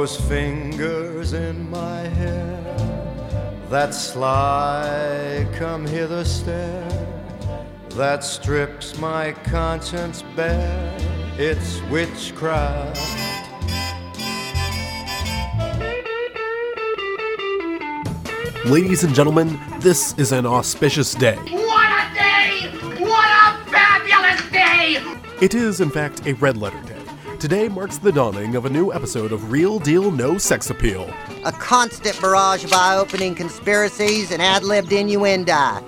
those fingers in my hair, that sly come hither stare, that strips my conscience bare. It's witchcraft. Ladies and gentlemen, this is an auspicious day. What a day! What a fabulous day! It is, in fact, a red letter day. Today marks the dawning of a new episode of Real Deal No Sex Appeal. A constant barrage of eye opening conspiracies and ad libbed innuendo.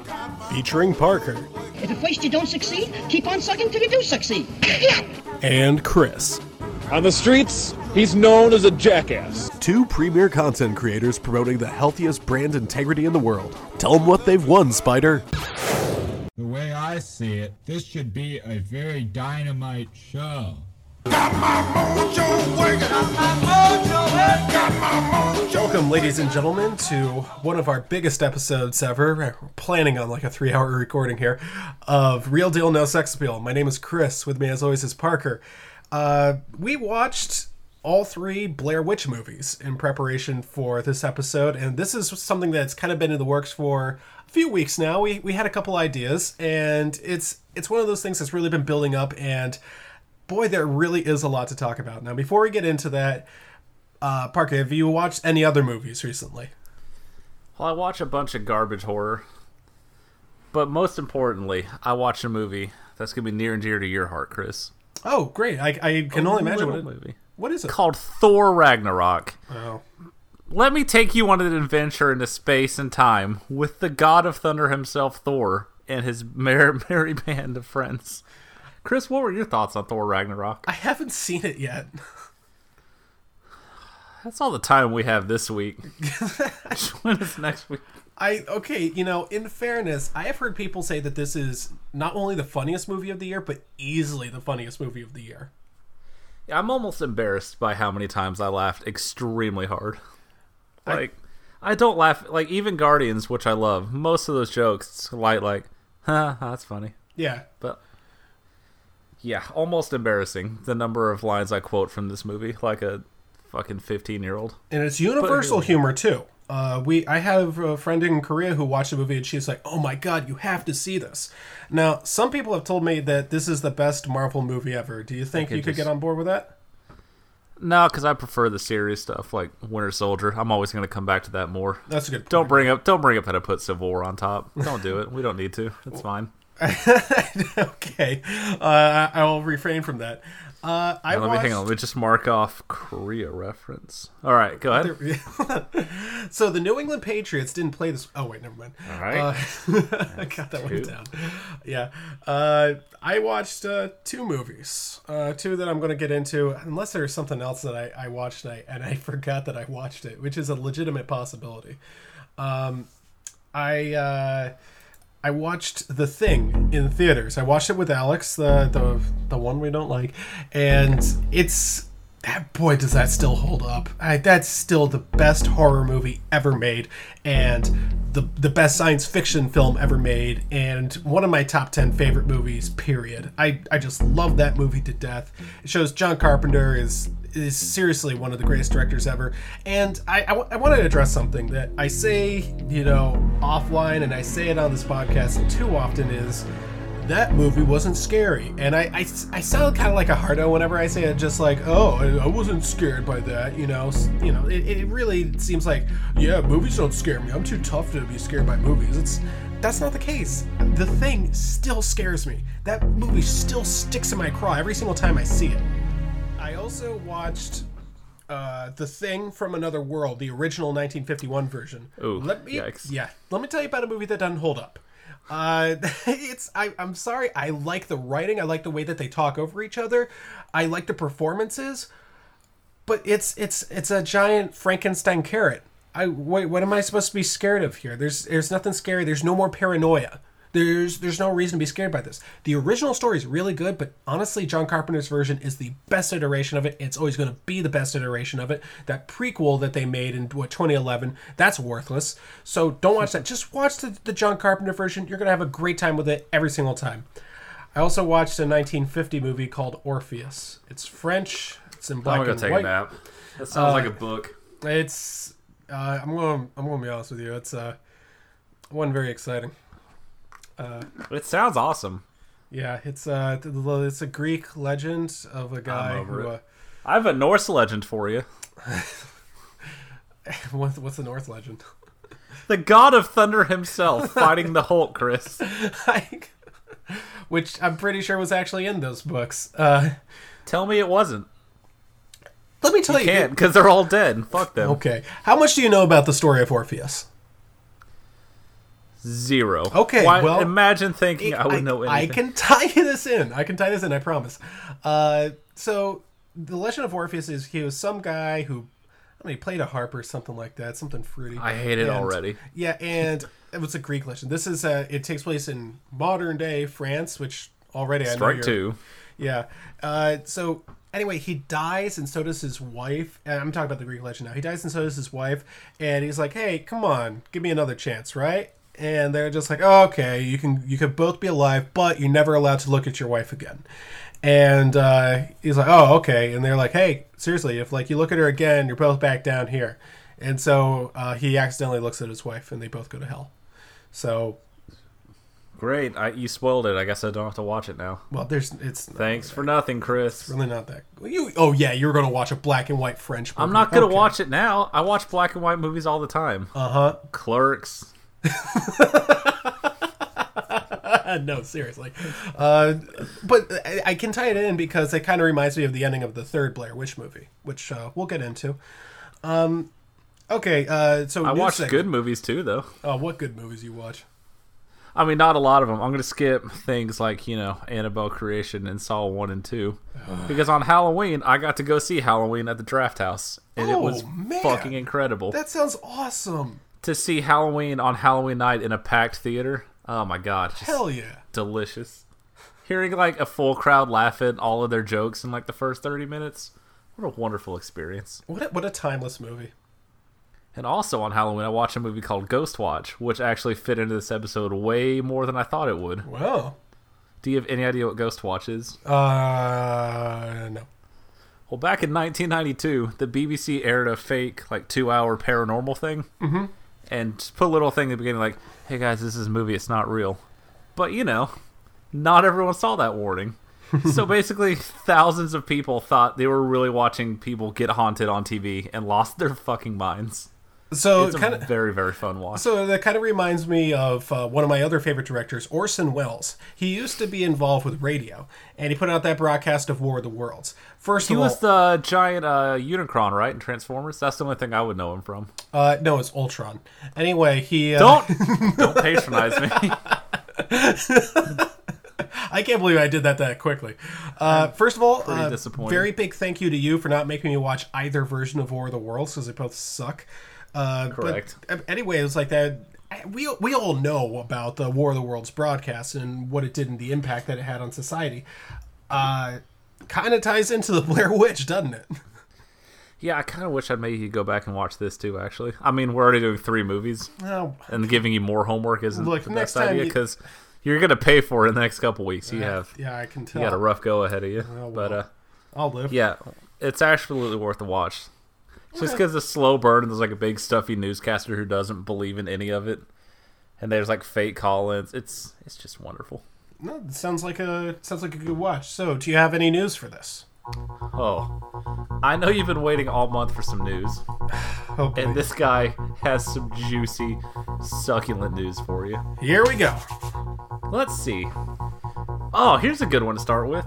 Featuring Parker If at first you don't succeed, keep on sucking till you do succeed. and Chris, On the streets, he's known as a jackass. two premier content creators promoting the healthiest brand integrity in the world. Tell them what they've won, Spider. The way I see it, this should be a very dynamite show. Welcome, ladies and gentlemen, to one of our biggest episodes ever. We're planning on like a three hour recording here of Real Deal No Sex Appeal. My name is Chris. With me, as always, is Parker. Uh, we watched all three Blair Witch movies in preparation for this episode, and this is something that's kind of been in the works for a few weeks now. We, we had a couple ideas, and it's it's one of those things that's really been building up, and boy, there really is a lot to talk about. Now, before we get into that, uh, Parker, have you watched any other movies recently? Well, I watch a bunch of garbage horror, but most importantly, I watch a movie that's gonna be near and dear to your heart, Chris. Oh, great! I, I can only imagine what it, movie what is it? called Thor Ragnarok. Oh, Let me take you on an adventure into space and time with the god of thunder himself, Thor, and his merry, merry band of friends. Chris, what were your thoughts on Thor Ragnarok? I haven't seen it yet. That's all the time we have this week. when is next week? I okay, you know, in fairness, I have heard people say that this is not only the funniest movie of the year, but easily the funniest movie of the year. Yeah, I'm almost embarrassed by how many times I laughed extremely hard. Like, I, don't laugh like even Guardians, which I love. Most of those jokes, light, like, huh, that's funny. Yeah, But yeah, almost embarrassing the number of lines I quote from this movie, like a fucking 15 year old. and it's universal humor too. Uh, we I have a friend in Korea who watched the movie and she's like, "Oh my god, you have to see this." Now, some people have told me that this is the best Marvel movie ever. Do you think you could just- get on board with that? No, because I prefer the serious stuff like Winter Soldier. I'm always going to come back to that more. That's a good. Don't bring up, don't bring up that I put Civil War on top. Don't do it. We don't need to. It's fine. okay, uh, I will refrain from that. Uh, I Now, let me hang on. Let me just mark off Korea reference. All right, go ahead. so the New England Patriots didn't play this. Oh wait, never mind. All right. Uh, I got that one down. Yeah, uh, I watched uh, two movies. Uh, two that I'm going to get into, unless there's something else that I, I watched and I, and I forgot that I watched it, which is a legitimate possibility. Um, I. I watched The Thing in theaters. I watched it with Alex, the the the one we don't like, and it's that boy does that still hold up. I, that's still the best horror movie ever made, and the the best science fiction film ever made, and one of my top ten favorite movies. Period. I I just love that movie to death. It shows John Carpenter is is seriously one of the greatest directors ever. And I, I, w- I want to address something that I say, you know, offline, and I say it on this podcast too often is that movie wasn't scary. And I, I, I sound kind of like a hardo whenever I say it, just like, oh, I, I wasn't scared by that, you know. You know, it, it really seems like, yeah, movies don't scare me. I'm too tough to be scared by movies. It's that's not the case. The thing still scares me. That movie still sticks in my craw every single time I see it. I also watched uh, The Thing from Another World, the original 1951 version. Ooh, let me, yikes. Yeah, let me tell you about a movie that doesn't hold up. Uh, it's I, I'm sorry. I like the writing. I like the way that they talk over each other. I like the performances, but it's it's it's a giant Frankenstein carrot. I wait. What am I supposed to be scared of here? There's there's nothing scary. There's no more paranoia. There's there's no reason to be scared by this. The original story is really good, but honestly, John Carpenter's version is the best iteration of it. It's always going to be the best iteration of it. That prequel that they made in what 2011, that's worthless. So don't watch that. Just watch the, the John Carpenter version. You're going to have a great time with it every single time. I also watched a 1950 movie called Orpheus. It's French. It's in I'm gonna go and take white. a nap. That sounds Uh, like a book. It's uh, I'm going I'm going to be honest with you. It's uh, one very exciting. It sounds awesome. Yeah, it's uh, it's a Greek legend of a guy who. Uh, I have a Norse legend for you. what's, what's the Norse legend? The god of thunder himself fighting the Hulk, Chris. Which I'm pretty sure was actually in those books. Uh, Tell me it wasn't. let me tell you. Can't, because they're all dead. Fuck them. Okay, how much do you know about the story of Orpheus? Zero. Okay, Why, well, imagine thinking I would know anything. I can tie this in. I can tie this in. I promise. Uh, so the Legend of Orpheus is he was some guy who, I mean, he played a harp or something like that, something fruity. I hate it And- already. Yeah, and it was a Greek legend. This is uh, it takes place in modern day France, which already I know Strike two. Yeah. Uh, so anyway, he dies, and so does his wife. And I'm talking about the Greek legend now. He dies, and so does his wife. And he's like, "Hey, come on, give me another chance, right?" And they're just like, oh, "Okay, you can you can both be alive, but you're never allowed to look at your wife again." And uh, he's like, "Oh, okay." And they're like, "Hey, seriously, if like you look at her again, you're both back down here." And so uh, he accidentally looks at his wife, and they both go to hell. So, Great. I, you spoiled it. I guess I don't have to watch it now. well, there's it's Thanks for nothing, Chris. It's really not that. You oh yeah, you were gonna watch a black and white French. Movie. I'm not gonna Okay. watch it now. I watch black and white movies all the time. Uh huh. Clerks. no, seriously. Uh, but I, I can tie it in because it kind of reminds me of the ending of the third Blair Witch movie, which uh, we'll get into. Um, okay, uh, so I news watch segment. good movies too, though. Oh, what good movies you watch? I mean, not a lot of them. I'm going to skip things like, you know, Annabelle Creation and Saw 1 and 2. because on Halloween, I got to go see Halloween at the Drafthouse. And it Oh, was man. fucking incredible. That sounds awesome. To see Halloween on Halloween night in a packed theater. Oh my god. Hell yeah. delicious. Hearing like a full crowd laugh at all of their jokes in like the first 30 minutes. What a wonderful experience. What a, what a timeless movie. And also on Halloween, I watched a movie called Ghostwatch, which actually fit into this episode way more than I thought it would. Wow. Do you have any idea what Ghostwatch is? Uh, no. Well, back in 1992, the BBC aired a fake, like, two hour paranormal thing. Mm-hmm. And put a little thing at the beginning, like, hey guys, this is a movie, it's not real. But, you know, not everyone saw that warning. so basically, thousands of people thought they were really watching people get haunted on TV and lost their fucking minds. So It's a kind of. very, very fun watch. So that kind of reminds me of uh, one of my other favorite directors, Orson Welles. He used to be involved with radio, and he put out that broadcast of War of the Worlds. First he of all, was the giant uh, Unicron, right, in Transformers? That's the only thing I would know him from. uh, no, it's Ultron. Anyway, he uh, Don't don't patronize me. I can't believe I did that that quickly. Uh, first of all, uh, very big thank you to you for not making me watch either version of War of the Worlds because they both suck. Uh, but, Correct. uh, anyway, it was like that. We, we all know about the War of the Worlds broadcast and what it did and the impact that it had on society. Uh, kind of ties into the Blair Witch, doesn't it? Yeah, I kind of wish I'd made you go back and watch this too. Actually, I mean, we're already doing three movies, Oh, and giving you more homework isn't Look, the best idea because you're gonna pay for it in the next couple weeks. You have yeah, I can you tell. got a rough go ahead of you, but well. uh, I'll live. yeah, it's absolutely worth the watch. Just because it's slow burn, and there's like a big stuffy newscaster who doesn't believe in any of it, and there's like fake call-ins. It's it's just wonderful. No, sounds like a sounds like a good watch. So, do you have any news for this? Oh, I know you've been waiting all month for some news. Oh, boy. And this guy has some juicy, succulent news for you. Here we go. Let's see. Oh, here's a good one to start with.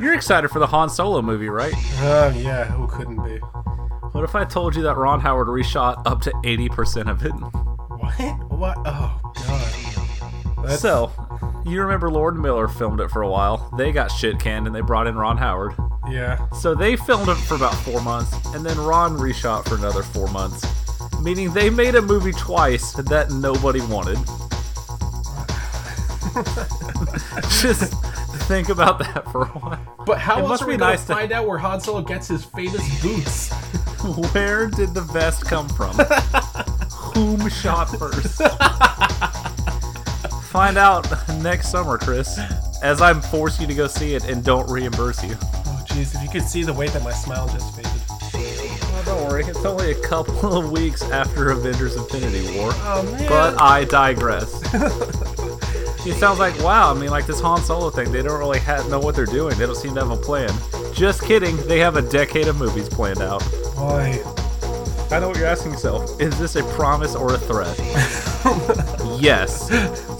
You're excited for the Han Solo movie, right? Oh yeah, who couldn't be? What if I told you that Ron Howard reshot up to 80% of it? What? What? Oh god. That's, So, you remember Lord Miller filmed it for a while. They got shit canned and they brought in Ron Howard. yeah. So they filmed it for about four months, and then Ron reshot for another four months. Meaning they made a movie twice that nobody wanted. Just think about that for a while. But how It else are we gonna nice to- find out where Han Solo gets his famous boots? Where did the vest come from? Whom shot first? Find out next summer, Chris. As I'm forced you to go see it and don't reimburse you. Oh Jeez, if you could see the way that my smile just faded. Oh, don't worry, it's only a couple of weeks after Avengers Infinity War. Oh man. But I digress. it sounds like, wow, I mean, like this Han Solo thing, they don't really ha know what they're doing. They don't seem to have a plan. Just kidding, they have a decade of movies planned out. Boy. I know what you're asking yourself. Is this a promise or a threat? yes.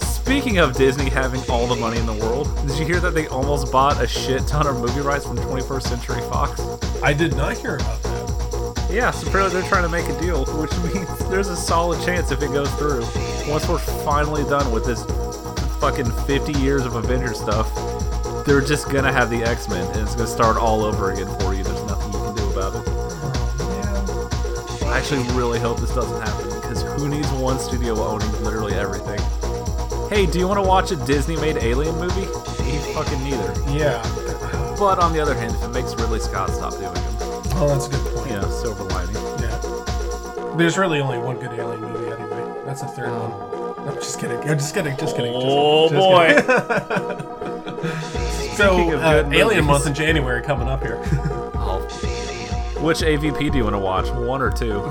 Speaking of Disney having all the money in the world, did you hear that they almost bought a shit ton of movie rights from 21st Century Fox? I did not hear about that. Yeah, so apparently they're trying to make a deal, which means there's a solid chance if it goes through. Once we're finally done with this fucking 50 years of Avengers stuff, they're just gonna have the X Men, and it's gonna start all over again for you. There's nothing you can do about it. Yeah. I actually really hope this doesn't happen, because who needs one studio owning literally everything? Hey, do you want to watch a Disney-made Alien movie? Me fucking neither. Yeah. But on the other hand, if it makes Ridley Scott stop doing them, Oh, that's a good point. Yeah, silver lining. Yeah. There's really only one good alien movie anyway. That's the third oh. one. No, just kidding. I'm just kidding. Just kidding. Just, Oh just boy. kidding. So, uh, Alien. Month in January coming up here. Which AVP do you want to watch? One or two?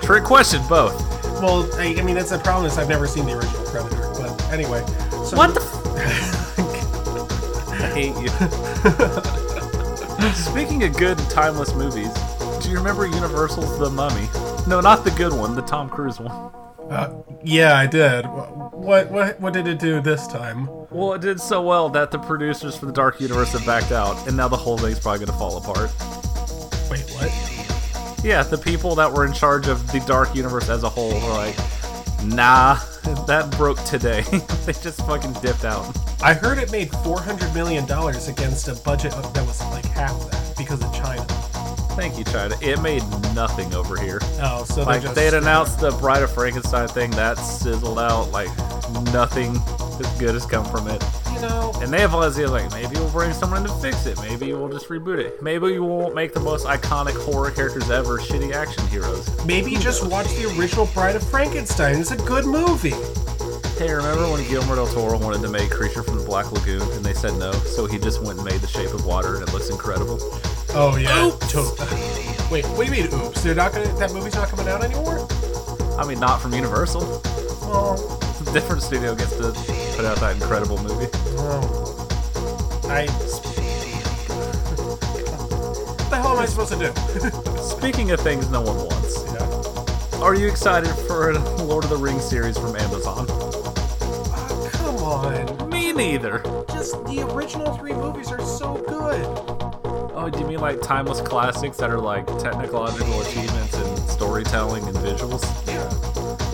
Trick question, both. well, I, I mean, that's the problem is I've never seen the original Predator. But anyway. So, What the? F- I hate you. Speaking of good timeless movies, do you remember Universal's The Mummy? No, not the good one, the Tom Cruise one. Uh, yeah, I did. What what what did it do this time? Well, it did so well that the producers for the Dark Universe have backed out, and now the whole thing's probably going to fall apart. Wait, what? Yeah, the people that were in charge of the Dark Universe as a whole were like, nah, that broke today. they just fucking dipped out. I heard it made four hundred million dollars against a budget that was like half that because of China. Thank you, China. It made nothing over here. Oh, so Like they just they had announced the Bride of Frankenstein thing, that sizzled out like nothing as good has come from it. you know. And they have all this idea, like maybe we'll bring someone to fix it, maybe we'll just reboot it, maybe we won't make the most iconic horror characters ever, shitty action heroes. Maybe just watch the original Bride of Frankenstein. It's a good movie. Hey, remember when Guillermo del Toro wanted to make Creature from the Black Lagoon and they said no, so he just went and made The Shape of Water and it looks incredible. Oh yeah. Totally. Wait, what do you mean? Oops, they're not gonna. That movie's not coming out anymore. I mean, not from Universal. Well, A different studio gets to put out that incredible movie. oh. I. What the hell am I supposed to do? Speaking of things no one wants, yeah. are you excited for a Lord of the Rings series from Amazon? Oh, come on. Me neither. Just the original three movies are so good. Oh, do you mean like timeless classics that are like technological achievements and storytelling and visuals? Yeah.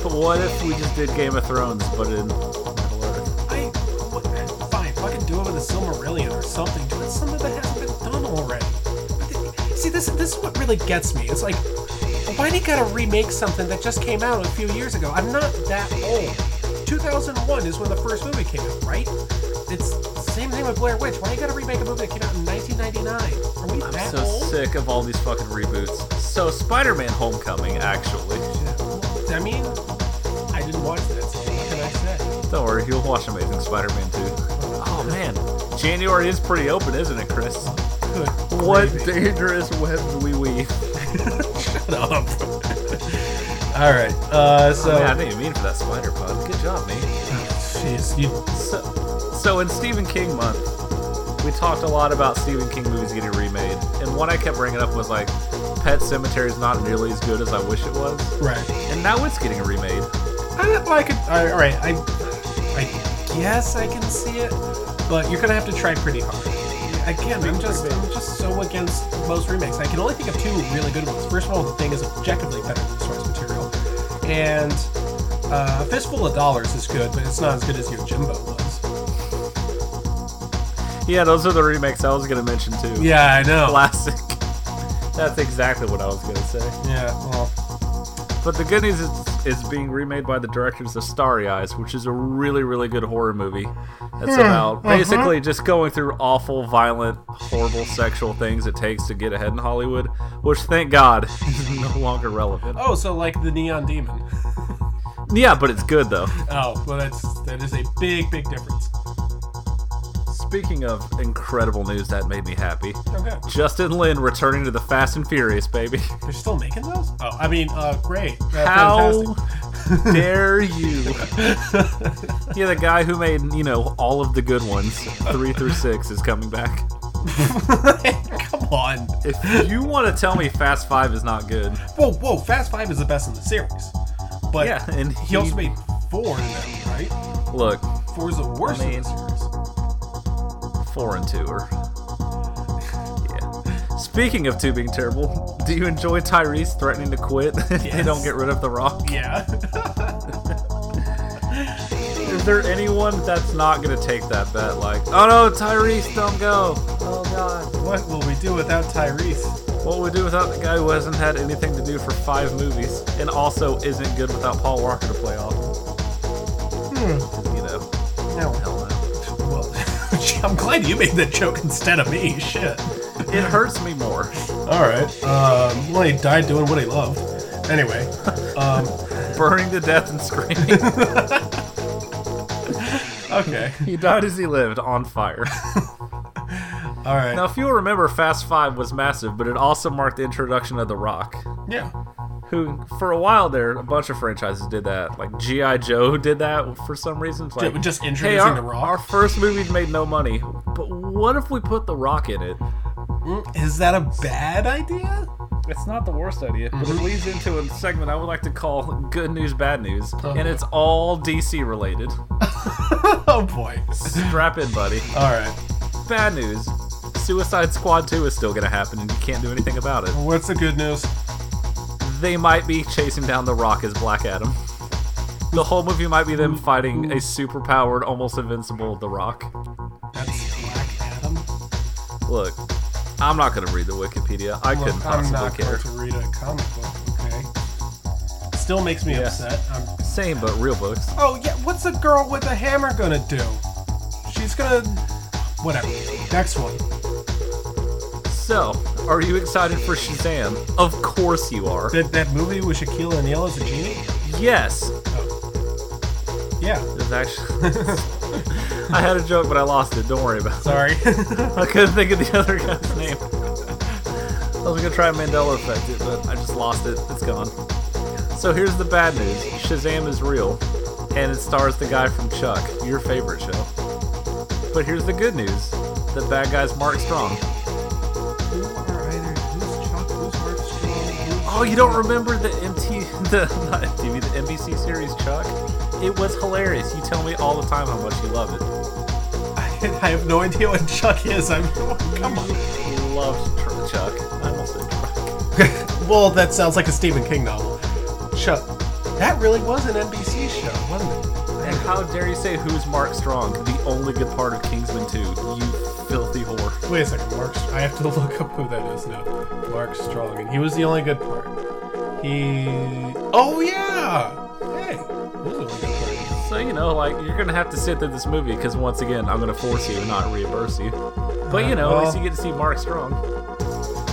But what if we just did Game of Thrones, but in Middle Earth? I. What, fine, fucking do it with a Silmarillion or something. Do it something that hasn't been done already. See, this this is what really gets me. It's like, why do you gotta remake something that just came out a few years ago? I'm not that old. 2001 is when the first movie came out, right? It's the same with Blair Witch. Why you gotta remake a movie that came out in 1999? Are we I'm that so old? sick of all these fucking reboots. So Spider-Man: Homecoming, actually. I mean, I didn't watch that, so what can I say? Don't worry, you'll watch Amazing Spider-Man 2. Oh man, January is pretty open, isn't it, Chris? What dangerous webs we weave. Shut up. All right. Uh, so, Oh, man, I didn't even mean for that spider pun. Good job, mate. jeez, you So, so in Stephen King month, we talked a lot about Stephen King movies getting remade, and one I kept bringing up was like, Pet Sematary is not nearly as good as I wish it was, right. and now it's getting a remade. I, well, I could. I, all right. I, I guess I can see it, but you're gonna have to try pretty hard. Again, I'm just, I'm just so against most remakes. I can only think of two really good ones. First of all, the thing is objectively better than the source material, and uh, Fistful of Dollars is good, but it's not as good as your Jimbo was. Yeah, those are the remakes I was gonna mention too. Yeah, I know. classic. That's exactly what I was gonna say. Yeah. Well, But the good news is it's being remade by the directors of Starry Eyes, which is a really, really good horror movie. That's hmm, about uh-huh. basically just going through awful, violent, horrible sexual things it takes to get ahead in Hollywood, which thank God is no longer relevant. oh, so like the Neon Demon. Yeah, but it's good though. Oh, well, that's that is a big, big difference. Speaking of incredible news that made me happy, Okay. Justin Lin returning to the Fast and Furious, baby. They're still making those? Oh, I mean, uh, great. Uh, How fantastic. dare you? yeah, the guy who made, you know, all of the good ones, three through six, is coming back. Come on. If you want to tell me Fast Five is not good, Whoa, whoa. Fast Five is the best in the series. But yeah, and he also made four in right? look Four is the worst I mean- in the series. Four and two are. Yeah. Speaking of two being terrible, do you enjoy Tyrese threatening to quit if they don't get rid of the Rock? Yeah. Is there anyone that's not gonna take that bet? Like, oh no, Tyrese, don't go. Oh god. what will we do without Tyrese? What would we do without the guy who hasn't had anything to do for five movies and also isn't good without Paul Walker to play off? Hmm. You know, No. hell no. Well, I'm glad you made that joke instead of me. Shit. It hurts me more. All right. Um, well, he died doing what he loved. Anyway. Um, Burning to death and screaming. okay. he died as he lived, on fire. All right. Now, if you'll remember, Fast Five was massive, but it also marked the introduction of The Rock, Yeah. Who, for a while there, a bunch of franchises did that. Like G.I. Joe did that for some reason. It's Like, just hey, introducing our, The Rock. our first movie made no money, but what if we put The Rock in it? Mm, is that a bad idea? It's not the worst idea, but it leads into a segment I would like to call Good News, Bad News, oh. and it's all DC related. Oh boy. Strap in, buddy. All right. Bad news Suicide Squad 2 is still going to happen, and you can't do anything about it. What's the good news? They might be chasing down the Rock as Black Adam. The whole movie might be them fighting a super-powered, almost invincible The Rock. That's Black Adam. Look, I'm not gonna read the Wikipedia. I couldn't Look, I'm not care. going to read a comic book. Okay. Still makes me Yeah. upset. I'm... Same, but real books. Oh yeah. What's a girl with a hammer gonna do? She's gonna. Whatever. Next one. So, are you excited for Shazam? Of course you are. That that movie with Shaquille O'Neal as a genie. Yes. Oh. Yeah. There's actually. I had a joke, but I lost it. Don't worry about it. Sorry. I couldn't think of the other guy's name. I was gonna try Mandela effect it, but I just lost it. It's gone. So here's the bad news: Shazam is real, and it stars the guy from Chuck, your favorite show. But here's the good news: the bad guy's Mark Strong. Oh, you don't remember the MT, the not MTV, the NBC series Chuck? It was hilarious. You tell me all the time how much you love it. I have no idea what Chuck is. I'm come on. Loved Tr- Chuck. I almost said Chuck. Well, that sounds like a Stephen King novel. Chuck. That really was an NBC show, wasn't it? How dare you say who's Mark Strong? The only good part of Kingsman 2. You filthy whore. Wait a second, Mark. I have to look up who that is now. Mark Strong, and he was the only good part. He. Oh yeah. Hey, was the good part. So, you know, like, you're gonna have to sit through this movie because, once again, I'm gonna force you and not reimburse you. But, you uh, know, at least you get to see Mark Strong.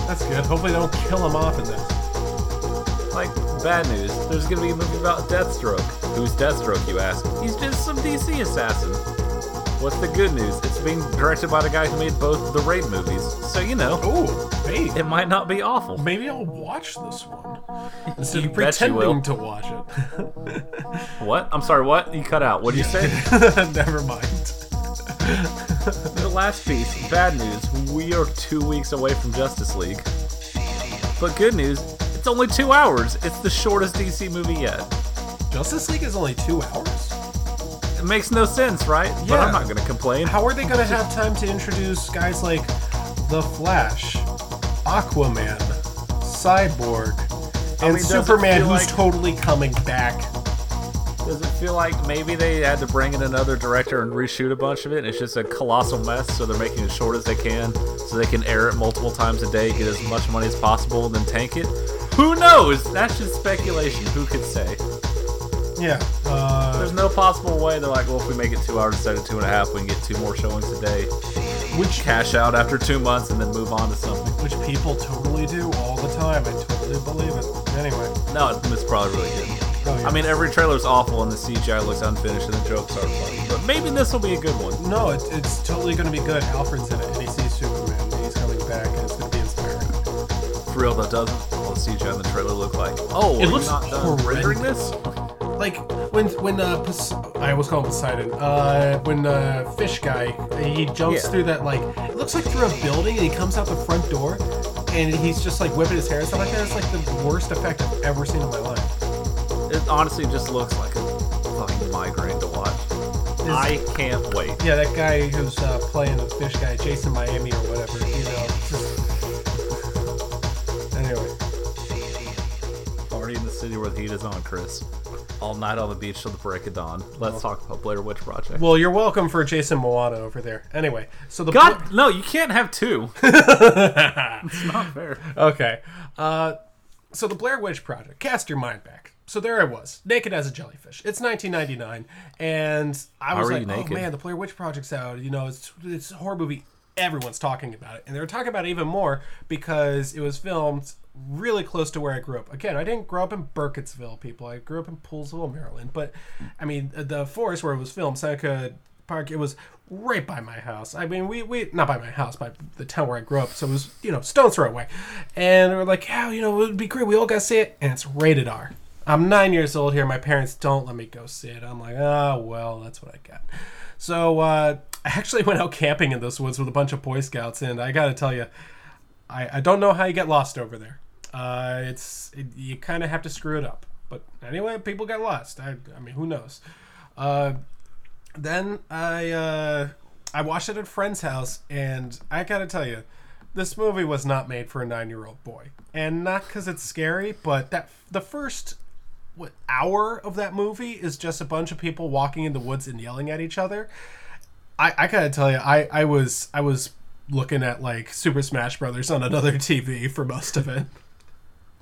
That's good. Hopefully, they don't kill him off in this. Like, bad news. There's gonna be a movie about Deathstroke. Who's Deathstroke, you ask? He's just some DC assassin. What's the good news? It's being directed by the guy who made both the Raid movies. So, you know, Oh, hey. it might not be awful. Maybe I'll watch this one instead You of bet you will. pretending to watch it. What? I'm sorry, what? You cut out. What did you say? Never mind. The last piece, bad news. We are two weeks away from Justice League. But good news, it's only two hours. It's the shortest DC movie yet. Justice League is only two hours. It makes no sense, right? Yeah. But I'm not gonna complain. How are they going to have time to introduce guys like The Flash, Aquaman, Cyborg, and mean, Superman, who's like- totally coming back? Does it feel like maybe they had to bring in another director and reshoot a bunch of it? And it's just a colossal mess, so they're making it as short as they can, so they can air it multiple times a day, get as much money as possible, and then tank it? Who knows? That's just speculation. Who could say? Yeah. Uh, There's no possible way they're like, well, if we make it two hours instead of two and a half, we can get two more showings a day. which Cash out after two months and then move on to something. which people totally do all the time. I totally believe it. Anyway, No, it's probably really good. I mean, every trailer's awful and the CGI looks unfinished and the jokes aren't funny. But maybe this will be a good one. No, it, it's totally going to be good. Alfred's in it, and he sees For real, though, doesn't all the CGI in the trailer look like? Oh, It looks not done rendering horrendous. this? Like when when uh, Pos- I always call him Poseidon. Uh, when uh, fish guy he jumps Yeah. through that like it looks like through a building, and he comes out the front door, and he's just like whipping his hair and stuff like that. It's like the worst effect I've ever seen in my life. It honestly just looks like a fucking migraine to watch. I can't wait. Yeah, that guy who's uh, playing the fish guy, Jason Miami or whatever. The city where the heat is on, Chris. All night on the beach till the break of dawn. Let's talk about Blair Witch Project. Well, you're welcome for Jason Moana over there. Anyway, so the God, no, you can't have two. it's not fair. Okay. Uh, so the Blair Witch Project. Cast your mind back. So there I was, naked as a jellyfish. It's 1999, and I was like, naked? "Oh man, the Blair Witch Project's out. You know, it's it's a horror movie. Everyone's talking about it, and they were talking about it even more because it was filmed really close to where I grew up. Again, I didn't grow up in Burkittsville, people. I grew up in Poolesville, Maryland. But I mean, the forest where it was filmed, Seneca Park, it was right by my house. I mean, we we not by my house, by the town where I grew up. So it was you know stone's throw away, and we are like, yeah, you know, it would be great. We all got to see it, and it's rated R. I'm nine years old here. My parents don't let me go see it. I'm like, ah, well, that's what I got. So uh, I actually went out camping in those woods with a bunch of Boy Scouts, and I got to tell you, I, I don't know how you get lost over there. Uh, it's it, you kind of have to screw it up. But anyway, people got lost. I, I mean, who knows? Uh, then I uh, I watched it at a friend's house, and I gotta tell you, this movie was not made for a nine-year-old boy, and not because it's scary, but that the first what hour of that movie is just a bunch of people walking in the woods and yelling at each other. I, I gotta tell you, I, I was I was looking at like Super Smash Brothers on another TV for most of it.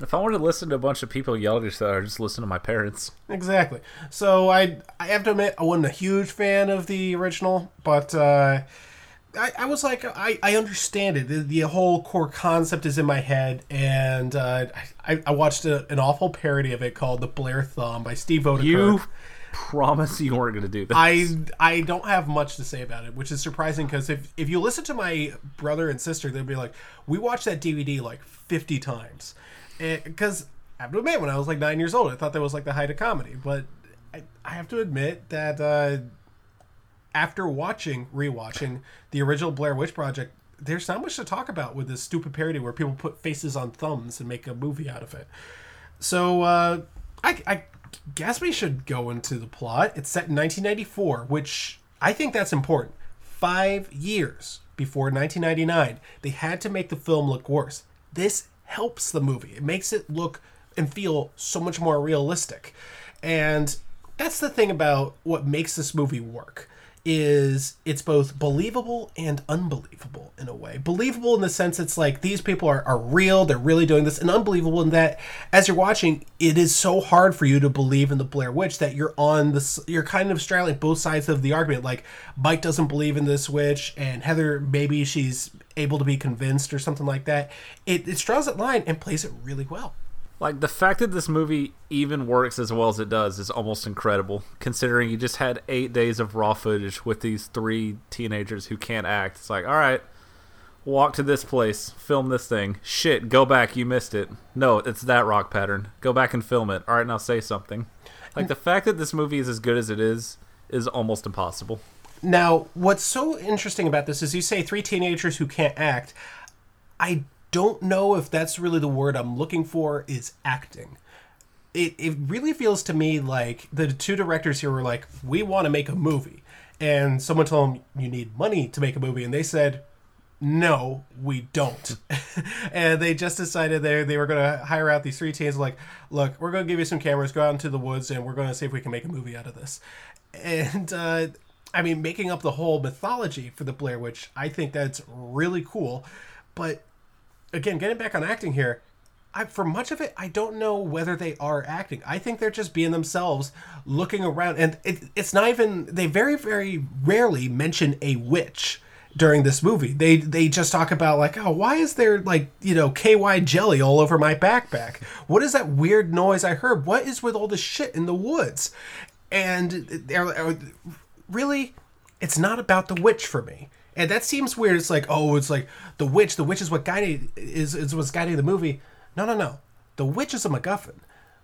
If I wanted to listen to a bunch of people yell at each other, I'd just listen to my parents. Exactly. So I I have to admit I wasn't a huge fan of the original, but uh, I, I was like I, I understand it. The, the whole core concept is in my head, and uh, I, I watched a, an awful parody of it called "The Blair Thumb" by Steve Oedekerk. You promise you weren't going to do this. I I don't have much to say about it, which is surprising because if if you listen to my brother and sister, they'd be like, "We watched that DVD like fifty times," because I have to admit, when I was like nine years old, I thought that was like the height of comedy. But I, I have to admit that uh, after watching rewatching the original Blair Witch Project, there's not much to talk about with this stupid parody where people put faces on thumbs and make a movie out of it. So uh, I, I guess we should go into the plot. It's set in 1994, which I think that's important. Five years before 1999, they had to make the film look worse. This helps the movie. It makes it look and feel so much more realistic. And that's the thing about what makes this movie work is it's both believable and unbelievable in a way. Believable in the sense it's like these people are, are real, they're really doing this, and unbelievable in that as you're watching, it is so hard for you to believe in the Blair Witch that you're on this you're kind of straddling both sides of the argument. Like Mike doesn't believe in this witch and Heather maybe she's able to be convinced or something like that. It, it straddles that line and plays it really well. Like the fact that this movie even works as well as it does is almost incredible, considering you just had eight days of raw footage with these three teenagers who can't act. It's like, all right, walk to this place, film this thing. Shit, go back, you missed it. No, it's that rock pattern. Go back and film it. All right, now say something. Like the fact that this movie is as good as it is is almost impossible. Now, what's so interesting about this is you say three teenagers who can't act. I don't know if that's really the word I'm looking for is acting. It, it really feels to me like the two directors here were like, we want to make a movie. And someone told them, you need money to make a movie. And they said, no, we don't. and they just decided they, they were going to hire out these three teens. Like, look, we're going to give you some cameras, go out into the woods, and we're going to see if we can make a movie out of this. And, uh, I mean, making up the whole mythology for the Blair Witch, I think that's really cool. But again, getting back on acting here, I, for much of it, I don't know whether they are acting. I think they're just being themselves, looking around, and it, it's not even. They very, very rarely mention a witch. during this movie. They they just talk about like, oh, why is there like you know KY jelly all over my backpack? What is that weird noise I heard? What is with all this shit in the woods? And they're uh, really, it's not about the witch for me. And that seems weird. It's like, oh, it's like the witch. The witch is what guided is is what's guiding the movie. No, no, no. The witch is a MacGuffin.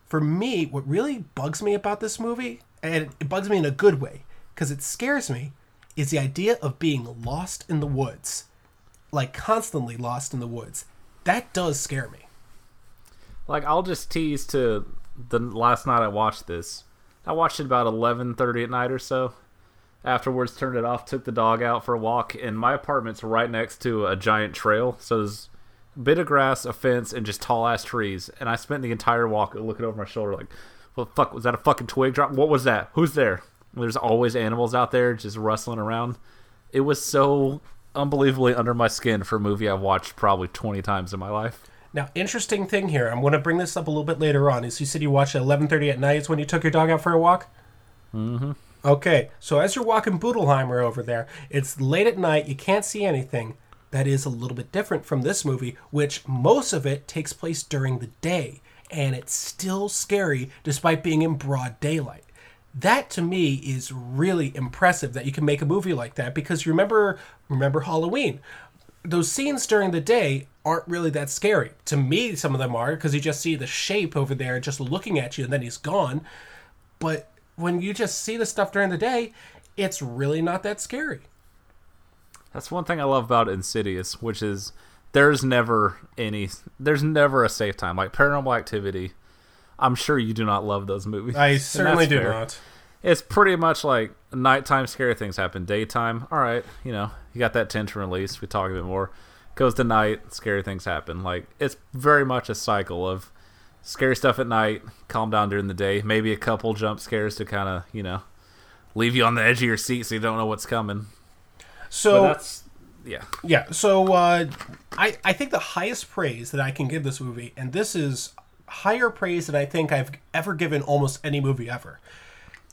For me, what really bugs me about this movie, and it bugs me in a good way, because it scares me, is the idea of being lost in the woods, like constantly lost in the woods. That does scare me. Like I'll just tease to the last night I watched this. I watched it about eleven thirty at night or so. Afterwards, turned it off, took the dog out for a walk, and my apartment's right next to a giant trail. So there's a bit of grass, a fence, and just tall ass trees. And I spent the entire walk looking over my shoulder, like, "What the fuck was that? A fucking twig drop? What was that? Who's there?" There's always animals out there just rustling around. It was so unbelievably under my skin for a movie I've watched probably 20 times in my life. Now, interesting thing here. I'm going to bring this up a little bit later on. Is you said you watched at 11:30 at night is when you took your dog out for a walk. Mm-hmm. Okay, so as you're walking Boodleheimer over there, it's late at night. You can't see anything. That is a little bit different from this movie, which most of it takes place during the day, and it's still scary despite being in broad daylight. That to me is really impressive that you can make a movie like that because remember remember Halloween. Those scenes during the day aren't really that scary. To me, some of them are because you just see the shape over there just looking at you and then he's gone. But when you just see the stuff during the day, it's really not that scary. That's one thing I love about Insidious, which is there's never any there's never a safe time. Like Paranormal Activity, I'm sure you do not love those movies. I certainly do fair. not. It's pretty much like nighttime scary things happen. Daytime, all right, you know, you got that tension release. We talk a bit more. Goes to night, scary things happen. Like it's very much a cycle of scary stuff at night, calm down during the day. Maybe a couple jump scares to kind of you know leave you on the edge of your seat so you don't know what's coming. So But that's yeah. Yeah, so uh, I I think the highest praise that I can give this movie, and this is higher praise than I think I've ever given almost any movie ever.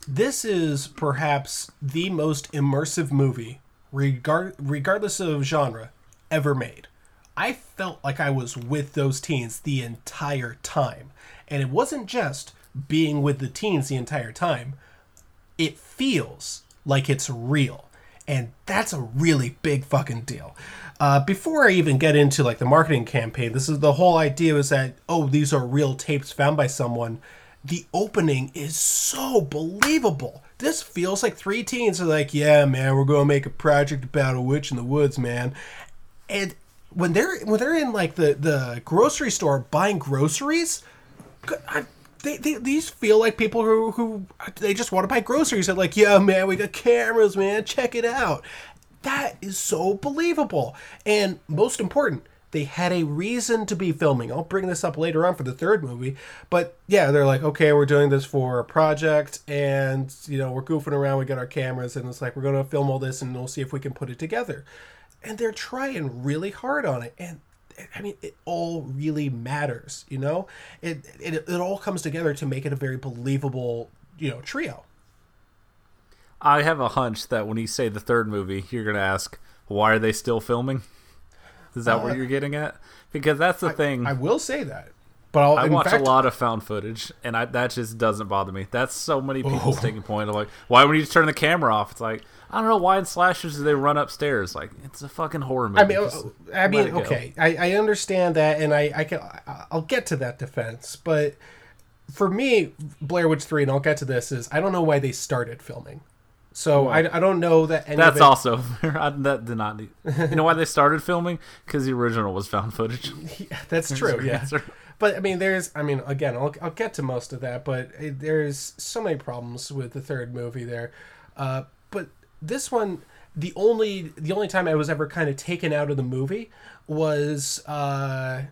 This is perhaps the most immersive movie, regard regardless of genre, ever made. I felt like I was with those teens the entire time, and it wasn't just being with the teens the entire time. It feels like it's real. And that's a really big fucking deal. Uh, before i even get into like the marketing campaign this is the whole idea is that oh these are real tapes found by someone. The opening is so believable. This feels like three teens are like yeah man we're gonna make a project about a witch in the woods man. And when they're when they're in like the the grocery store buying groceries I, they, they, these feel like people who, who they just want to buy groceries. They're like, yeah, man, we got cameras, man, check it out. That is so believable. And most important, they had a reason to be filming. I'll bring this up later on for the third movie. But yeah, they're like, okay, we're doing this for a project and, you know, we're goofing around. We got our cameras and it's like, we're going to film all this and we'll see if we can put it together. And they're trying really hard on it. And I mean, it all really matters, you know. It, it it all comes together to make it a very believable, you know, trio. I have a hunch that when you say the third movie, you're going to ask, why are they still filming? Is that Uh, what you're getting at? Because that's the thing. I will say that, but I'll, I watch fact, a lot of found footage, and I, that just doesn't bother me. That's so many people's Oh. taking point of like, why would you just turn the camera off? It's like I don't know why in slashers do they run upstairs? Like it's a fucking horror movie. I mean, Just uh, I mean, okay, I, I understand that, and I I can I'll get to that defense, but for me, Blair Witch Three, and I'll get to this is I don't know why they started filming, so I, I don't know that any That's it, also I, that did not. Need, you know why they started filming? Because the original was found footage. That's true, yeah. But I mean, there's, I mean, again, I'll, I'll get to most of that, but it, there's so many problems with the third movie there. Uh, but this one, the only, the only time I was ever kind of taken out of the movie was, uh,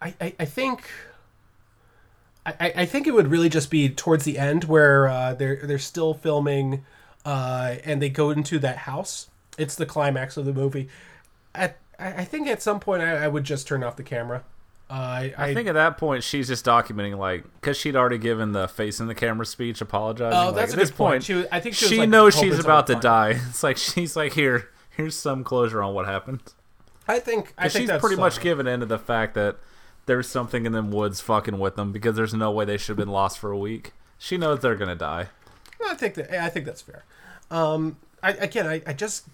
I, I, I think. I, I think it would really just be towards the end where uh, they're they're still filming, uh, and they go into that house. It's the climax of the movie. At I I think at some point I, I would just turn off the camera. Uh, I, I think at that point she's just documenting like because she'd already given the face in the camera speech apologizing. Oh, like, that's at a this good point. point She was- I think she she, was, like, knows hoping she's about to die. It's like she's like here, here's some closure on what happened. I think I 'Cause think she's that's pretty much given in to the fact that there's something in them woods fucking with them because there's no way they should have been lost for a week. She knows they're gonna die. I think that I think that's fair. Um, I again, I, I just,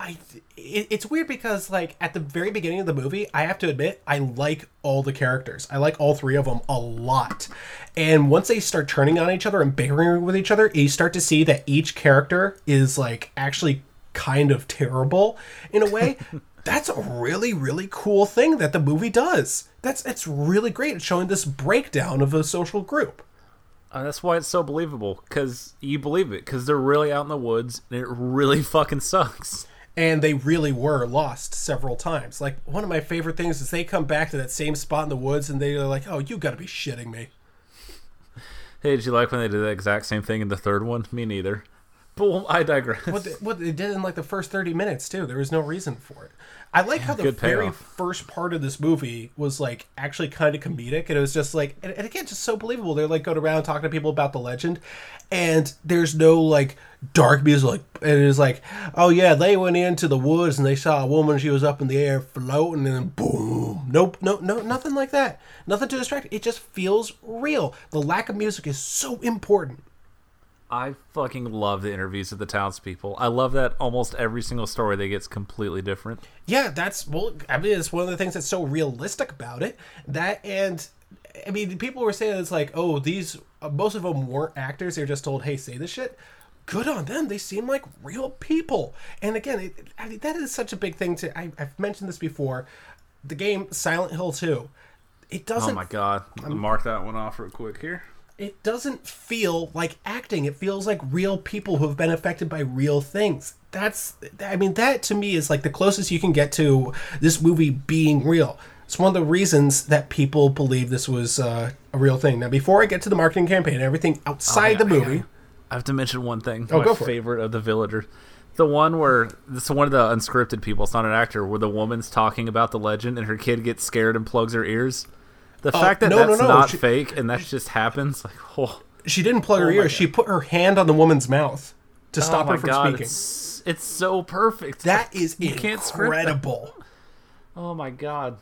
I, it, it's weird because like at the very beginning of the movie, I have to admit I like all the characters. I like all three of them a lot, and once they start turning on each other and bickering with each other, you start to see that each character is like actually kind of terrible in a way. That's a really, really cool thing that the movie does. That's it's really great. It's showing this breakdown of a social group. Uh, that's why it's so believable because you believe it because they're really out in the woods and it really fucking sucks. And they really were lost several times. Like one of my favorite things is they come back to that same spot in the woods and they're like, "Oh, you got to be shitting me." Hey, did you like when they did the exact same thing in the third one? Me neither. But well, I digress. What they, what they did in like the first thirty minutes too. There was no reason for it. I like how the very first part of this movie was like actually kind of comedic, and it was just like, and, and again, just so believable. They're like going around talking to people about the legend, and there's no like dark music. Like, and it was like, oh yeah, they went into the woods and they saw a woman. She was up in the air floating, and then boom. Nope, no, no, nothing like that. Nothing to distract. It just feels real. The lack of music is so important. I fucking love the interviews of the townspeople. I love that almost every single story they get's completely different. Yeah, that's well. I mean, it's one of the things that's so realistic about it. That and I mean, people were saying it's like, oh, these uh, most of them weren't actors. They're just told, hey, say this shit. Good on them. They seem like real people. And again, it, I mean, that is such a big thing to. I, I've mentioned this before. The game Silent Hill Two. It doesn't. Oh my god. Mark that one off real quick here. It doesn't feel like acting. It feels like real people who have been affected by real things. That's, I mean, that to me is like the closest you can get to this movie being real. It's one of the reasons that people believe this was uh, a real thing. Now, before I get to the marketing campaign and everything outside the movie, I have to mention one thing. Oh, my go for it. favorite of the villagers. The one where this is one of the unscripted people, it's not an actor, where the woman's talking about the legend and her kid gets scared and plugs her ears. The fact that Oh, no, no, that's no, not she- fake and that just happens, like, oh, she didn't plug her my ears. God. She put her hand on the woman's mouth to stop oh my her from god, speaking. It's, it's so perfect. That is you can't incredible. Oh my god.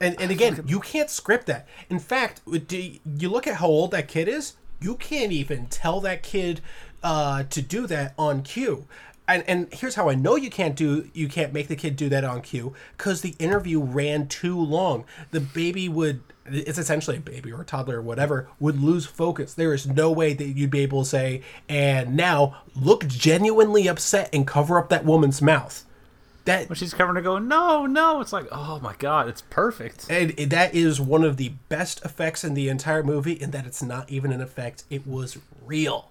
And and again, you can't script that. In fact, do you look at how old that kid is? You can't even tell that kid uh, to do that on cue. And and here's how I know you can't do you can't make the kid do that on cue because the interview ran too long. The baby would it's essentially a baby or a toddler or whatever would lose focus. There is no way that you'd be able to say and now look genuinely upset and cover up that woman's mouth. That When she's covering her going, no, no, it's like, oh my god, it's perfect. and that is one of the best effects in the entire movie, in that it's not even an effect; it was real.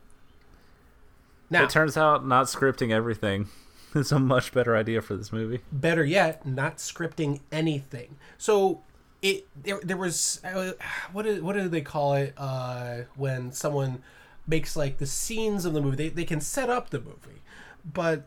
Now, It turns out not scripting everything is a much better idea for this movie. better yet, not scripting anything. So it there, there was uh, what do, what do they call it uh, when someone makes like the scenes of the movie? They they can set up the movie, but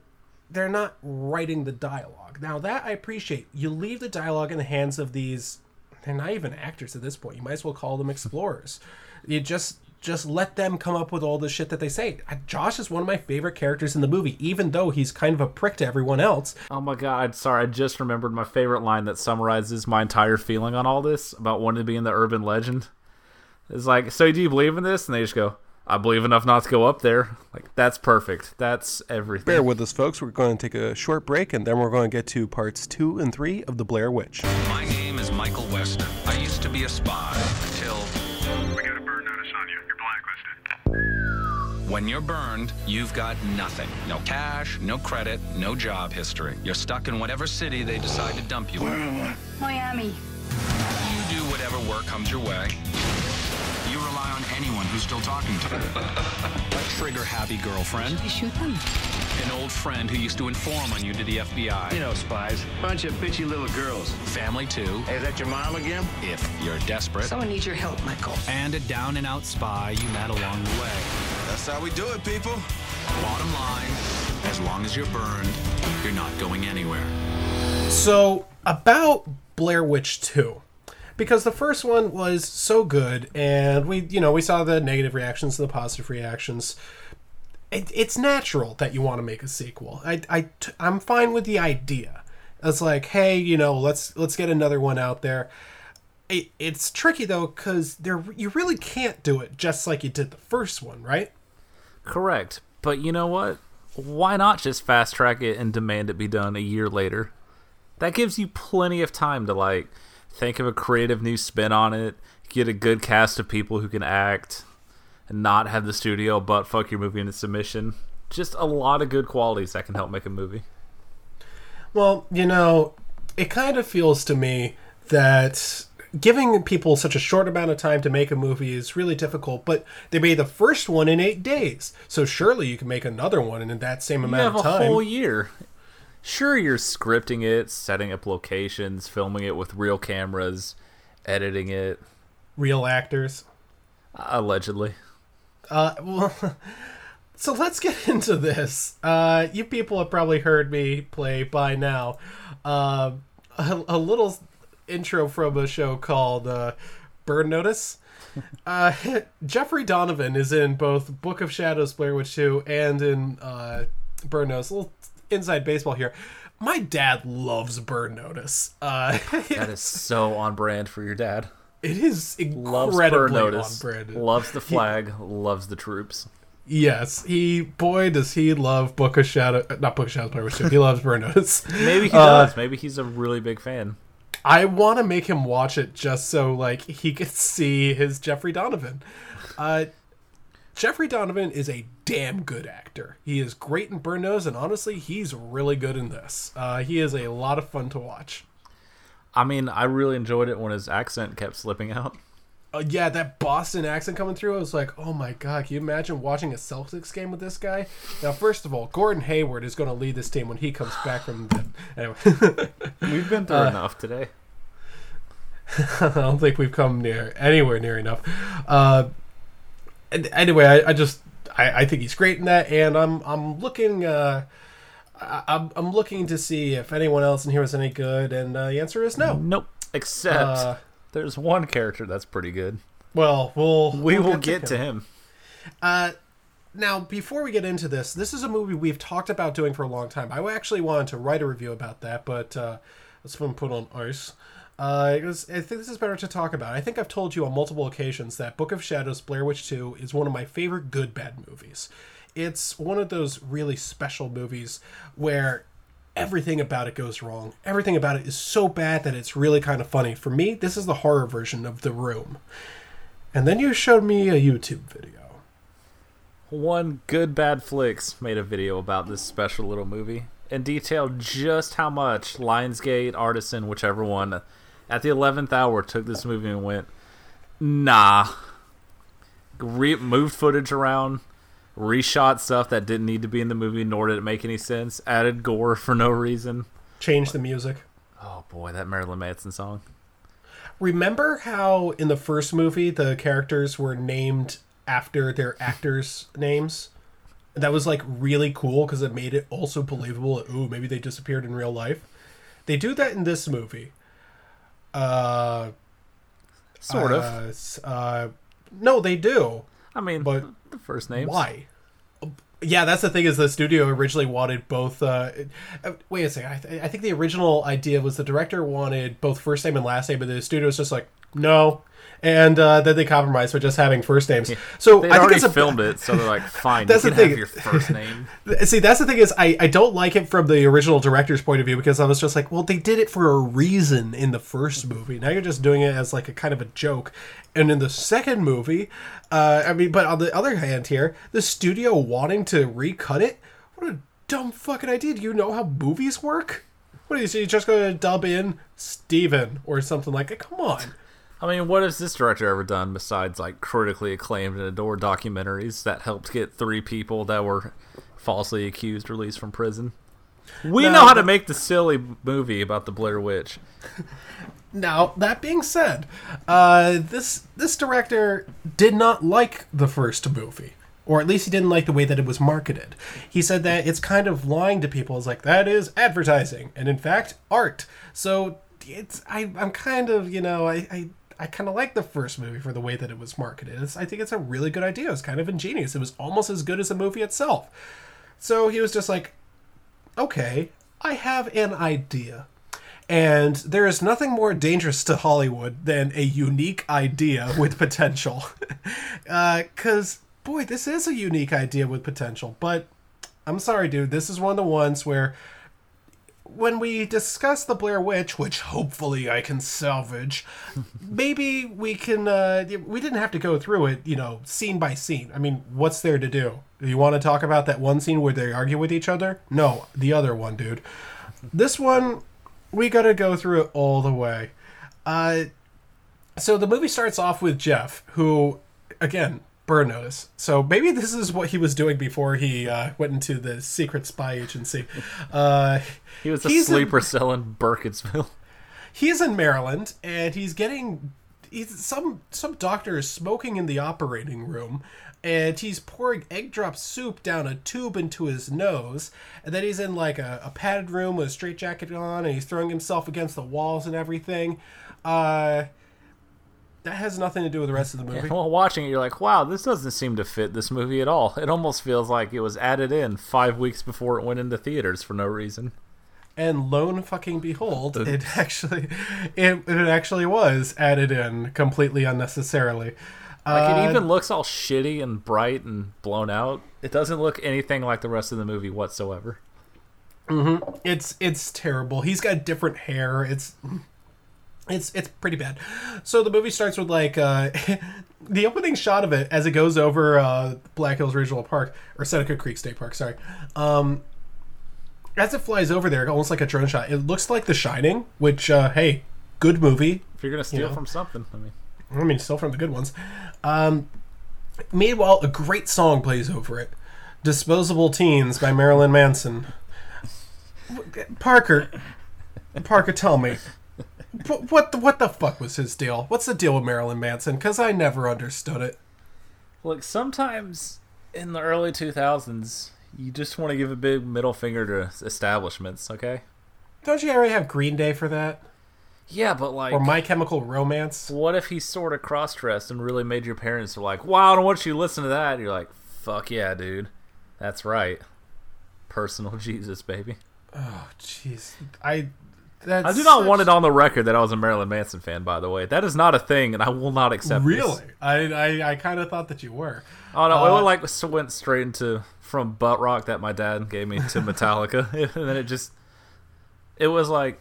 they're not writing the dialogue. Now that I appreciate. You leave the dialogue in the hands of these. They're not even actors at this point. You might as well call them explorers. You just just let them come up with all the shit that they say. Josh is one of my favorite characters in the movie, even though he's kind of a prick to everyone else. Oh my god, sorry, I just remembered my favorite line that summarizes my entire feeling on all this about wanting to be in the urban legend. It's like, so do you believe in this? And they just go, I believe enough not to go up there. Like, that's perfect. That's everything. Bear with us, folks. We're going to take a short break, and then we're going to get to parts two and three of The Blair Witch. My name is Michael Westen. I used to be a spy When you're burned, you've got nothing. No cash, no credit, no job history. You're stuck in whatever city they decide to dump you Where in. Miami. You do whatever work comes your way. You rely on anyone who's still talking to you. A trigger-happy girlfriend. You shoot them. An old friend who used to inform on you to the FBI. You know, spies. Bunch of bitchy little girls. Family too, Hey, is that your mom again? if you're desperate. Someone needs your help, Michael. and a down-and-out spy you met along the way. That's how we do it, people. Bottom line, as long as you're burned, you're not going anywhere. So, about Blair Witch 2. Because the first one was so good, and we, you know, we saw the negative reactions, and the positive reactions. It, it's natural that you want to make a sequel. I, I, t- I'm fine with the idea. It's like, hey, you know, let's let's get another one out there. It, it's tricky though because there you really can't do it just like you did the first one, right? Correct. But you know what? Why not just fast track it and demand it be done a year later? That gives you plenty of time to like think of a creative new spin on it, get a good cast of people who can act, not have the studio butt fuck your movie into submission. Just a lot of good qualities that can help make a movie. Well, you know, it kind of feels to me that giving people such a short amount of time to make a movie is really difficult, but they made the first one in eight days. So surely you can make another one in that same You amount of a time. whole year. Sure, you're scripting it, setting up locations, filming it with real cameras, editing it, Real actors. allegedly. Uh, well, so let's get into this. Uh, you people have probably heard me play by now. Uh, a, a little intro from a show called uh, Burn Notice. Uh, Jeffrey Donovan is in both Book of Shadows, Blair Witch 2, and in uh, Burn Notice. A little inside baseball here. My dad loves Burn Notice. Uh, That is so on brand for your dad. It is Loves incredibly Notice. on brand. Loves the flag. loves the troops. Yes, he boy does he love Book of Shadow, not Book of Shadows, Witch 2. He loves Burn Notice. Maybe he Uh, does. Maybe he's a really big fan. I want to make him watch it just so like he could see his Jeffrey Donovan. Uh, Jeffrey Donovan is a damn good actor. He is great in Burn Notice, and honestly, he's really good in this. Uh, he is a lot of fun to watch. I mean, I really enjoyed it when his accent kept slipping out. Uh, yeah, that Boston accent coming through, I was like, oh my god, can you imagine watching a Celtics game with this guy? Now, first of all, Gordon Hayward is going to lead this team when he comes back from the. Anyway. We've been through Uh, enough today. I don't think we've come near anywhere near enough. Uh, and anyway, I, I just I, I think he's great in that, and I'm I'm looking uh, I, I'm I'm looking to see if anyone else in here is any good, and uh, the answer is no. Nope. Except Uh, there's one character that's pretty good. Well, we'll We we'll will get to him. Uh, now, before we get into this, this is a movie we've talked about doing for a long time. I actually wanted to write a review about that, but uh, it's been put on ice. Uh, was- I think this is better to talk about. I think I've told you on multiple occasions that Book of Shadows Blair Witch 2 is one of my favorite good bad movies. It's one of those really special movies where everything about it goes wrong. Everything about it is so bad that it's really kind of funny. For me, this is the horror version of The Room. And then you showed me a YouTube video. One good bad flicks made a video about this special little movie and detailed just how much Lionsgate, Artisan, whichever one, at the eleventh hour took this movie and went, nah. Re- moved footage around, reshot stuff that didn't need to be in the movie, nor did it make any sense. Added gore for no reason. Changed the music. Oh boy, that Marilyn Manson song. Remember how in the first movie the characters were named after their actors' names? That was like really cool because it made it also believable. that, Ooh, maybe they disappeared in real life. They do that in this movie. Uh, Sort uh, of. s- Uh, no, they do. I mean, but the first names. Why? Yeah, that's the thing. Is the studio originally wanted both? Uh, uh, wait a second. I, th- I think the original idea was the director wanted both first name and last name, but the studio was just like, no. And uh, then they compromised with just having first names. So They I think already it's a, filmed it, so they're like, fine, That's you the can thing. have your first name. See, that's the thing is I, I don't like it from the original director's point of view because I was just like, well, they did it for a reason in the first movie. Now you're just doing it as like a kind of a joke. And in the second movie, uh, I mean, but on the other hand here, the studio wanting to recut it, what a dumb fucking idea. Do you know how movies work? What is you so you're just going to dub in Steven or something like that? Come on. I mean, what has this director ever done besides like critically acclaimed and adored documentaries that helped get three people that were falsely accused released from prison? We No, know how to make the silly movie about the Blair Witch. Now, that being said, uh, this this director did not like the first movie, or at least he didn't like the way that it was marketed. He said that it's kind of lying to people. It's like that is advertising, and in fact, art. So it's I, I'm kind of you know I, I I kind of like the first movie for the way that it was marketed. It's, I think it's a really good idea. It's kind of ingenious. It was almost as good as the movie itself. So he was just like, okay, I have an idea. And there is nothing more dangerous to Hollywood than a unique idea with potential. Uh, because, boy, this is a unique idea with potential. But I'm sorry, dude. This is one of the ones where when we discuss the Blair Witch, which hopefully I can salvage, maybe we can. Uh, we didn't have to go through it, you know, scene by scene. I mean, what's there to do? You want to talk about that one scene where they argue with each other? No, the other one, dude. This one, we got to go through it all the way. Uh, so the movie starts off with Jeff, who, again, burn notice. So maybe this is what he was doing before he uh, went into the secret spy agency. Uh, He was a he's in- sleeper cell in Burkittsville. he's in Maryland and he's getting he's some some doctor is smoking in the operating room and he's pouring egg drop soup down a tube into his nose and then he's in like a, a padded room with a straitjacket on and he's throwing himself against the walls and everything uh that has nothing to do with the rest of the movie While watching it, you're like, wow, this doesn't seem to fit this movie at all. It almost feels like it was added in five weeks before it went into theaters for no reason. and lone fucking behold it actually it, it actually was added in completely unnecessarily Like Uh, it even looks all shitty and bright and blown out. It doesn't look anything like the rest of the movie whatsoever. it's it's terrible. He's got different hair. It's it's it's pretty bad. So the movie starts with like uh the opening shot of it as it goes over uh Black Hills Regional Park or Seneca Creek State Park, sorry. Um as it flies over there, almost like a drone shot, it looks like The Shining, which uh hey, good movie. If you're gonna steal know. from something, I mean, I mean, still from the good ones. Um, meanwhile, a great song plays over it Disposable Teens by Marilyn Manson. Parker, Parker, tell me. What, what the what the fuck was his deal? What's the deal with Marilyn Manson? Because I never understood it. look, sometimes in the early 2000s, you just want to give a big middle finger to establishments, okay? Don't you already have Green Day for that? Yeah, but like, Or My Chemical Romance? what if he sort of cross-dressed and really made your parents like, "Wow, I don't want you to listen to that." And you're like, "Fuck yeah, dude, that's right." Personal Jesus, baby. Oh, jeez. I. That's I do not such- want it on the record that I was a Marilyn Manson fan. By the way, that is not a thing, and I will not accept. this. Really? I, I, I kind of thought that you were. Oh no, Uh, it like went straight into from butt rock that my dad gave me to Metallica, and then it just it was like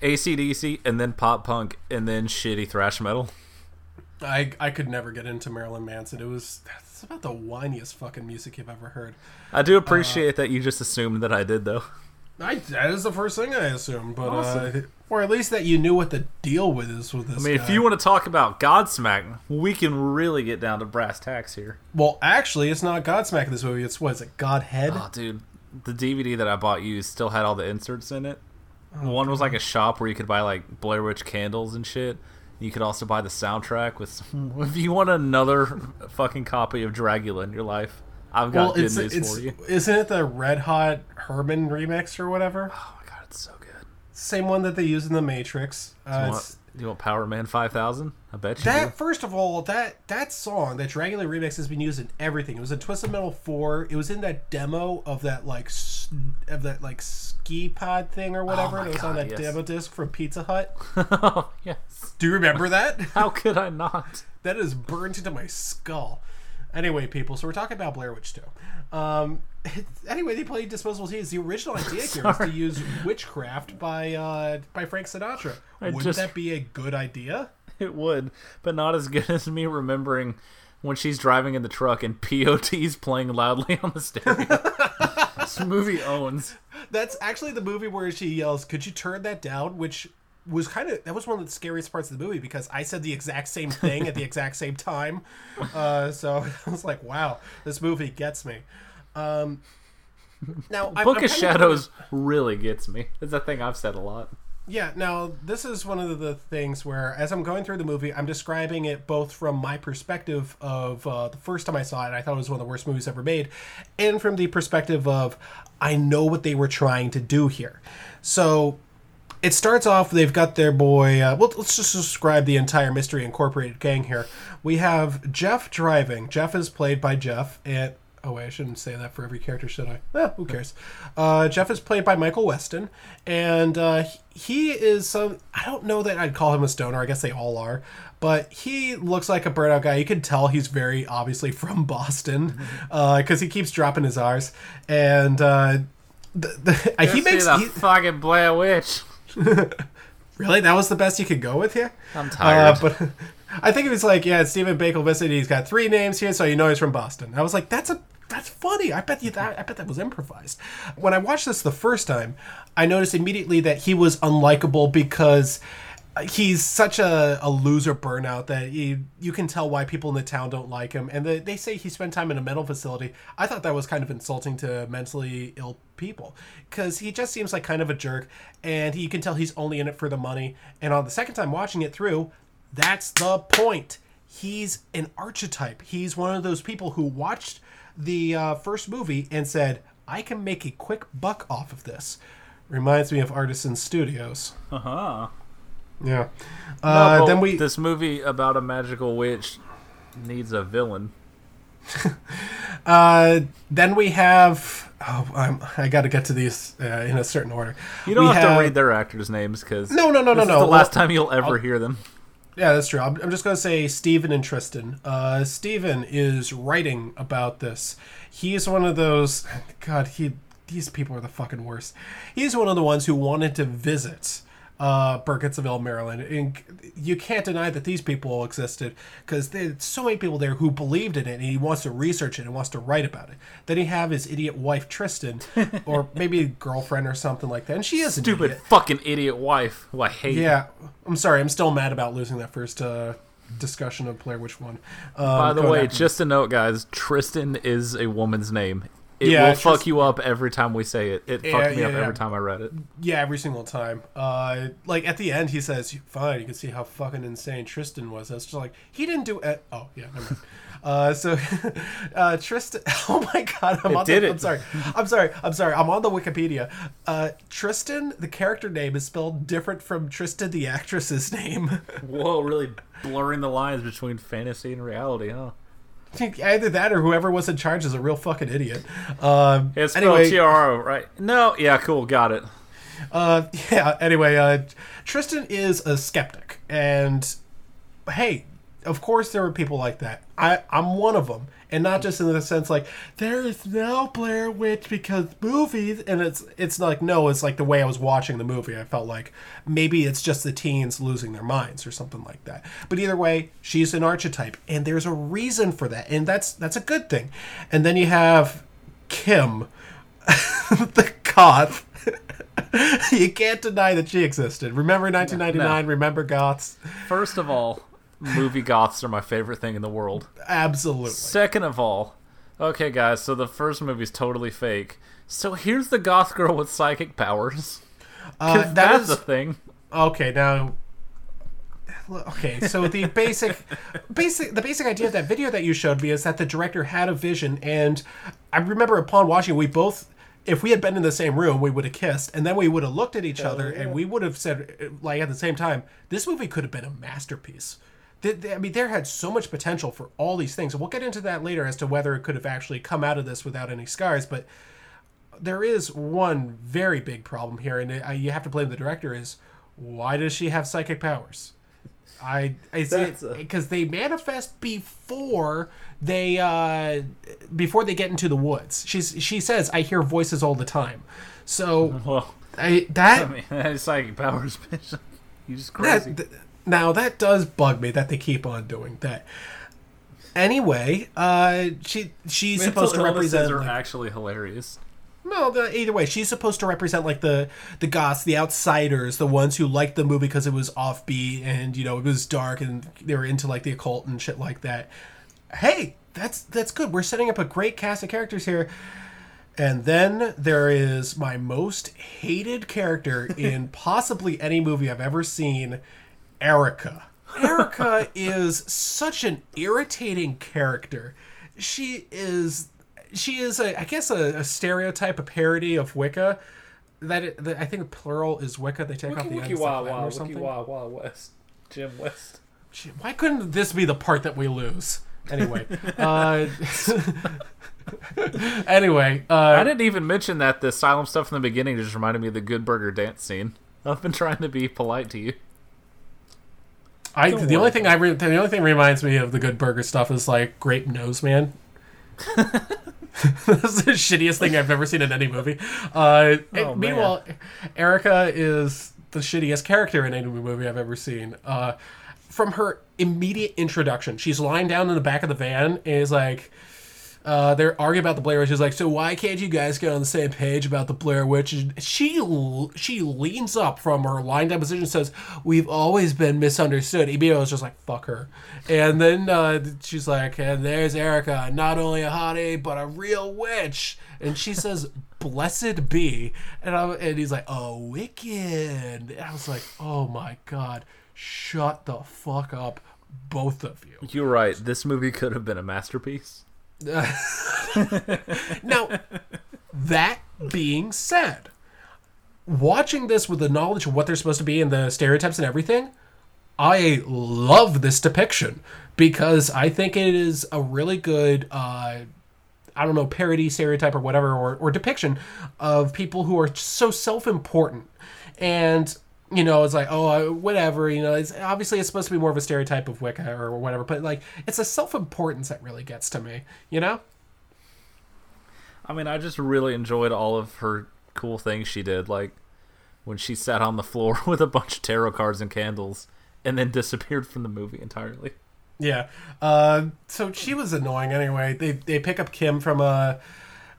ACDC and then pop punk and then shitty thrash metal. I I could never get into Marilyn Manson. It was that's about the whiniest fucking music you've ever heard. I do appreciate that you just assumed that I did though. I that is the first thing I assumed, but uh, or at least that you knew what the deal with is with this. I mean, if you want to talk about Godsmack, we can really get down to brass tacks here. well, actually, it's not Godsmack in this movie. It's what is it, Godhead? Oh, dude, the DVD that I bought you still had all the inserts in it. One was like a shop where you could buy like Blair Witch candles and shit. You could also buy the soundtrack with. Some, if you want another fucking copy of Dragula in your life, I've got well, good it's news it's for you. isn't it the Red Hot Herman remix or whatever? Oh my god, it's so good. Same one that they use in the Matrix. Uh, You it's- want, you want Power Man Five Thousand? I bet you That do. first of all, that that song, that Dragula remix, has been used in everything. It was in Twisted Metal Four. It was in that demo of that like of that like ski pod thing or whatever. Oh it was on that yes. demo disc from Pizza Hut. oh yes. Do you remember that? How could I not? that is burned into my skull. Anyway, people, so we're talking about Blair Witch 2. Um, anyway, they played Disposable Teens. The original idea here is to use Witchcraft by uh, by Frank Sinatra. I Wouldn't just- that be a good idea? It would, but not as good as me remembering when she's driving in the truck and POD's playing loudly on the stereo. this movie owns. That's actually the movie where she yells, "Could you turn that down?" Which was kind of that was one of the scariest parts of the movie because I said the exact same thing at the exact same time. Uh, so I was like, "Wow, this movie gets me." Um, now, I'm- Book I'm of kinda- Shadows really gets me. It's a thing I've said a lot. Yeah, now this is one of the things where, as I'm going through the movie, I'm describing it both from my perspective of uh, the first time I saw it, I thought it was one of the worst movies ever made, and from the perspective of I know what they were trying to do here. So, it starts off. They've got their boy. Uh, well, let's just describe the entire Mystery Incorporated gang here. We have Jeff driving. Jeff is played by Jeff, and oh wait, I shouldn't say that for every character, should I? Eh, who cares? Uh, Jeff is played by Michael Westen, and uh, he is some. I don't know that I'd call him a stoner. I guess they all are. But he looks like a burnout guy. You can tell he's very obviously from Boston because he keeps dropping his R's. And uh, the, the, he makes the he- fucking Blair Witch. Really? That was the best you could go with here? I'm tired. Uh, but I think it was like, yeah, Stephen Bakel visited. He's got three names here, so you know he's from Boston. I was like, that's a that's funny. I bet you that I bet that was improvised. When I watched this the first time, I noticed immediately that he was unlikable because he's such a, a loser burnout that he, you can tell why people in the town don't like him. And the, they say he spent time in a mental facility. I thought that was kind of insulting to mentally ill people because he just seems like kind of a jerk. And you can tell he's only in it for the money. And on the second time watching it through, that's the point. He's an archetype. He's one of those people who watched the uh, first movie and said, I can make a quick buck off of this. Reminds me of Artisan Studios. Uh huh. Yeah. No, Uh, but then we this movie about a magical witch needs a villain. uh, then we have. Oh, I'm, I got to get to these uh, in a certain order. You don't We have, to read their actors' names because No, no, no, no, no. the last time you'll ever I'll- hear them. Yeah, that's true. I'm, I'm just going to say Steven and Tristan. Uh, Steven is writing about this. He's one of those. God, he these people are the fucking worst. He's one of the ones who wanted to visit uh, Burkittsville, Maryland. And you can't deny that these people existed because there's so many people there who believed in it and he wants to research it and wants to write about it. Then he have his idiot wife, Tristan, or maybe a girlfriend or something like that. And she is Stupid idiot. fucking idiot wife who I hate. Yeah, I'm sorry. I'm still mad about losing that first uh, discussion of Blair Witch One. Um, By the way, just a note, guys. Tristan is a woman's name. It Yeah, will fuck Tris- you up every time we say it. It Yeah, fucked me yeah, up yeah. every time I read it. yeah, every single time. Uh, like at the end, he says, "Fine, you can see how fucking insane Tristan was." It's just like he didn't do it. Oh yeah, never mind. Uh, so uh, Tristan. Oh my god, I'm It on did the, it. I'm sorry. I'm sorry. I'm sorry. I'm on the Wikipedia. Uh, Tristan, the character name, is spelled different from Tristan, the actress's name. Whoa, really blurring the lines between fantasy and reality, huh? Either that or whoever was in charge is a real fucking idiot. Um, It's anyway, T R O, right? No, yeah, cool, got it. Uh, yeah. Anyway, uh, Tristan is a skeptic, and hey, of course there are people like that. I I'm one of them, and not just in the sense like there is no Blair Witch because movies, and it's it's like no, it's like the way I was watching the movie. I felt like maybe it's just the teens losing their minds or something like that. But either way, she's an archetype, and there's a reason for that, and that's that's a good thing. And then you have Kim, the goth. you can't deny that she existed. Remember 1999? Remember goths? First of all, movie goths are my favorite thing in the world. Absolutely. Second of all, okay, guys, so the first movie's totally fake. So here's the goth girl with psychic powers. Uh, that that's is a thing. okay. Now, okay. So the basic, basic, the basic idea of that video that you showed me is that the director had a vision, and I remember upon watching, we both. If we had been in the same room, we would have kissed, and then we would have looked at each other, and we would have said, like at the same time, this movie could have been a masterpiece. I mean, there had so much potential for all these things, and we'll get into that later as to whether it could have actually come out of this without any scars. But there is one very big problem here, and it, I, you have to blame the director. Is why does she have psychic powers? I I see That's a- because they manifest before they uh before they get into the woods. She's she says I hear voices all the time. So Well, I that I mean, that's psychic powers, bitch. You just crazy. that, th- now that does bug me that they keep on doing that. Anyway, uh, she she's Mental supposed to represent. are like- actually hilarious. The, either way, she's supposed to represent like the the goths, the outsiders, the ones who liked the movie because it was offbeat and you know it was dark and they were into like the occult and shit like that. Hey, that's that's good. We're setting up a great cast of characters here. And then there is my most hated character in possibly any movie I've ever seen, Erica. Erica is such an irritating character. She is she is a I guess a, a stereotype, a parody of Wicca. that it, the, I think plural is Wicca. They take off the ends like Latin or something. wah West. Jim West. Gee, Why couldn't this be the part that we lose? Anyway, uh, anyway, uh, I didn't even mention that the asylum stuff in the beginning just reminded me of the Good Burger dance scene. I've been trying to be polite to you. I Don't the only thing I re- the only thing reminds me of the Good Burger stuff is like Grape Nose Man. That's the shittiest thing I've ever seen in any movie. Uh, Oh, meanwhile, Erica is the shittiest character in any movie I've ever seen. Uh, from her immediate introduction, she's lying down in the back of the van and is like, uh, they're arguing about the Blair Witch. She's like, so why can't you guys get on the same page about the Blair Witch? And she she leans up from her lying down position and says, we've always been misunderstood. Ebio is just like, fuck her. And then uh, she's like, and there's Erica, not only a hottie, but a real witch. And she says, blessed be. And, I, and he's like, oh, wicked. And I was like, oh my God, shut the fuck up, both of you. You're right. This movie could have been a masterpiece. Now, that being said, watching this with the knowledge of what they're supposed to be and the stereotypes and everything, I love this depiction because I think it is a really good, uh, I don't know, parody, stereotype, or whatever, or, or depiction of people who are so self important. And, you know, it's like, oh, whatever, you know, it's obviously it's supposed to be more of a stereotype of Wicca or whatever, but like, it's a self importance that really gets to me, you know? I mean, I just really enjoyed all of her cool things she did, like when she sat on the floor with a bunch of tarot cards and candles and then disappeared from the movie entirely. Yeah. Uh, so she was annoying anyway. They they pick up Kim from a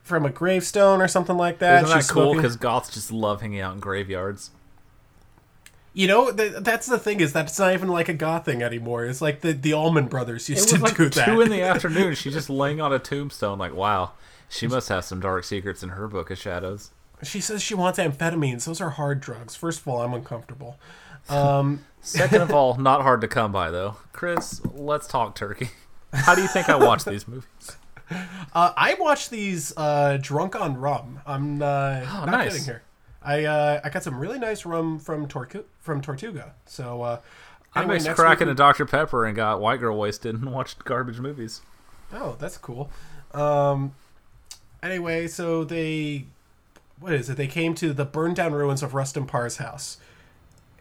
from a gravestone or something like that. Isn't that She's cool? Because goths just love hanging out in graveyards. You know th- that's the thing is that's not even like a goth thing anymore. It's like the the Allman Brothers used to like do that. two in the afternoon. She's just laying on a tombstone, like, wow, she must have some dark secrets in her book of shadows. She says she wants amphetamines. Those are hard drugs. First of all, I'm uncomfortable. Um, Second of all, not hard to come by though. Chris, let's talk turkey. How do you think I watch these movies? uh, I watch these uh, drunk on rum. I'm uh, not Oh, nice. kidding here. I uh, I got some really nice rum from Tortu- from Tortuga. So uh, I anyway, mixed next crack into we- Dr Pepper and got white girl wasted and watched garbage movies. Oh, that's cool. Um, anyway, so they, what is it? They came to the burned down ruins of Rustin Parr's house.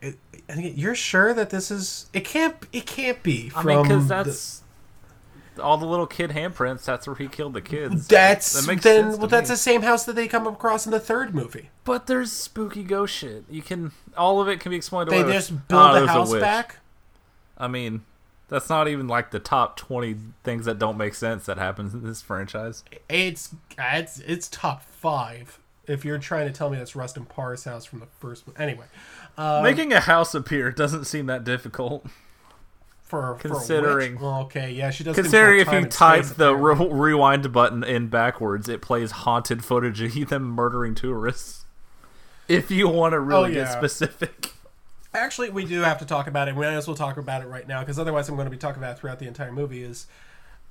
It, and you're sure that this is? It can't. It can't be. I From mean, because the- that's all the little kid handprints. That's where he killed the kids. that's that makes then. sense Well, that's me. the same house that they come across in the third movie. But there's spooky ghost shit. You can all of it can be explained They away. with, just "Oh, build the a house witch." back. I mean, that's not even like the top twenty things that don't make sense that happens in this franchise. It's it's it's top five. If you're trying to tell me that's Rustin Parr's house from the first one, anyway. Uh, Making a house appear doesn't seem that difficult. For for considering- witch? Well, okay, yeah, she does. Considering if you type space, the re- rewind button in backwards, it plays haunted footage of them murdering tourists. If you want to oh, really Oh, get specific. Actually, we do have to talk about it. We might as well talk about it right now because otherwise, I'm going to be talking about it throughout the entire movie. Is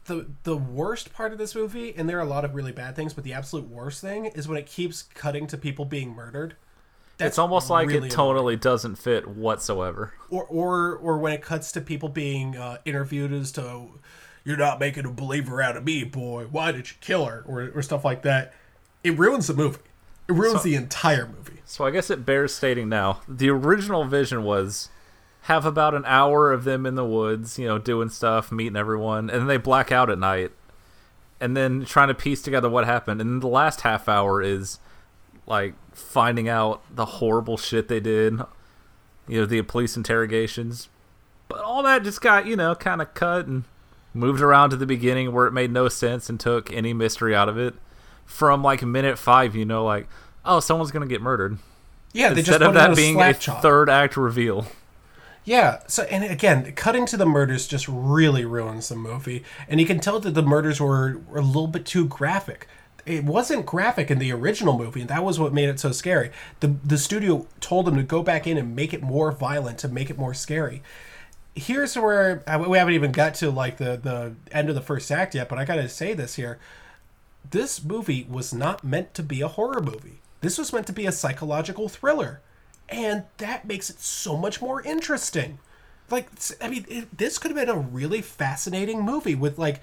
the the worst part of this movie, and there are a lot of really bad things, but the absolute worst thing is when it keeps cutting to people being murdered. It's almost like really it totally doesn't fit whatsoever. or or or when it cuts to people being uh, interviewed as to you're not making a believer out of me boy why did you kill her or, or stuff like that it ruins the movie it ruins So- the entire movie So I guess it bears stating now. The original vision was have about an hour of them in the woods, you know, doing stuff, meeting everyone, and then they black out at night, and then trying to piece together what happened. And then the last half hour is like finding out the horrible shit they did, you know, the police interrogations. But all that just got, you know, kind of cut and moved around to the beginning where it made no sense and took any mystery out of it. From like minute five, you know, like, oh, someone's gonna get murdered. Yeah, they just instead of put it on that a being a chop. third act reveal. yeah so and again cutting to the murders just really ruins the movie and you can tell that the murders were, were a little bit too graphic it wasn't graphic in the original movie and that was what made it so scary. The the studio told them to go back in and make it more violent to make it more scary. Here's where we haven't even got to like the the end of the first act yet but i gotta say this here. This movie was not meant to be a horror movie. This was meant to be a psychological thriller, and that makes it so much more interesting. Like, I mean, it, this could have been a really fascinating movie with like,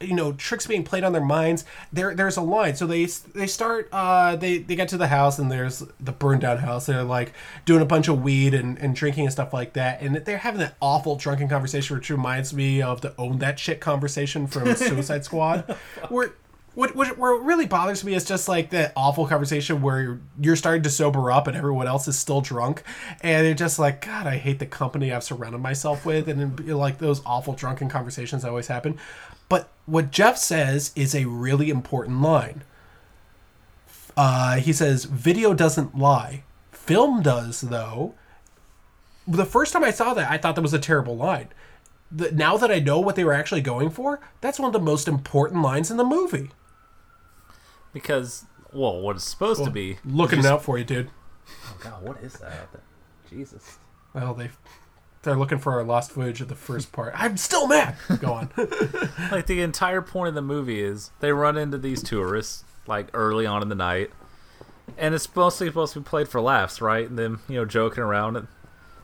you know, tricks being played on their minds. There, there's a line. So they they start, uh, they they get to the house and there's the burned down house. They're like doing a bunch of weed and, and drinking and stuff like that. And they're having that awful drunken conversation, which reminds me of the own that shit conversation from Suicide Squad, where what, what, what really bothers me is just like that awful conversation where you're, you're starting to sober up and everyone else is still drunk, and you're just like, God, I hate the company I've surrounded myself with, and like those awful drunken conversations that always happen. But what Jeff says is a really important line. Uh, he says, "Video doesn't lie, film does, though." The first time I saw that, I thought that was a terrible line. The, now that I know what they were actually going for, that's one of the most important lines in the movie. Because, well, what it's supposed to be. Looking just- out for you, dude. Oh, God, what is that out there? Jesus. Well, they they're looking for our lost footage of the first part. I'm still mad. Go on. like the entire point of the movie is they run into these tourists like early on in the night, and it's mostly supposed to be played for laughs, right? And then you know joking around, and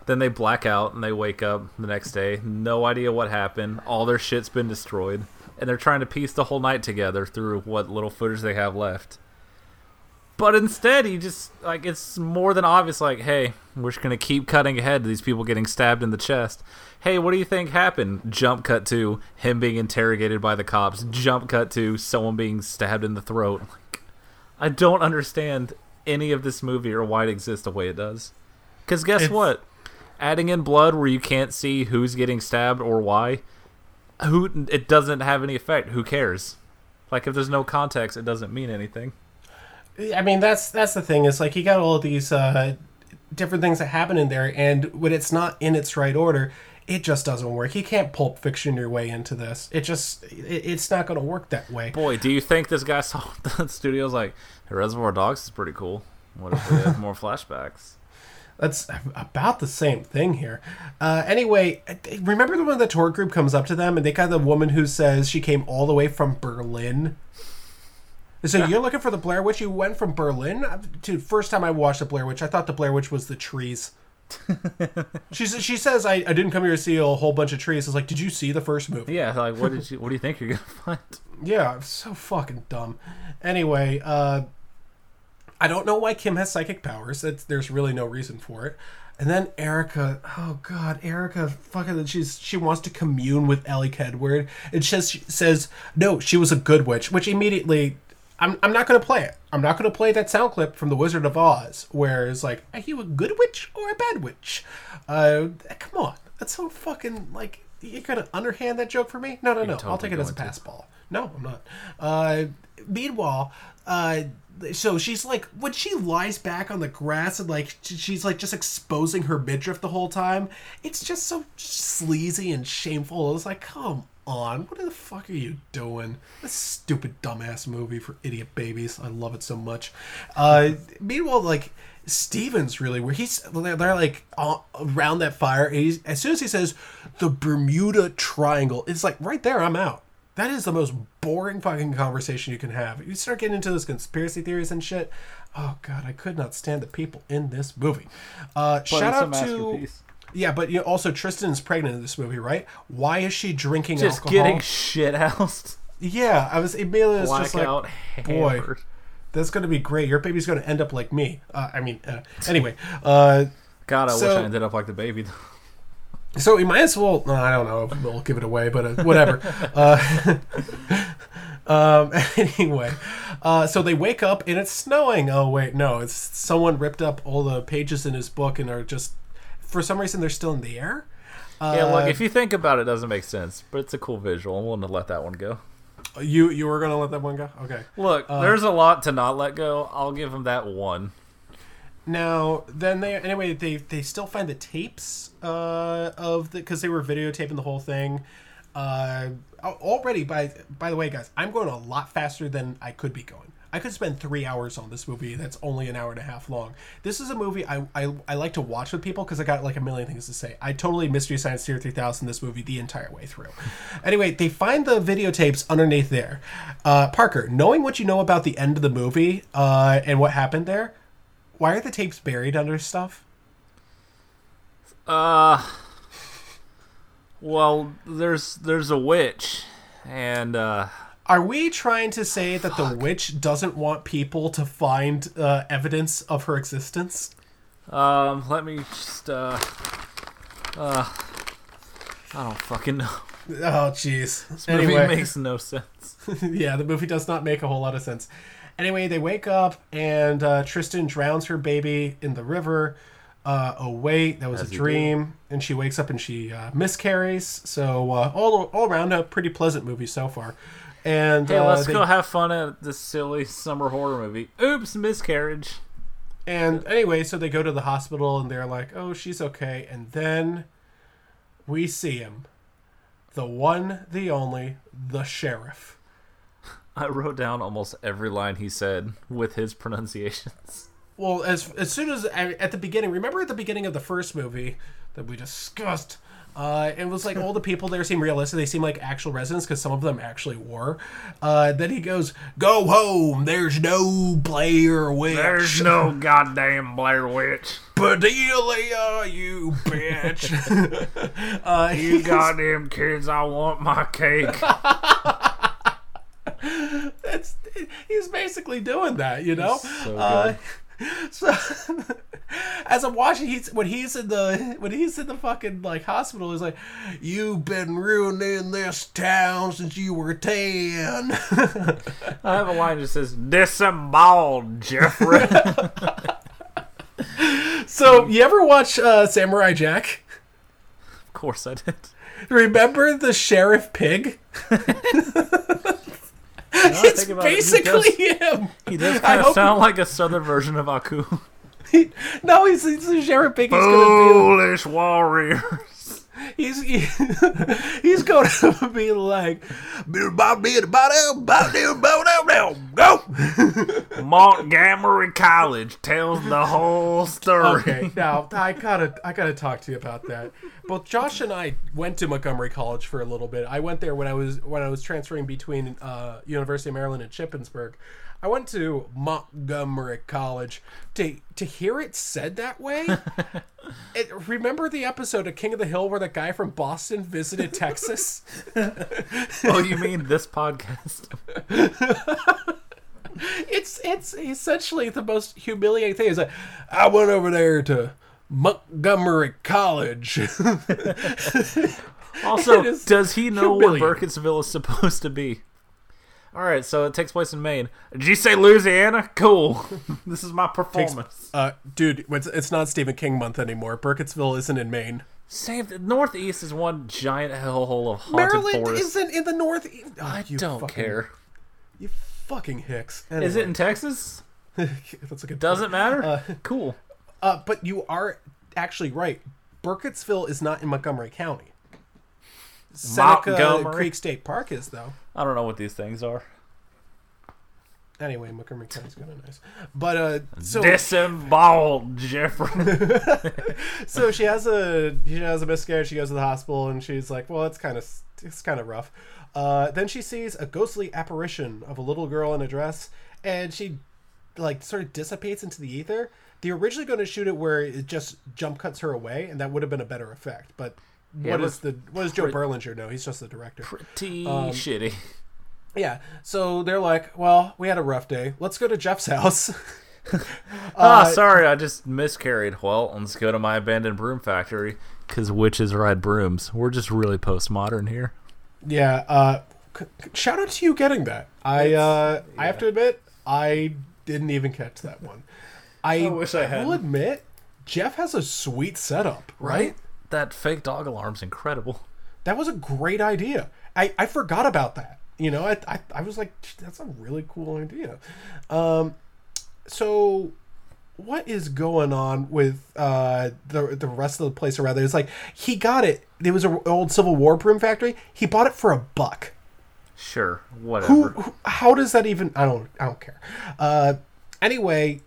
then they black out and they wake up the next day, no idea what happened. All their shit's been destroyed, and they're trying to piece the whole night together through what little footage they have left. But instead, he just like it's more than obvious. Like, hey, we're just gonna keep cutting ahead to these people getting stabbed in the chest. Hey, what do you think happened? Jump cut to him being interrogated by the cops. Jump cut to someone being stabbed in the throat. Like, I don't understand any of this movie or why it exists the way it does. Because guess It's- what? Adding in blood where you can't see who's getting stabbed or why, who it doesn't have any effect. Who cares? Like if there's no context, it doesn't mean anything. I mean, that's that's the thing. Is like you got all these uh, different things that happen in there, and when it's not in its right order, it just doesn't work. You can't pulp fiction your way into this. It just it, it's not going to work that way. Boy, do you think this guy saw the studio's like Reservoir Dogs is pretty cool? What if we have more flashbacks? That's about the same thing here. Uh, anyway, remember the when the tour group comes up to them and they got the woman who says she came all the way from Berlin. So you're looking for the Blair Witch? You went from Berlin to first time I watched the Blair Witch. I thought the Blair Witch was the trees. she she says I, I didn't come here to see a whole bunch of trees. It's like, did you see the first movie? Yeah, like what did you? What do you think you're gonna find? Yeah, so fucking dumb. Anyway, uh, I don't know why Kim has psychic powers. That's, there's really no reason for it. And then Erica, oh god, Erica, fucking, she's she wants to commune with Elly Kedward. It says she says no, she was a good witch, which immediately. I'm, I'm not going to play it. I'm not going to play that sound clip from The Wizard of Oz, where it's like, are you a good witch or a bad witch? Uh, come on. That's so fucking, like, you're going to underhand that joke for me? No, no, no. I'll take it as a going to. pass ball. No, I'm not. Uh, meanwhile, uh, so she's like when she lies back on the grass and like she's like just exposing her midriff the whole time. It's just so sleazy and shameful. It's like, come on, what the fuck are you doing? This stupid dumbass movie for idiot babies. I love it so much. Uh, meanwhile, like. Steven's really where he's they're like around that fire. As soon as he says the Bermuda Triangle, it's like right there. I'm out. That is the most boring fucking conversation you can have. You start getting into those conspiracy theories and shit. Oh god, I could not stand the people in this movie. Uh, shout out to yeah, but you know, also Tristan's pregnant in this movie, right? Why is she drinking Just alcohol? getting shit housed. yeah, I was immediately was just like, boy, hammered. that's gonna be great. Your baby's gonna end up like me. Uh, I mean, uh, anyway. Uh, God, I wish I ended up like the baby. So we might as well. I don't know. if We'll give it away, but uh, whatever. uh, um, anyway, uh, so they wake up and it's snowing. Oh wait, no, it's someone ripped up all the pages in his book and are just for some reason they're still in the air. Uh, yeah, look, if you think about it, it doesn't make sense, but it's a cool visual. I'm willing to let that one go. you you were gonna let that one go. Okay. Look, Uh, there's a lot to not let go. I'll give him that one. Now, then they anyway they they still find the tapes uh, of the because they were videotaping the whole thing. Uh, already by by the way, guys, I'm going a lot faster than I could be going. I could spend three hours on this movie that's only an hour and a half long. This is a movie I, I, I like to watch with people because I got like a million things to say. I totally Mystery Science Theater 3000 this movie the entire way through. anyway, they find the videotapes underneath there. Uh, Parker, knowing what you know about the end of the movie uh, and what happened there, why are the tapes buried under stuff? Uh, well, there's there's a witch, and uh, Are we trying to say that the witch doesn't want people to find uh, evidence of her existence? um, let me just uh, uh, I don't fucking know. Oh, jeez. This movie makes no sense. yeah, the movie does not make a whole lot of sense. Anyway, they wake up and uh, Tristan drowns her baby in the river. Uh, oh wait, that was As a dream. And she wakes up and she uh, miscarries. So uh, all all around a pretty pleasant movie so far. And Hey, uh, let's they- go have fun at this silly summer horror movie. Oops, miscarriage. And anyway, so they go to the hospital and they're like, "Oh, she's okay." And then we see him, the one, the only, the sheriff. I wrote down almost every line he said with his pronunciations. Well, as as soon as at the beginning, remember at the beginning of the first movie that we discussed, uh, it was like all the people there seem realistic. They seem like actual residents because some of them actually were. Uh, then he goes, "Go home. There's no Blair Witch. There's no goddamn Blair Witch. Bedelia, you bitch. uh, You goddamn kids, I want my cake. That's he's basically doing that, you know. so Uh, so as I'm watching, he's when he's in the when he's in the fucking like hospital, he's like, "You've been ruining this town since you were 10. I have a line that says, Disembowel, Jeffrey. so you ever watch uh, Samurai Jack? of course I did. Remember the sheriff pig? I it's think about it, he basically does- him. He does I kind of hope- sound like a southern version of Aku. No, he's, he's pig. He's gonna be. Foolish warriors. He's he, he's going to be like, go. Montgomery College tells the whole story. Okay, now I gotta I gotta talk to you about that. Both Josh and I went to Montgomery College for a little bit. I went there when I was when I was transferring between uh, University of Maryland and Shippensburg. I went to Montgomery College to to hear it said that way. it, remember the episode of King of the Hill where that guy from Boston visited Texas? oh, you mean this podcast? it's it's essentially the most humiliating thing. Is like I went over there to Montgomery College. Also, does he know where. Burkittsville is supposed to be? All right, so it takes place in Maine. Did you say Louisiana? Cool. this is my performance. Uh, dude, it's, it's not Stephen King month anymore. Burkittsville isn't in Maine. Same. The Northeast is one giant hellhole of haunted Maryland forest. isn't in the northeast. Oh, I don't fucking- care. You fucking hicks. Is it in Anyway, Texas? That's a good. Doesn't point. matter. Uh, cool. uh, but you are actually right. Burkittsville is not in Montgomery County. Seneca Montgomery. Creek State Park is though. I don't know what these things are. Anyway, Montgomery County's kind of nice. But uh, so Disemboweled, Jeffrey. so she has a she has a miscarriage. She goes to the hospital and she's like, "Well, it's kind of it's kind of rough." Uh, then she sees a ghostly apparition of a little girl in a dress, and she like sort of dissipates into the ether. They're originally going to shoot it where it just jump cuts her away, and that would have been a better effect. But Yeah, what is the what does Joe pretty- Berlinger know? He's just the director. Pretty Um, shitty. Yeah. So they're like, "Well, we had a rough day. Let's go to Jeff's house." Ah, uh, sorry, I just miscarried. Well, let's go to my abandoned broom factory because witches ride brooms. We're just really postmodern here. Yeah. Uh, c- shout out to you getting that. I uh, I have to admit, I didn't even catch that one. I, I wish I had. will admit, Jeff has a sweet setup, right? That fake dog alarm's incredible. That was a great idea. I, I forgot about that. You know, I, I, I was like, that's a really cool idea. Um, so what is going on with uh, the the rest of the place around there? It's like he got it. It was an old Civil War broom factory. He bought it for a buck. Sure, whatever. Who, who? How does that even? I don't. I don't care. Uh, anyway,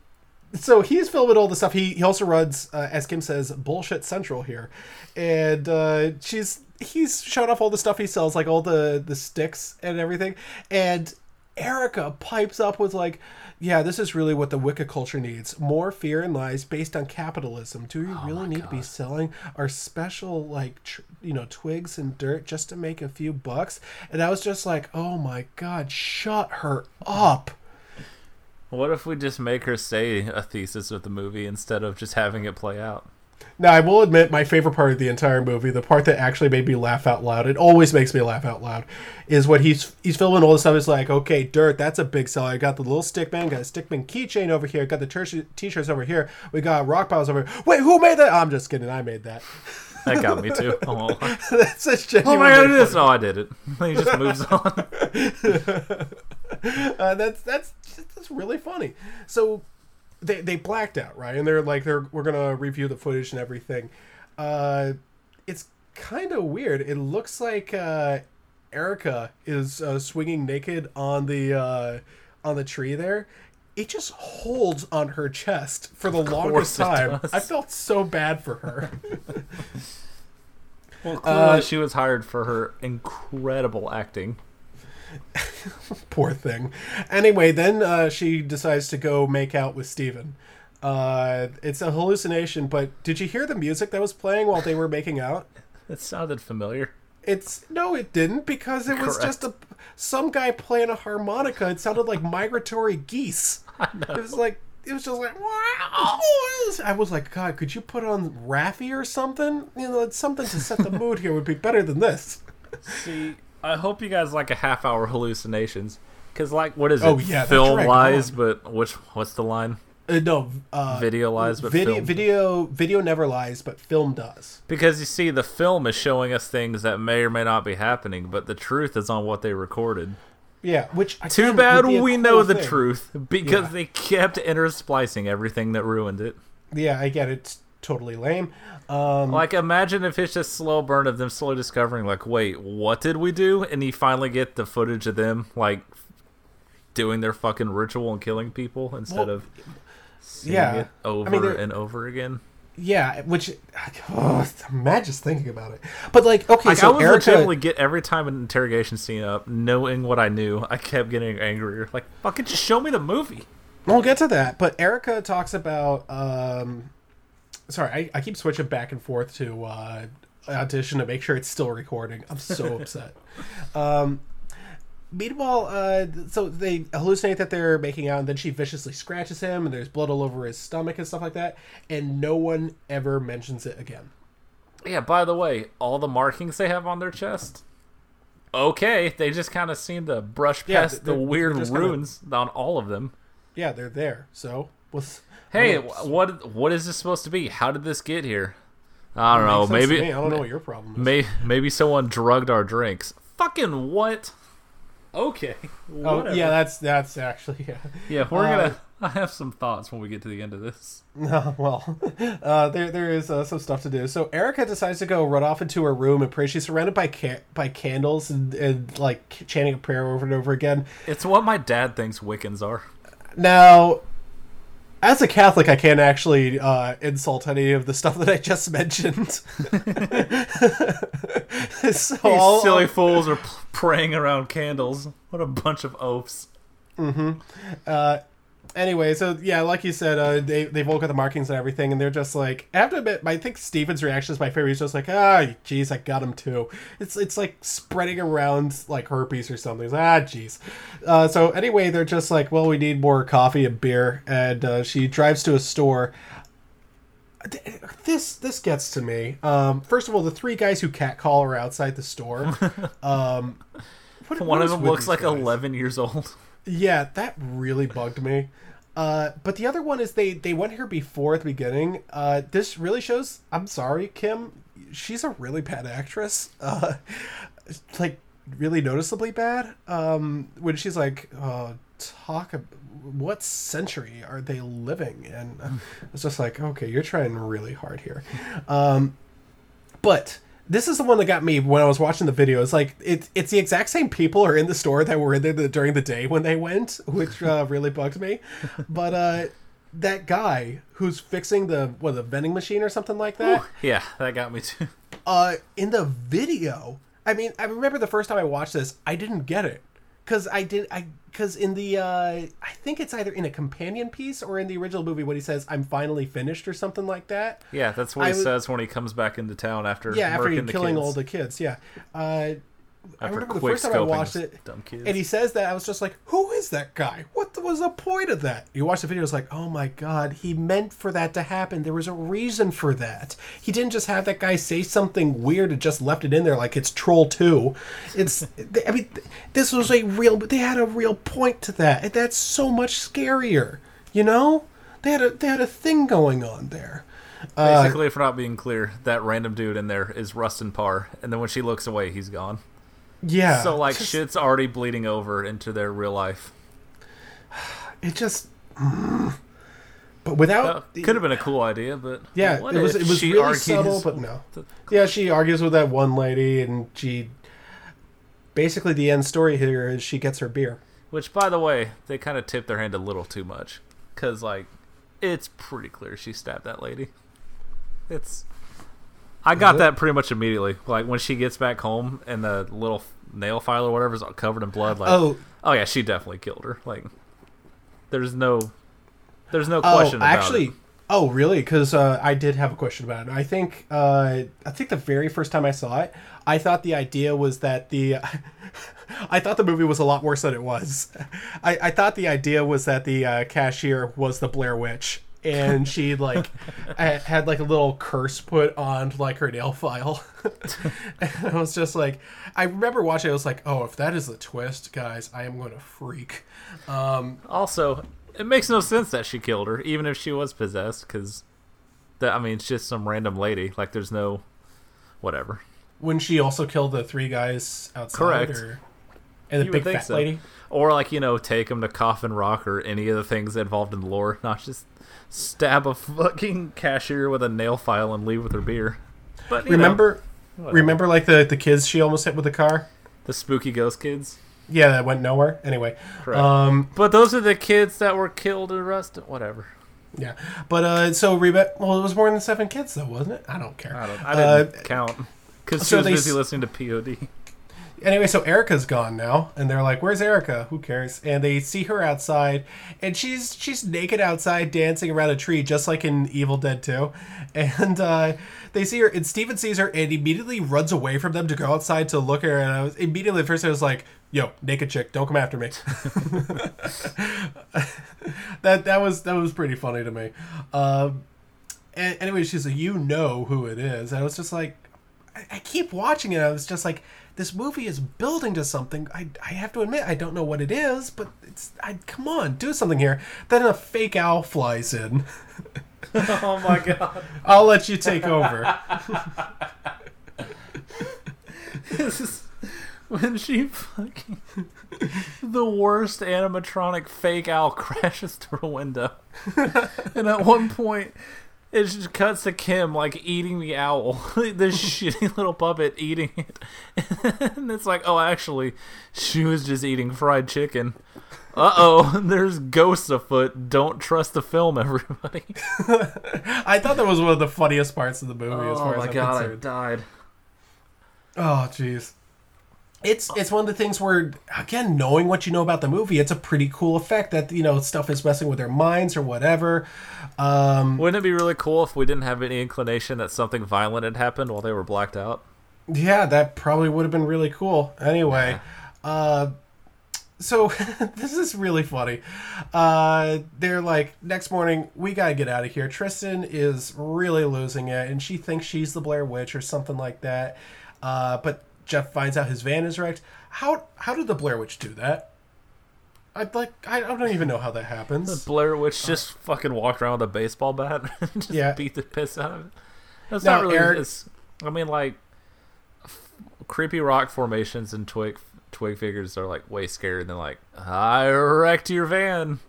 so he's filming all the stuff. He he also runs, uh, as Kim says, bullshit central here, and uh, she's he's showing off all the stuff he sells, like all the the sticks and everything, and Erica pipes up with like. Yeah, this is really what the Wicca culture needs. More fear and lies based on capitalism. Do we really need to be selling our special, like, tr- you know, twigs and dirt just to make a few bucks? And I was just like, oh my god, shut her up. What if we just make her say a thesis of the movie instead of just having it play out? Now, I will admit, my favorite part of the entire movie, the part that actually made me laugh out loud, it always makes me laugh out loud, is what he's he's filming all this stuff. It's like, okay, dirt, that's a big seller. I got the little stickman, got a stickman keychain over here, got the t- t-shirts over here. We got rock piles over here. Wait, who made that? I'm just kidding. I made that. That got me too. Oh, that's a oh my god, it is. Oh, I did it. He just moves on. uh, that's that's that's really funny. So they they blacked out, right? And they're like, they're we're gonna review the footage and everything. Uh, it's kind of weird. It looks like uh, Erica is uh, swinging naked on the uh, on the tree there. It just holds on her chest for the longest time. does. I felt so bad for her. Well, clearly she was hired for her incredible acting. Poor thing. Anyway, then uh, she decides to go make out with Steven. Uh, it's a hallucination, but did you hear the music that was playing while they were making out? It sounded familiar. It's no, it didn't because it was just a some guy playing a harmonica. It sounded like migratory geese. It was like it was just like wow. I was like, God, could you put on Raffi or something? You know, something to set the mood here would be better than this. See, I hope you guys like a half hour hallucinations. Because, like, what is it? Oh, yeah, Film dragged lies, but which, what's the line? Uh, no, uh, Video lies, but video, film. video, video never lies, but film does. Because you see, the film is showing us things that may or may not be happening, but the truth is on what they recorded. Yeah, which Too again, bad would be a we cool know the truth because Yeah. they kept intersplicing everything that ruined it. Yeah, I get it. It's totally lame. Um, Like, imagine if it's just slow burn of them slowly discovering, like, wait, what did we do? And you finally get the footage of them, like, doing their fucking ritual and killing people instead Well, of seeing yeah. it I over mean, and over again. yeah, which oh, I'm just thinking about it. But like, okay, Like, I so would Erica, legitimately get every time an interrogation scene up, knowing what I knew, I kept getting angrier. Like, fucking just show me the movie. we'll get to that. But Erica talks about. Um, sorry, I, I keep switching back and forth to uh, audition to make sure it's still recording. I'm so upset. Um, meanwhile, uh, so they hallucinate that they're making out, and then she viciously scratches him, and there's blood all over his stomach and stuff like that, and no one ever mentions it again. Yeah, by the way, all the markings they have on their chest. Okay, they just kind of seem to brush Yeah, past the they're- weird they're kinda- runes on all of them. Yeah, they're there. So what's Hey, I don't know, wh- what what is this supposed to be? How did this get here? I don't know. makes sense to Maybe me. I don't know what your problem is. May, maybe someone drugged our drinks. Fucking what? Okay. Oh yeah, that's that's actually yeah. yeah. We're Uh, gonna. I have some thoughts when we get to the end of this. well, uh, there there is uh, some stuff to do. So Erica decides to go run off into her room and pray. She's surrounded by ca- by candles and, and like chanting a prayer over and over again. It's what my dad thinks Wiccans are. Now, as a Catholic, I can't actually uh, insult any of the stuff that I just mentioned. so These I'll- silly fools are p- praying around candles. What a bunch of oafs. Uh, anyway, so yeah, like you said, uh, they they've all got the markings and everything, and they're just like. I have to admit, I think Steven's reaction is my favorite. He's just like, ah, jeez, I got him too. It's it's like spreading around like herpes or something. It's, ah, jeez. Uh, so anyway, they're just like, well, we need more coffee and beer, and uh, she drives to a store. This this gets to me. Um, first of all, the three guys who catcall her outside the store. Um, what- One what of them looks like guys? 11 years old. Yeah, that really bugged me. Uh, but the other one is they they went here before at the beginning. Uh, this really shows. I'm sorry, Kim. She's a really bad actress. Uh, like really noticeably bad. Um, when she's like, uh, talk. What century are they living in? It's just like, okay, you're trying really hard here. Um, but this is the one that got me when I was watching the video. It's like it, it's the exact same people are in the store that were in there the, during the day when they went, which uh, really bugged me. But uh, that guy who's fixing the what the vending machine or something like that, Yeah, that got me too. uh, in the video, I mean, I remember the first time I watched this, I didn't get it because I did I because in the uh, I think it's either in a companion piece or in the original movie when he says I'm finally finished or something like that. Yeah, that's what I he was- says when he comes back into town after Yeah, after the killing kids. all the kids. Yeah. Uh, I remember the first time I watched it, and he says that I was just like, "Who is that guy? What was the point of that?" You watch the video, it's like, "Oh my god, he meant for that to happen. There was a reason for that. He didn't just have that guy say something weird and just left it in there like it's Troll Two. It's, I mean, this was a real. They had a real point to that, and that's so much scarier. You know, they had a they had a thing going on there. Uh, Basically, if we're not being clear, that random dude in there is Rustin Parr, and then when she looks away, he's gone. Yeah. so like just- shit's already bleeding over into their real life. it just mm. but without Could have been a cool idea, but yeah it was it was really argues- subtle but no yeah she argues with that one lady and she basically the end story here is she gets her beer Which, by the way, they kind of tipped their hand a little too much, because like it's pretty clear she stabbed that lady. It's I got that pretty much immediately. Like when she gets back home and the little nail file or whatever is covered in blood. Like, Oh. oh yeah, she definitely killed her. Like, there's no, there's no question oh about actually it. oh really because uh, i did have a question about it i think uh, i think the very first time i saw it i thought the idea was that the I thought the movie was a lot worse than it was. I, I thought the idea was that the uh, cashier was the Blair Witch, and she like had like a little curse put on like her nail file. and I was just like, I remember watching. it, I was like, oh, if that is the twist, guys, I am going to freak. Um, Also, it makes no sense that she killed her, even if she was possessed, because that I mean, it's just some random lady. Like, there's no, whatever. when she also killed the three guys outside, Correct. or, and the You big fat so. lady. Or like you know, take them to Coffin Rock or any of the things involved in the lore, not just stab a fucking cashier with a nail file and leave with her beer. But you know, Remember, remember like the the kids she almost hit with the car. the spooky ghost kids. Yeah, that went nowhere. Anyway, Correct. um, But those are the kids that were killed and arrested. Whatever. yeah, but uh, so Reba, well, it was more than seven kids though, wasn't it? I don't care. I don't. I Uh, didn't count because she was busy s- listening to POD. Anyway, so Erica's gone now, and they're like, "Where's Erica? Who cares?" And they see her outside, and she's she's naked outside dancing around a tree, just like in Evil Dead 2. And uh, they see her, and Steven sees her, and immediately runs away from them to go outside to look at her. And I was immediately at first I was like, "Yo, naked chick, don't come after me." that that was that was pretty funny to me. Um, and anyway, she's like, "You know who it is," and I was just like. I keep watching it. I was just like, this movie is building to something. I, I have to admit, I don't know what it is, but it's. I come on, do something here. Then a fake owl flies in. oh my god! I'll let you take over. This is when she fucking the worst animatronic fake owl crashes through a window, and at one point. It just cuts to Kim like eating the owl, this shitty little puppet eating it, and it's like, oh, actually, she was just eating fried chicken. Uh oh, there's ghosts afoot. Don't trust the film, everybody. I thought that was one of the funniest parts of the movie. as Oh far my as I'm god, I died. Oh, jeez. It's it's one of the things where again, knowing what you know about the movie, it's a pretty cool effect that you know stuff is messing with their minds or whatever. Um, Wouldn't it be really cool if we didn't have any inclination that something violent had happened while they were blacked out? Yeah, that probably would have been really cool. Anyway, uh, so this is really funny. Uh, they're like, next morning, we gotta get out of here. Tristen is really losing it, and she thinks she's the Blair Witch or something like that. Uh, but Jeff finds out his van is wrecked. How how did the Blair Witch do that? I'd like I don't even know how that happens. The Blair Witch just fucking walked around with a baseball bat and just Yeah. beat the piss out of it. That's Now, not really. Eric- I mean, like f- creepy rock formations and twig twig figures are like way scarier than like I wrecked your van.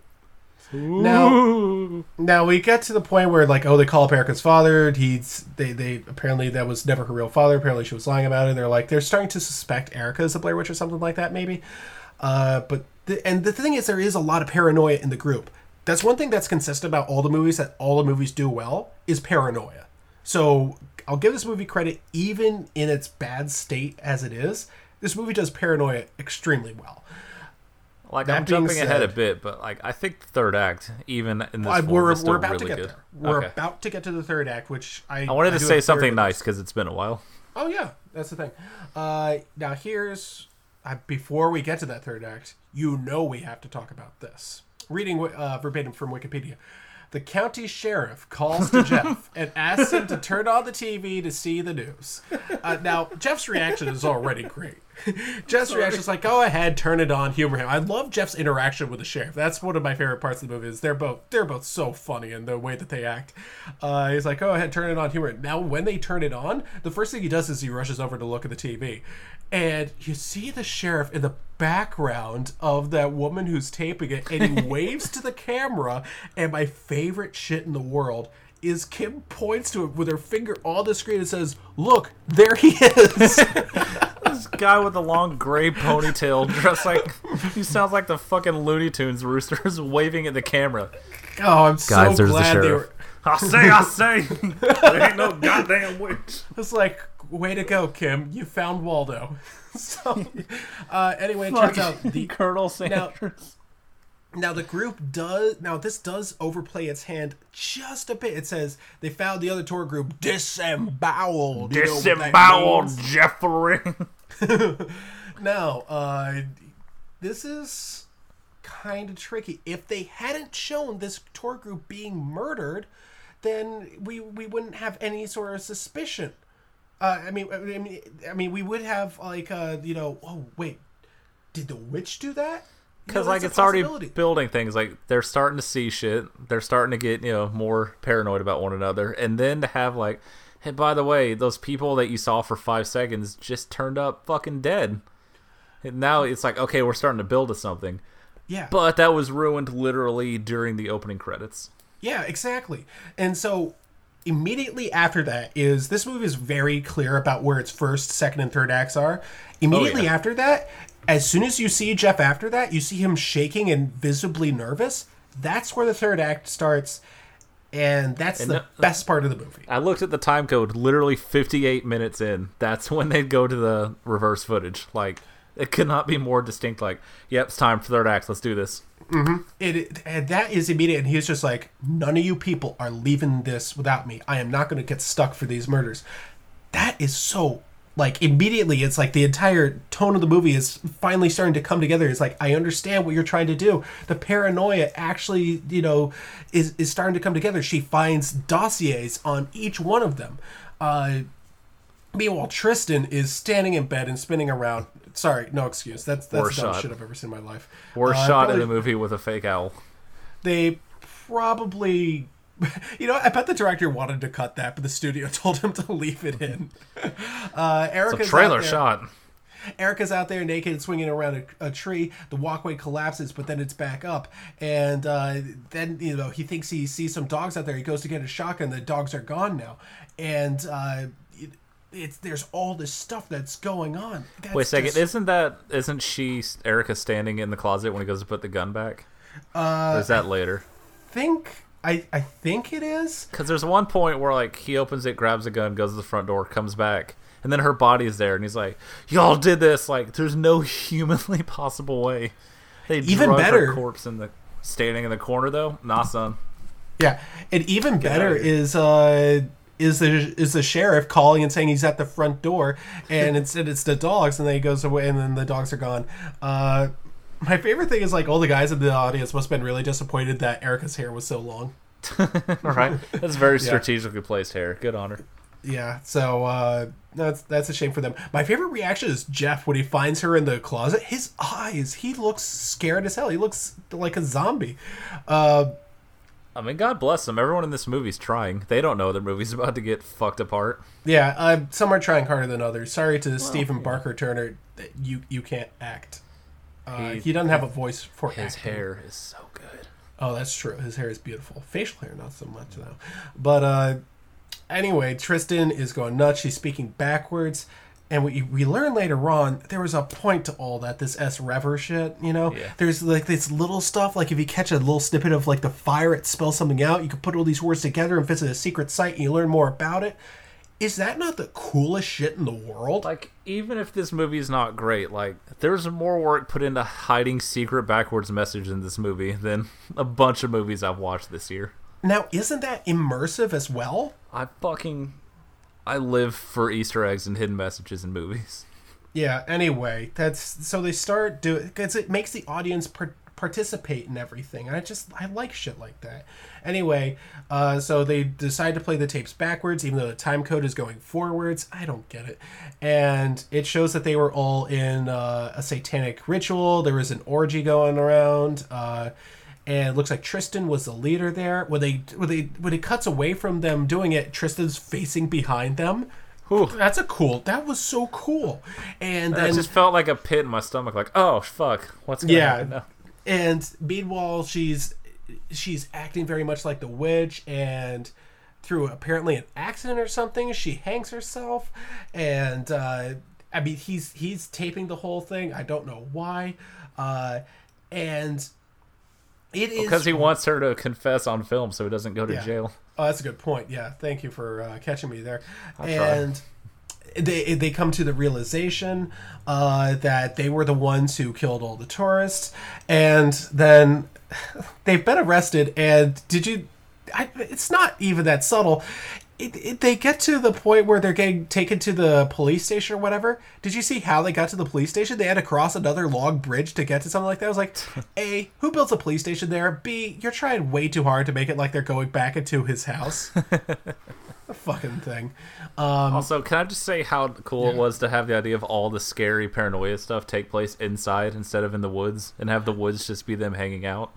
Now, now we get to the point where like, oh, they call up Erica's father. He's they they apparently that was never her real father. Apparently she was lying about it. They're like they're starting to suspect Erica is a Blair Witch or something like that, maybe. Uh, but the, and the thing is, there is a lot of paranoia in the group. That's one thing that's consistent about all the movies that all the movies do well is paranoia. So I'll give this movie credit, even in its bad state as it is. This movie does paranoia extremely well. Like That I'm jumping ahead a bit, but like I think the third act, even in this, I- we're is still we're about really to get good. there. We're okay. about to get to the third act, which I I wanted to say something nice because it's been a while. Oh yeah, that's the thing. Uh, now here's uh, before we get to that third act, you know we have to talk about this. Reading uh, verbatim from Wikipedia. The county sheriff calls to Jeff and asks him to turn on the TV to see the news. Uh, now, Jeff's reaction is already great. Jeff's reaction is like, "Go ahead, turn it on, humor him." I love Jeff's interaction with the sheriff. That's one of my favorite parts of the movie. Is they're both they're both so funny in the way that they act. Uh, he's like, "Go ahead, turn it on, humor." it." Now, when they turn it on, the first thing he does is he rushes over to look at the TV, and you see the sheriff in the background of that woman who's taping it, and he waves to the camera. And my favorite shit in the world is Kim points to it with her finger on the screen and says, "Look, there he is." This guy with the long gray ponytail, dressed like he sounds like the fucking Looney Tunes roosters waving at the camera. Oh, I'm so Guys, there's the glad they were. I say, I say, there ain't no goddamn witch. It's like, way to go, Kim. You found Waldo. So, uh, anyway, it turns out the Colonel now, Sanders. now the group does now this does overplay its hand just a bit. It says they found the other tour group disemboweled. You know Disemboweled? Jeffrey. Now, uh, this is kind of tricky. If they hadn't shown this tour group being murdered, then we we wouldn't have any sort of suspicion. Uh, I mean, I mean, I mean, we would have like, uh, you know, oh wait, did the witch do that? You know, Because like it's already building things. Like they're starting to see shit. They're starting to get you know more paranoid about one another, and then to have like, hey, by the way, those people that you saw for five seconds just turned up fucking dead. And now it's like, okay, we're starting to build to something. Yeah. But that was ruined literally during the opening credits. Yeah, exactly. And so immediately after that is this movie is very clear about where its first, second, and third acts are. Immediately yeah. after that, as soon as you see Jeff after that, you see him shaking and visibly nervous. That's where the third act starts. And that's And the the- best part of the movie. I looked at the time code, literally 58 minutes in. That's when they'd go to the reverse footage. Like, it could not be more distinct. Like, yep, it's time for third act. Let's do this. It, it and that is immediate, and he's just like, none of you people are leaving this without me. I am not going to get stuck for these murders. That is so like immediately. It's like the entire tone of the movie is finally starting to come together. It's like I understand what you're trying to do. The paranoia actually, you know, is is starting to come together. She finds dossiers on each one of them. Uh, Meanwhile, Tristen is standing in bed and spinning around. Sorry, no excuse. That's that's Worst the dumbest shot. shit I've ever seen in my life. Worst Uh, shot in probably- a movie with a fake owl. they probably you know i bet the director wanted to cut that but the studio told him to leave it in uh It's erica's a trailer there, shot. erica's out there naked and swinging around a, a tree the walkway collapses but then it's back up and uh then you know he thinks he sees some dogs out there he goes to get a shotgun the dogs are gone now and uh it's there's all this stuff that's going on that's Wait a second. just- Isn't that isn't she Erica standing in the closet when he goes to put the gun back? uh Or is that later? think i i think it is Because there's one point where like he opens it, grabs a gun, goes to the front door, comes back, and then her body's there, and he's like, "Y'all did this! Like, there's no humanly possible way." They Even better- corpse in the standing in the corner though. Nah, son. Yeah, and even better is uh is the is the sheriff calling and saying he's at the front door, and instead it's the dogs, and then he goes away, and then the dogs are gone. Uh, my favorite thing is like all the guys in the audience must have been really disappointed that Erica's hair was so long. All right, that's very strategically placed hair. Good on her. Yeah, so uh, that's that's a shame for them. My favorite reaction is Jeff when he finds her in the closet. His eyes, he looks scared as hell. He looks like a zombie. Uh, I mean, God bless them. Everyone in this movie's trying. They don't know their movie's about to get fucked apart. Yeah, uh, some are trying harder than others. Sorry to Stephen Barker Turner, that you you can't act. Uh, He- he, doesn't have a voice for His acting. hair is so good. Oh, that's true. His hair is beautiful. Facial hair, not so much though. But uh, anyway, Tristen is going nuts. She's speaking backwards. And we, we learn later on there was a point to all that this S Rever shit, you know. Yeah. There's like this little stuff, like if you catch a little snippet of like the fire, it spells something out. You can put all these words together and visit a secret site, and you learn more about it. Is that not the coolest shit in the world? Like, even if this movie is not great, like, there's more work put into hiding secret backwards message in this movie than a bunch of movies I've watched this year. Now, isn't that immersive as well? I fucking. I live for Easter eggs and hidden messages in movies. Yeah. Anyway, that's so they start doing because it makes the audience par- participate in everything. And I just I like shit like that. Anyway, uh, so they decide to play the tapes backwards, even though the time code is going forwards. I don't get it, and it shows that they were all in uh, a satanic ritual. There was an orgy going around. Uh, and it looks like Tristen was the leader there. When they when they when it cuts away from them doing it, Tristen's facing behind them. Ooh. That's a cool. That was so cool. And then it just felt like a pit in my stomach, like, oh fuck, what's happen yeah. And meanwhile, she's she's acting very much like the witch, and through apparently an accident or something, she hangs herself. And uh, I mean, he's he's taping the whole thing. I don't know why. Uh, and it is Because he wants her to confess on film, so he doesn't go to Yeah. jail. Oh, that's a good point. Yeah, thank you for uh, catching me there. try. and they they come to the realization uh, that they were the ones who killed all the tourists, and then they've been arrested. And did you? I, it's not even that subtle. It, it, they get to the point where they're getting taken to the police station or whatever. Did you see how they got to the police station? They had to cross another log bridge to get to something like that. I was like, A, who builds a police station there? B, you're trying way too hard to make it like they're going back into his house. a fucking thing. Um, Also, can I just say how cool it was to have the idea of all the scary paranoia stuff take place inside instead of in the woods, and have the woods just be them hanging out?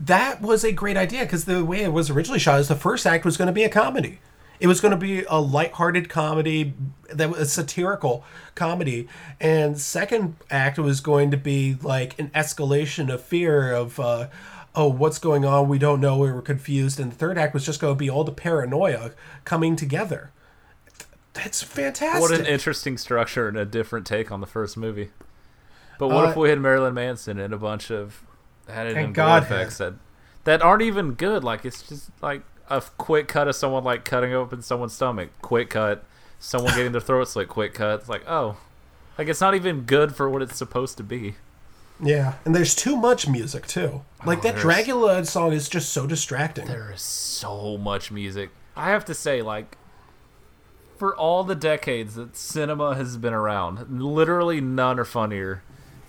that was a great idea because the way it was originally shot is the first act was going to be a comedy. It was going to be a lighthearted comedy that was a satirical comedy, and second act was going to be like an escalation of fear of, uh, oh, what's going on? We don't know. We were confused. And the third act was just going to be all the paranoia coming together. That's fantastic. What an interesting structure and a different take on the first movie. But what Uh, if we had Marilyn Manson and a bunch of added And in gore effects that that aren't even good? Like it's just like a quick cut of someone like cutting open someone's stomach, quick cut, someone getting their throat slit, quick cut. It's like oh, like it's not even good for what it's supposed to be. Yeah, and there's too much music too. Like Oh, that Dracula song is just so distracting. There is so much music. I have to say, like, for all the decades that cinema has been around, literally none are funnier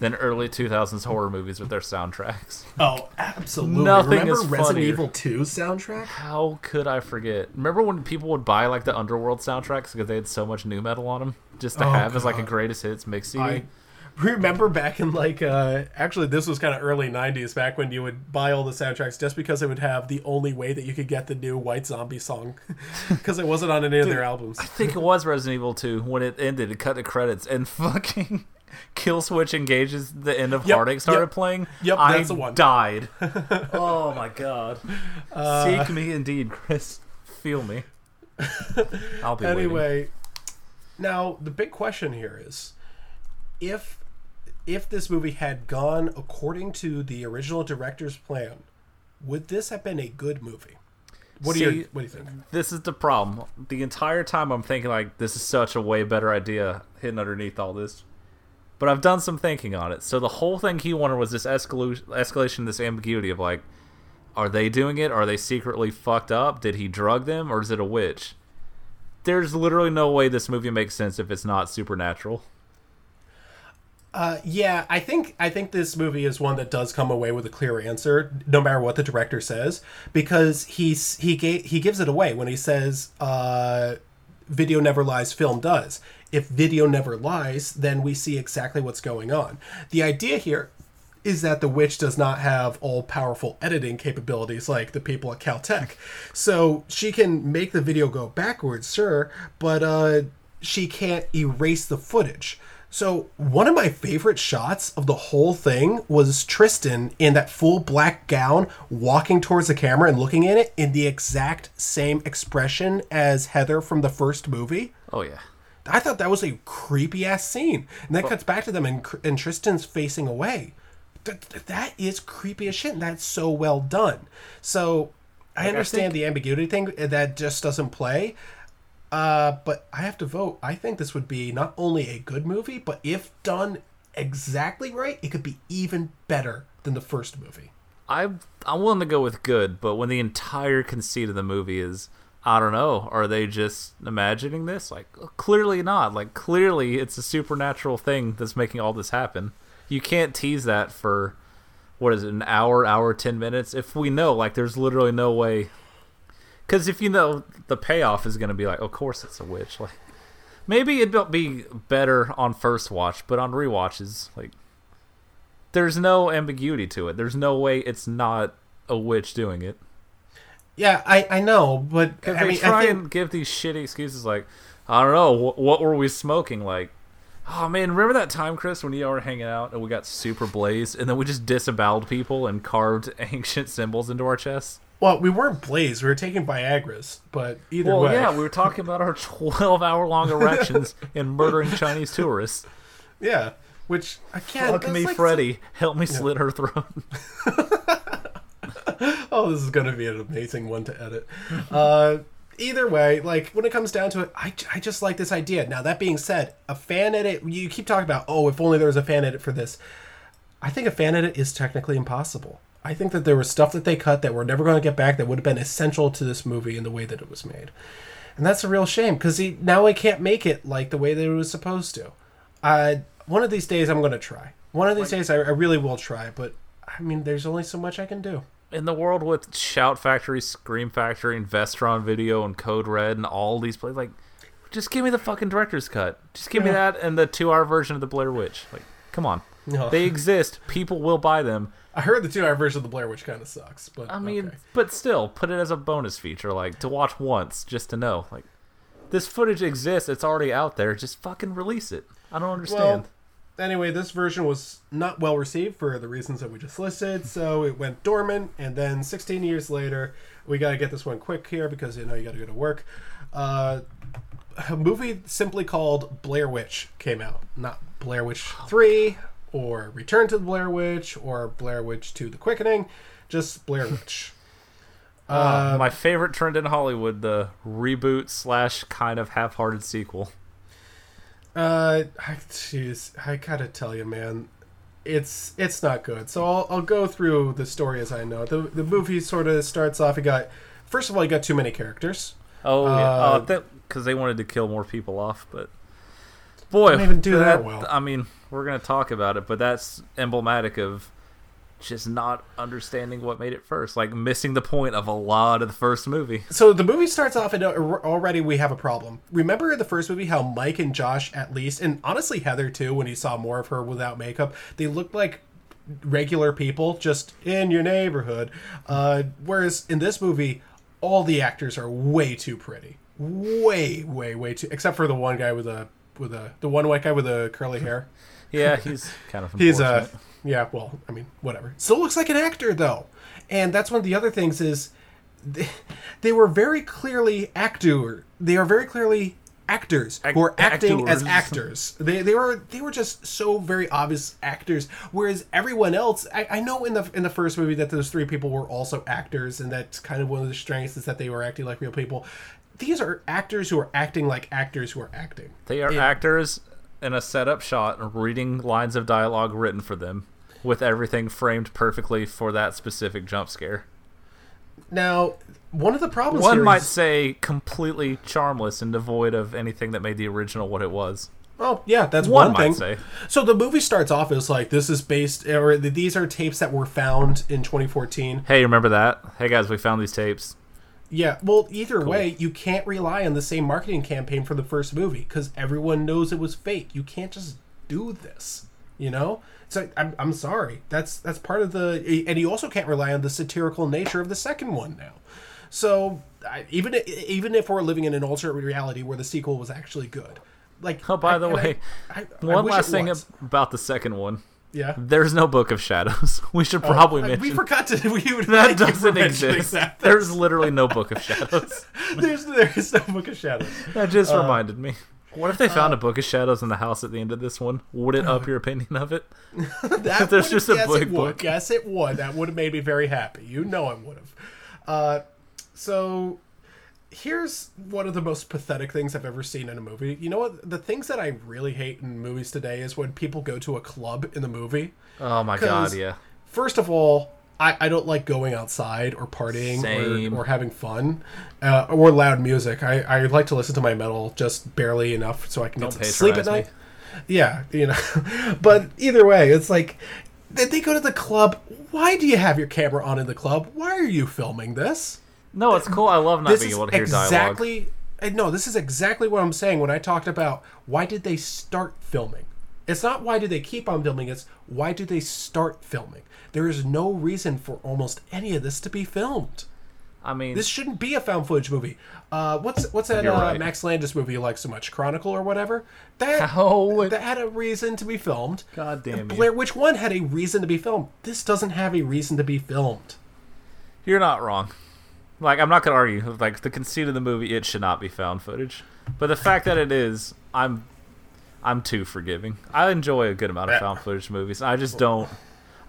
than early 2000s horror movies with their soundtracks. Oh, absolutely. Nothing Remember is Resident funnier. Evil 2 soundtrack? How could I forget? Remember when people would buy like the Underworld soundtracks because they had so much nu metal on them, just to Oh, have as like a greatest hits mix CD? I remember back in like uh actually this was kind of early 90s back when you would buy all the soundtracks just because it would have the only way that you could get the new White Zombie song because it wasn't on any of their albums. I think it was Resident Evil 2 when it ended. It cut the credits and fucking Killswitch Engage's the end of Yep, Heartache started yep. playing. Yep, I that's the one. died. oh my god. Uh, Seek me indeed, Chris. Feel me. I'll be waiting. anyway, now the big question here is if if this movie had gone according to the original director's plan, would this have been a good movie? What do See, you what do you think? This is the problem. The entire time I'm thinking like this is such a way better idea hidden underneath all this. But I've done some thinking on it. So the whole thing he wanted was this escalation, escalation, this ambiguity of like, are they doing it? Are they secretly fucked up? Did he drug them, or is it a witch? There's literally no way this movie makes sense if it's not supernatural. Uh, yeah, I think I think this movie is one that does come away with a clear answer, no matter what the director says, because he's he gave he gives it away when he says, uh, "Video never lies, film does." If video never lies, then we see exactly what's going on. The idea here is that the witch does not have all powerful editing capabilities like the people at Caltech. So she can make the video go backwards, sure, but uh, she can't erase the footage. So one of my favorite shots of the whole thing was Tristen in that full black gown walking towards the camera and looking at it in the exact same expression as Heather from the first movie. Oh yeah. I thought that was a creepy ass scene. And then cuts back to them and, and Tristen's facing away. Th- th- that is creepy as shit. And that's so well done. So I I understand think- the ambiguity thing uh, that just doesn't play. Uh, but I have to vote. I think this would be not only a good movie, but if done exactly right, it could be even better than the first movie. I I'm willing to go with good, but when the entire conceit of the movie is I don't know, are they just imagining this? Like clearly not. Like clearly it's a supernatural thing that's making all this happen. You can't tease that for what is it, an hour, hour 10 minutes if we know like there's literally no way cuz if you know the payoff is going to be like of course it's a witch like maybe it'd be better on first watch, but on rewatches like there's no ambiguity to it. There's no way it's not a witch doing it. Yeah, I, I know, but I they mean, try I think and give these shitty excuses like, I don't know, what, what were we smoking? Like, oh man, remember that time, Chris, when you were hanging out and we got super blazed and then we just disemboweled people and carved ancient symbols into our chests? well, we weren't blazed. We were taking Viagra's, but either well, way, yeah, we were talking about our 12 hour long erections and murdering Chinese tourists. yeah. Which again, Fuck that's me, like Freddy. Help me slit her throat. Oh, this is going to be an amazing one to edit. Uh, either way, like when it comes down to it, I, I just like this idea. Now, that being said, a fan edit, you keep talking about, oh, if only there was a fan edit for this. I think a fan edit is technically impossible. I think that there was stuff that they cut that we're never going to get back that would have been essential to this movie in the way that it was made. And that's a real shame because now I can't make it like the way that it was supposed to. Uh, one of these days, I'm going to try. One of these days, I, I really will try, but I mean, there's only so much I can do. In the world with Shout Factory, Scream Factory, and Vestron Video and Code Red and all these places, like, just give me the fucking director's cut. Just give me that and the two-hour version of the Blair Witch. Like, come on, No. they exist. People will buy them. I heard the two-hour version of the Blair Witch kind of sucks, but I mean, okay. but still, put it as a bonus feature, like to watch once, just to know, like, this footage exists. It's already out there. Just fucking release it. I don't understand. Well, anyway, this version was not well received for the reasons that we just listed, so it went dormant. And then 16 years later, we got to get this one quick here because you know you got to go to work. Uh, a movie simply called Blair Witch came out, not Blair Witch 3 or Return to the Blair Witch or Blair Witch 2: The Quickening, just Blair Witch. Uh, my favorite trend in Hollywood: the reboot slash kind of half-hearted sequel. Uh, I- jeez, I gotta tell you, man, it's it's not good. So I'll, I'll go through the story as I know. it. The the movie sort of starts off. You got first of all, you got too many characters. Oh yeah, Uh, oh, because they wanted to kill more people off, but boy, even do that well. I mean, we're gonna talk about it, but that's emblematic of just not understanding what made it first, like missing the point of a lot of the first movie. So the movie starts off, and already we have a problem. Remember the first movie, how Mike and Josh, at least, and honestly Heather too, when you saw more of her without makeup, they looked like regular people just in your neighborhood. Uh, whereas in this movie, all the actors are way too pretty, way, way, way too. Except for the one guy with a with a the one white guy with the curly hair. Yeah, he's kind of He's uh unfortunate. Yeah, well, I mean, whatever. Still looks like an actor though. And that's one of the other things is they, they were very clearly actor. They are very clearly actors who are acting as actors. actors. They they were they were just so very obvious actors. Whereas everyone else, I, I know in the in the first movie that those three people were also actors, and that's kind of one of the strengths is that they were acting like real people. These are actors who are acting like actors who are acting. They are It- actors in a setup shot, reading lines of dialogue written for them, with everything framed perfectly for that specific jump scare. Now, one of the problems One might is- say completely charmless and devoid of anything that made the original what it was. Oh yeah, that's One one, thing. say. So the movie starts off as like this is based, or these are tapes that were found in 2014. Hey, remember that? Hey guys, we found these tapes. Yeah, well, either way, you can't rely on the same marketing campaign for the first movie because everyone knows it was fake. You can't just do this, you know. So I'm, I'm sorry. That's that's part of the, and you also can't rely on the satirical nature of the second one now. So I, even even if we're living in an alternate reality where the sequel was actually good, like. Oh, by I- the way, I, one last thing was. about the second one. Yeah. There's no Book of Shadows. We should probably Oh, mention we forgot to. We would that thank you for doesn't exist. that. There's literally no Book of Shadows. There's there's no book of shadows. That just Uh, reminded me. What if they found a Book of Shadows in the house at the end of this one? Would it up your opinion of it? That There's just a yes, big it would. book. Yes, it would. That would have made me very happy. You know, I would have. Uh, so here's one of the most pathetic things I've ever seen in a movie. You know what? The things that I really hate in movies today is when people go to a club in the movie. Oh my god, yeah. First of all, I, I don't like going outside or partying or, or having fun uh, or loud music. I, I like to listen to my metal just barely enough so I can Don't get some sleep at night. me. Yeah, you know. but either way, it's like they they go to the club. Why do you have your camera on in the club? Why are you filming this? No, it's cool. I love not this being able to hear dialogue. exactly. uh, No, this is exactly what I'm saying when I talked about why did they start filming. It's not why do they keep on filming. It's why do they start filming. There is no reason for almost any of this to be filmed. I mean, This shouldn't be a found footage movie. Uh, what's what's that uh, right. Max Landis movie you like so much? Chronicle or whatever. That How that had a reason to be filmed. God damn you. Blair Witch One had a reason to be filmed. This doesn't have a reason to be filmed. You're not wrong. Like I'm not gonna argue. Like the conceit of the movie, it should not be found footage. But the fact that it is, I'm, I'm too forgiving. I enjoy a good amount of found footage movies. I just don't.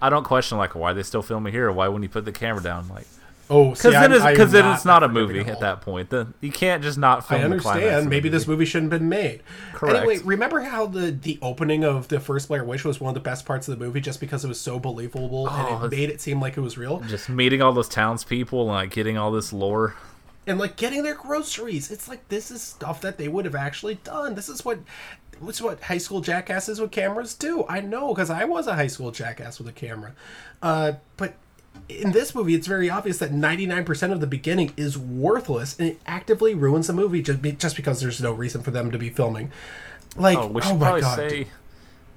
I don't question like why are they still filming here. Why wouldn't you put the camera down? Like Oh, because then it's I'm because then it's not a movie at at that point. The, you can't just not film I the climax. of understand. Maybe this movie. movie shouldn't have been made. Correct. Anyway, remember how the the opening of the first Blair Witch was one of the best parts of the movie just because it was so believable Oh, and it made it seem like it was real. just meeting all those townspeople and like getting all this lore. and like getting their groceries. It's like this is stuff that they would have actually done. This is what what's what high school jackasses with cameras do. I know because I was a high school jackass with a camera. Uh, but in this movie, it's very obvious that 99% of the beginning is worthless and it actively ruins the movie just, be, just because there's no reason for them to be filming. Like, Oh, oh, we should my probably god. say dude.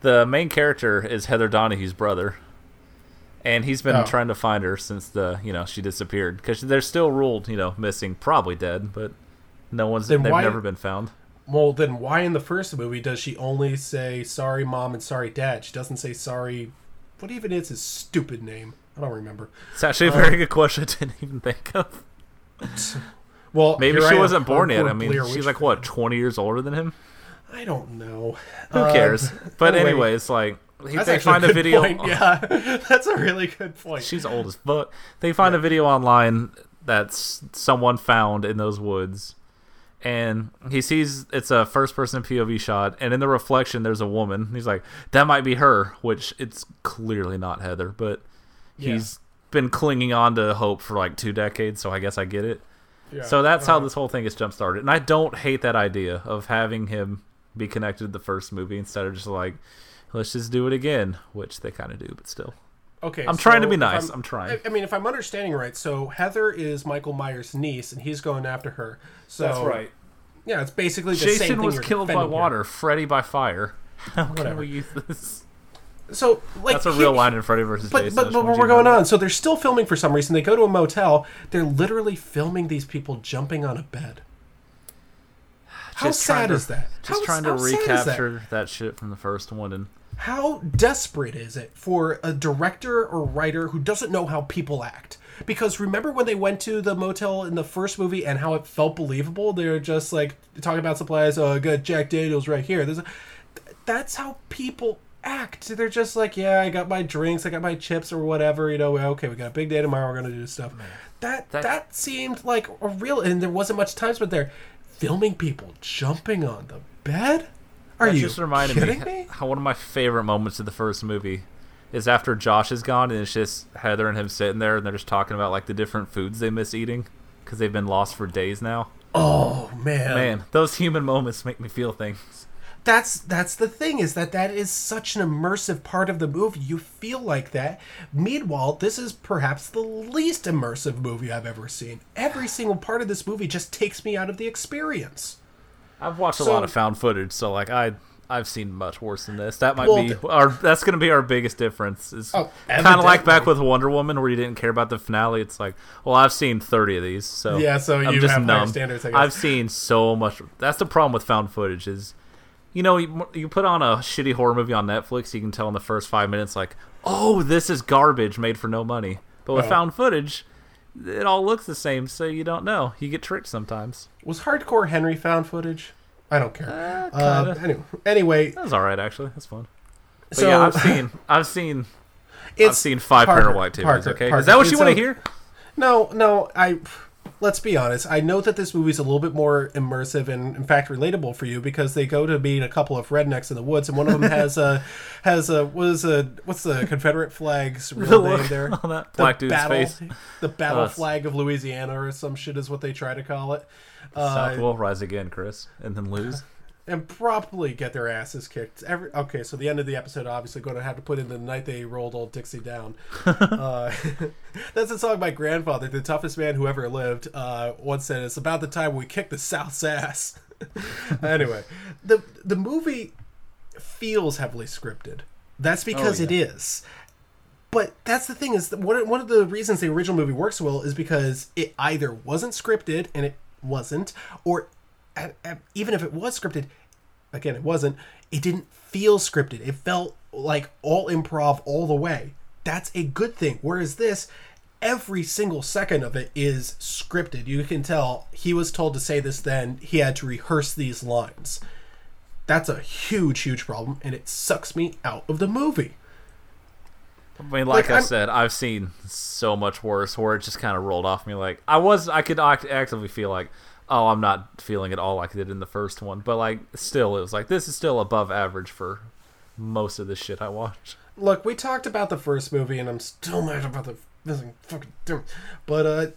the main character is Heather Donahue's brother, and he's been Oh. trying to find her since the you know she disappeared because they're still ruled you know missing, probably dead, but no one's Then they've why- never been found. Well, then why in the first movie does she only say sorry mom and sorry dad? She doesn't say sorry. What even is his stupid name? I don't remember. It's actually a very good question. I didn't even think of. Well, Maybe she wasn't born yet. I mean, Blair she's like what twenty years older than him. I don't know. Who Uh, cares? But anyway, anyway, it's like he- they find a good video. Point. Yeah, that's a really good point. She's old as fuck. They find a video online that's someone found in those woods, and he sees it's a first person POV shot, and in the reflection there's a woman. He's like, "That might be her," which it's clearly not Heather, but Yeah. he's been clinging on to hope for like two decades, so I guess I get it. Yeah. So that's how Uh, this whole thing is jump started, and I don't hate that idea of having him be connected to the first movie instead of just like, let's just do it again, which they kind of do, but still. Okay, I'm trying to be nice. I'm trying. I, I mean, if I'm understanding right, so Heather is Michael Myers' niece, and he's going after her. So that's right. Yeah, it's basically the same Jason thing was you're killed by defending here. water. Freddy by fire. How can Whatever. we use this? So, like, That's a he- real line in Freddy versus But Jason. but, I but wanted we're going on. So they're still filming for some reason. They go to a motel. They're literally filming these people jumping on a bed. How Just sad to- is that? Just How- trying to how sad is that? recapture that? shit from the first one and How desperate is it for a director or writer who doesn't know how people act? Because remember when they went to the motel in the first movie and how it felt believable? They're just like talking about supplies. Oh, I got Jack Daniels right here. There's a, that's how people act. They're just like, yeah, I got my drinks, I got my chips or whatever. You know, okay, we got a big day tomorrow. We're gonna do stuff. That, That- that seemed like a real, and there wasn't much time spent there. Filming people jumping on the bed. Are that you just reminded kidding me, me? how one of my favorite moments of the first movie is after Josh is gone and it's just Heather and him sitting there and they're just talking about like the different foods they miss eating because they've been lost for days now. Oh man, Man, those human moments make me feel things. that's that's the thing is that that is such an immersive part of the movie you feel like that meanwhile this is perhaps the least immersive movie i've ever seen every single part of this movie just takes me out of the experience I've watched a lot of found footage, so like I I've seen much worse than this. That might Well, be our that's going to be our biggest difference. Is Oh, kind of like back with Wonder Woman where you didn't care about the finale. It's like, well, I've seen 30 of these, so Yeah, so I'm you just have numb. standards. I've seen so much. That's the problem with found footage is you know, you, you put on a shitty horror movie on Netflix, you can tell in the first five minutes, like, oh, this is garbage made for no money. But with Oh. found footage, it all looks the same, so you don't know. You get tricked sometimes. Was Hardcore Henry found footage? I don't care. Uh, Uh, anyway, anyway, That was all right, actually. That's fun. But So- yeah, I've seen, I've seen, I've seen five Parker, paranormal activities. Parker, okay, Parker, is that what you want to hear? No, no, I let's be honest. I know that this movie's a little bit more immersive and in fact relatable for you because they go to meet a couple of rednecks in the woods and one of them has a has a what is a what's the Confederate flag's The real name there? on that The black dude's battle, face. The battle it's- flag of Louisiana or some shit is what they try to call it. Uh, South will rise again, Chris, and then lose. And probably get their asses kicked. Every okay, so the end of the episode obviously going to have to put in the night they rolled old Dixie down. uh, that's a song my grandfather, the toughest man who ever lived, uh, once said. It's about the time we kicked the South's ass. anyway, the the movie feels heavily scripted. That's because Oh, yeah. is. But that's the thing is one one of the reasons the original movie works well is because it either wasn't scripted and it wasn't, or even if it was scripted, again it wasn't. It didn't feel scripted. It felt like all improv all the way. That's a good thing. Whereas this, every single second of it is scripted. You can tell he was told to say this, then he had to rehearse these lines. That's a huge, huge problem, and it sucks me out of the movie. I mean, like, Like, I I'm- said, I've seen so much worse where it just kind of rolled off me. Like I was, I could act- actively feel like, oh, I'm not feeling it all like I did in the first one. But like, still, it was like this is still above average for most of the shit I watch. Look, we talked about the first movie, and I'm still mad about the fucking. But uh,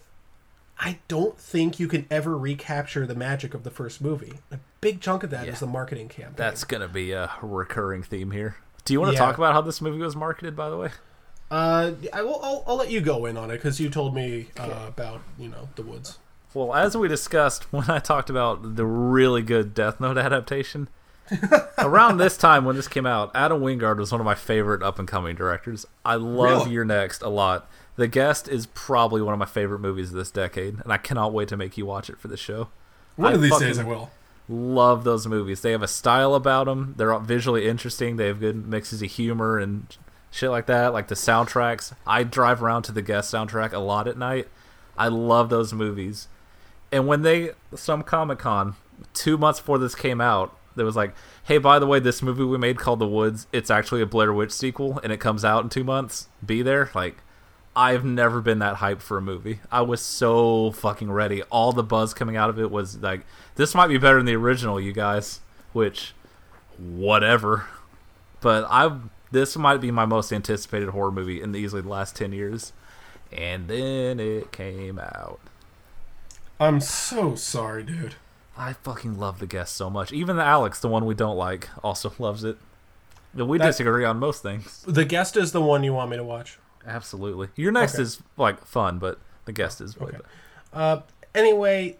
I don't think you can ever recapture the magic of the first movie. A big chunk of that is Yeah. the marketing campaign. That's gonna be a recurring theme here. Do you want to Yeah. talk about how this movie was marketed? By the way, Uh, I will. I'll, I'll let you go in on it because you told me uh, about you know the woods. Well, as we discussed when I talked about the really good Death Note adaptation. Around this time when this came out, Adam Wingard was one of my favorite up and coming directors. I love Really? You're Next a lot. The Guest is probably one of my favorite movies of this decade, and I cannot wait to make you watch it for the show. One I of these days I will. Love those movies. They have a style about them. They're visually interesting. They have good mixes of humor and shit like that. Like the soundtracks. I drive around to the Guest soundtrack a lot at night. I love those movies. And when they some Comic Con two months before this came out, there was like, "Hey, by the way, this movie we made called The Woods, it's actually a Blair Witch sequel, and it comes out in two months. Be there." Like, I've never been that hyped for a movie. I was so fucking ready. All the buzz coming out of it was like, "This might be better than the original, you guys." Which, whatever. But I, this might be my most anticipated horror movie in easily the last ten years. And then it came out. I'm so sorry, dude. I fucking love the guest so much. Even the Alex, the one we don't like, also loves it. We That- disagree on most things. The guest is the one you want me to watch. Absolutely. You're next Okay. is like fun, but the guest is way Okay. better. Uh, anyway,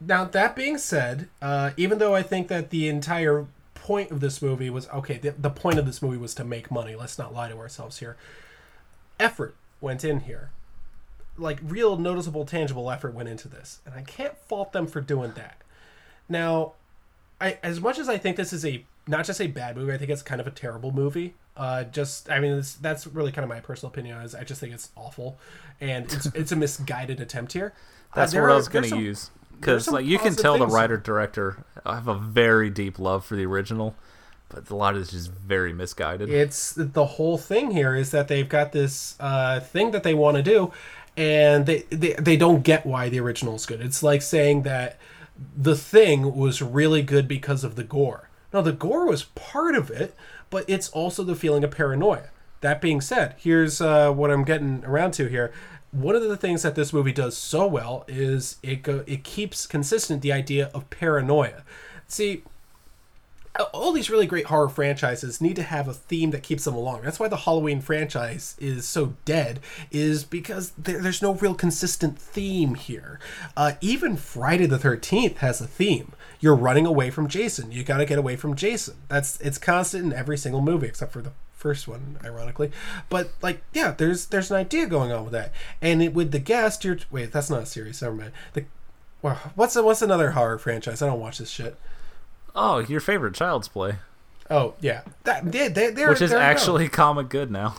now that being said, uh, even though I think that the entire point of this movie was okay, the, the point of this movie was to make money. Let's not lie to ourselves here. Effort went in here, like real noticeable, tangible effort went into this, and I can't fault them for doing that. Now, I as much as I think this is a not just a bad movie, I think it's kind of a terrible movie. Uh, just I mean, it's, that's really kind of my personal opinion. Is I just think it's awful, and it's it's a misguided attempt here. Uh, That's there what I was going to use because like you can tell the writer director i have a very deep love for the original, but a lot of this is very misguided. It's the whole thing here is that they've got this uh, thing that they want to do, and they, they they don't get why the original is good. It's like saying that the thing was really good because of the gore. Now the gore was part of it, but it's also the feeling of paranoia. That being said, here's uh, what I'm getting around to here. One of the things that this movie does so well is it go, it keeps consistent the idea of paranoia. See, all these really great horror franchises need to have a theme that keeps them along. That's why the Halloween franchise is so dead, is because there, there's no real consistent theme here. Uh, even Friday the Thirteenth has a theme. You're running away from Jason. You got to get away from Jason. That's it's constant in every single movie except for the first one, ironically. But like, yeah, there's there's an idea going on with that. And it, with the guest, you're wait, that's not a series. Never mind. The what's what's another horror franchise? I don't watch this shit. Oh, your favorite Child's Play, Oh yeah, that they, they, they're, which is there you go. actually comic good now.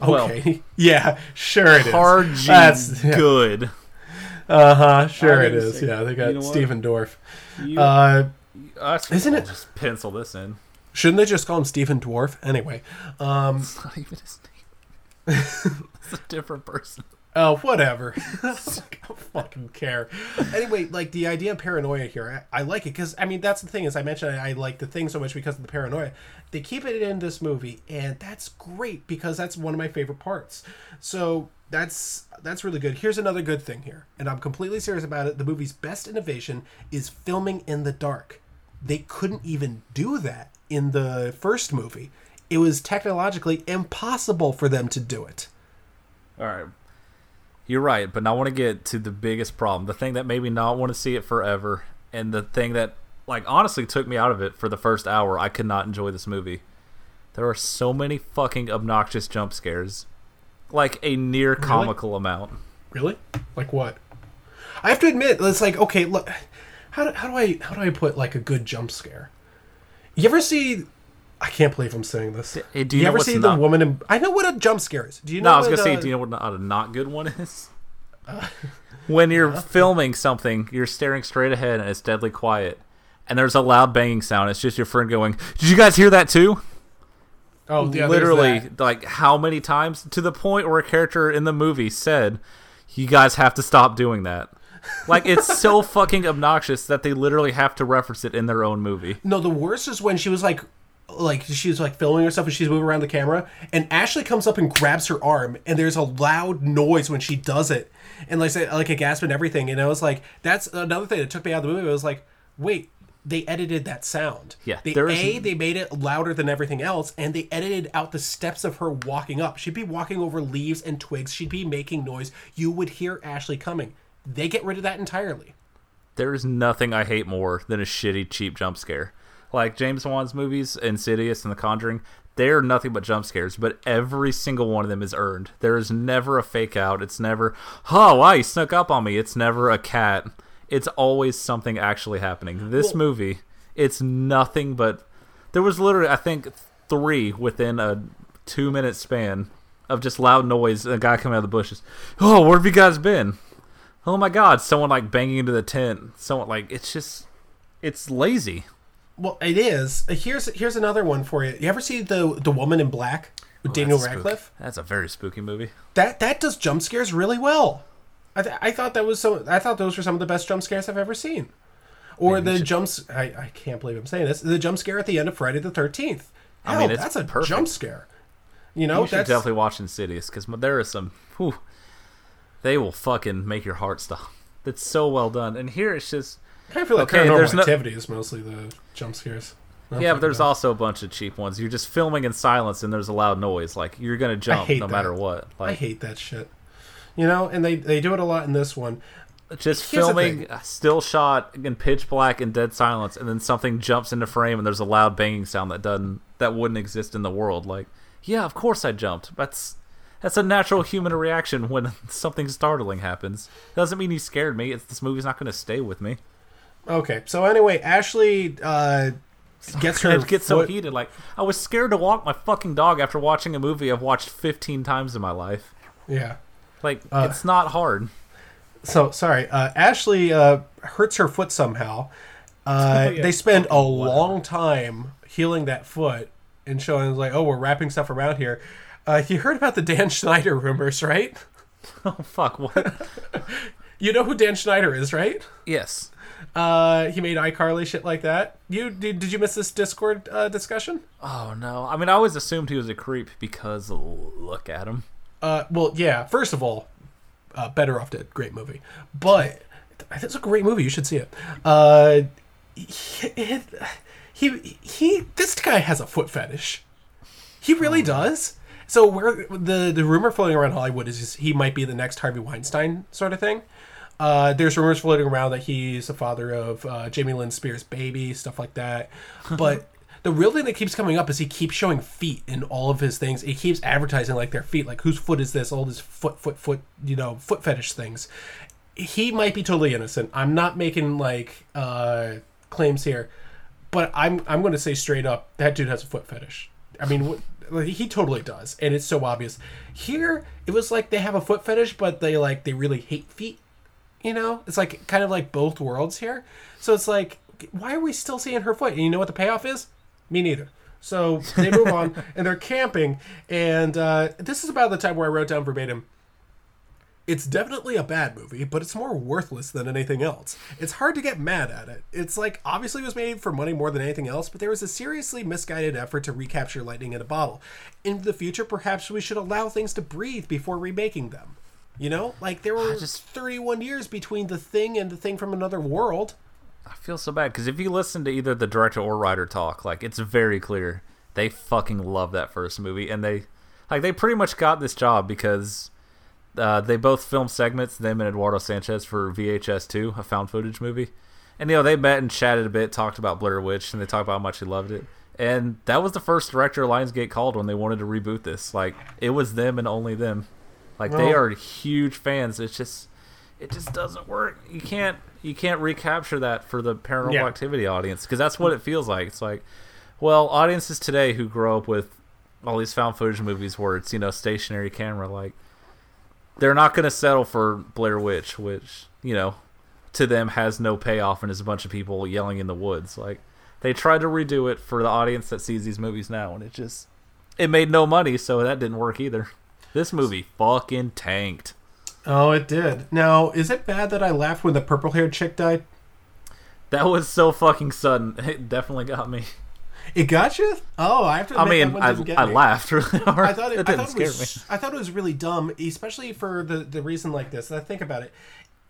well, yeah, sure it is. Hard G That's yeah. good. Uh huh. Sure I'm it gonna is. say- Yeah, they you got know? Stephen Dorff. Uh, isn't we'll it- Just pencil this in. shouldn't they just call him Stephen Dwarf anyway? Um, It's not even his name. it's a different person. Oh, whatever. I don't fucking care. Anyway, like the idea of paranoia here, I, I like it because I mean that's the thing is I mentioned I, I like the thing so much because of the paranoia. They keep it in this movie, and that's great because that's one of my favorite parts. So that's that's really good. Here's another good thing here, and I'm completely serious about it. The movie's best innovation is filming in the dark. They couldn't even do that in the first movie. It was technologically impossible for them to do it. All right. You're right, but I want to get to the biggest problem. The thing that made me not want to see it forever, and the thing that, like, honestly took me out of it for the first hour. I could not enjoy this movie. There are so many fucking obnoxious jump scares. Like, a near comical amount. Really? Like what? I have to admit, it's like okay, look, how do, how do I how do I put like a good jump scare? You ever see? I can't believe I'm saying this. Do you know ever see not- the woman in? I know what a jump scare is. Do you know? No, I was gonna say, uh, do you know what not- a not good one is? when you're filming something, you're staring straight ahead and it's deadly quiet, and there's a loud banging sound. It's just your friend going, "Did you guys hear that too?" Oh, yeah, literally, like how many times to the point where a character in the movie said, "You guys have to stop doing that." Like it's so fucking obnoxious that they literally have to reference it in their own movie. No, the worst is when she was like, like she's like filming herself and she's moving around the camera, and Ashley comes up and grabs her arm, and there's a loud noise when she does it, and like like a gasp and everything, and I was like, that's another thing that took me out of the movie. I was like, wait. They edited that sound. Yeah, They, there a they made it louder than everything else, and they edited out the steps of her walking up. She'd be walking over leaves and twigs. She'd be making noise. You would hear Ashley coming. They get rid of that entirely. There is nothing I hate more than a shitty, cheap jump scare. Like James Wan's movies, Insidious and The Conjuring, they're nothing but jump scares, but every single one of them is earned. There is never a fake out. It's never, oh, wow, you snuck up on me. It's never a cat. It's always something actually happening. This movie, it's nothing but. There was literally, I think, three within a two minute span of just loud noise. A guy coming out of the bushes. Oh, where have you guys been? Oh my god, someone like banging into the tent. Someone like it's just it's lazy. Well, it is. Uh, here's here's another one for you. You ever see the the Woman in Black with oh, Daniel That's spook- Radcliffe? That's a very spooky movie. That that does jump scares really well. I, th- I thought that was so. I thought those were some of the best jump scares I've ever seen. Or the jumps. I, I can't believe I'm saying this. The jump scare at the end of Friday the Thirteenth. I oh, mean, it's that's a perfect. jump scare. You know, you should that's definitely watch Insidious because there is some. Whew, they will fucking make your heart stop. That's so well done. And here it's just I kind of feel like okay, paranormal there's no- activity is mostly the jump scares. Yeah, but there's know. also a bunch of cheap ones. You're just filming in silence and there's a loud noise. Like you're gonna jump no that. matter what. Like I hate that shit. You know, and they they do it a lot in this one. just Here's filming a still shot in pitch black and dead silence, and then something jumps into frame and there's a loud banging sound that doesn't that wouldn't exist in the world. Like, yeah, of course I jumped. That's that's a natural human reaction when something startling happens. Doesn't mean he scared me. It's, this movie's not going to stay with me. Okay, so anyway, Ashley uh, gets her get so foot- heated. Like I was scared to walk my fucking dog after watching a movie I've watched 15 times in my life. Yeah. Like Uh, it's not hard. So sorry, uh, Ashley uh, hurts her foot somehow. Uh, yeah. They spend a long time healing that foot and showing like, oh, we're wrapping stuff around here. Uh, you heard about the Dan Schneider rumors, right? Oh fuck! What? You know who Dan Schneider is, right? yes. Uh, he made iCarly shit like that. You did? Did you miss this Discord uh, discussion? Oh no! I mean, I always assumed he was a creep because look at him. Uh, well, yeah. First of all, uh, Better Off Dead, great movie. But it's a great movie. You should see it. Uh, he, he, he, this guy has a foot fetish. He really does. So where the the rumor floating around Hollywood is he might be the next Harvey Weinstein sort of thing. Uh, there's rumors floating around that he's the father of uh, Jamie Lynn Spears' baby, stuff like that. But the real thing that keeps coming up is he keeps showing feet in all of his things. He keeps advertising like their feet, like whose foot is this? All this foot, foot, foot, you know, foot fetish things. He might be totally innocent. I'm not making like uh, claims here, but I'm I'm going to say straight up that dude has a foot fetish. I mean, he totally does, and it's so obvious. Here, it was like they have a foot fetish, but they like they really hate feet. You know, it's like kind of like both worlds here. So it's like, why are we still seeing her foot? And you know what the payoff is? Me neither. So they move on, and they're camping, and uh, this is about the time where I wrote down verbatim. It's definitely a bad movie, but it's more worthless than anything else. It's hard to get mad at it. It's like obviously it was made for money more than anything else, but there was a seriously misguided effort to recapture lightning in a bottle. In the future, perhaps we should allow things to breathe before remaking them. You know, like there were just 31 years between the thing and the thing from another world. I feel so bad because if you listen to either the director or writer talk, like it's very clear they fucking love that first movie, and they like they pretty much got this job because uh, they both filmed segments, them and Eduardo Sanchez for VHS two, a found footage movie, and you know they met and chatted a bit, talked about Blair Witch, and they talked about how much he loved it. And that was the first director Lionsgate called when they wanted to reboot this. Like it was them and only them. Like they are huge fans. It's just it just doesn't work. You can't you can't recapture that for the paranormal Yeah. activity audience because that's what it feels like. It's like, well, audiences today who grow up with all these found footage movies where it's you know stationary camera, like they're not going to settle for Blair Witch, which you know to them has no payoff and is a bunch of people yelling in the woods. Like they tried to redo it for the audience that sees these movies now, and it just it made no money, so that didn't work either. This movie fucking tanked. Oh, it did. Now, is it bad that I laughed when the purple haired chick died? That was so fucking sudden. It definitely got me. It got you? Oh, I have to. I mean, I, I me. laughed really hard. I thought it, it I thought it was, me. I thought it was really dumb, especially for the the reason like this. And I think about it,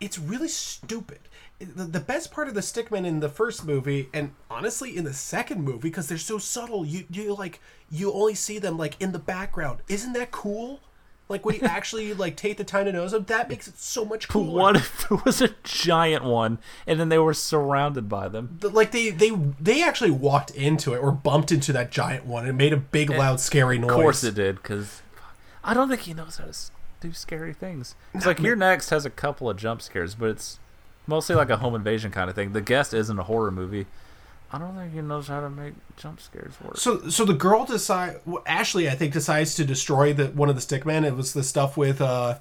it's really stupid. The, the best part of the Stickman in the first movie, and honestly in the second movie, because they're so subtle, you you like you only see them like in the background. Isn't that cool? Like when you actually like take the time to notice them, that makes it so much cooler. what if there was a giant one and then they were surrounded by them? Like they they they actually walked into it or bumped into that giant one and made a big eh, loud scary noise. Of course it did, because I don't think he knows how to do scary things. It's like You're Next has a couple of jump scares, but it's mostly like a home invasion kind of thing. The Guest isn't a horror movie. I don't think he knows how to make jump scares work. So, so the girl decide. Well, Ashley, I think, decides to destroy the one of the stickmen. It was the stuff with uh,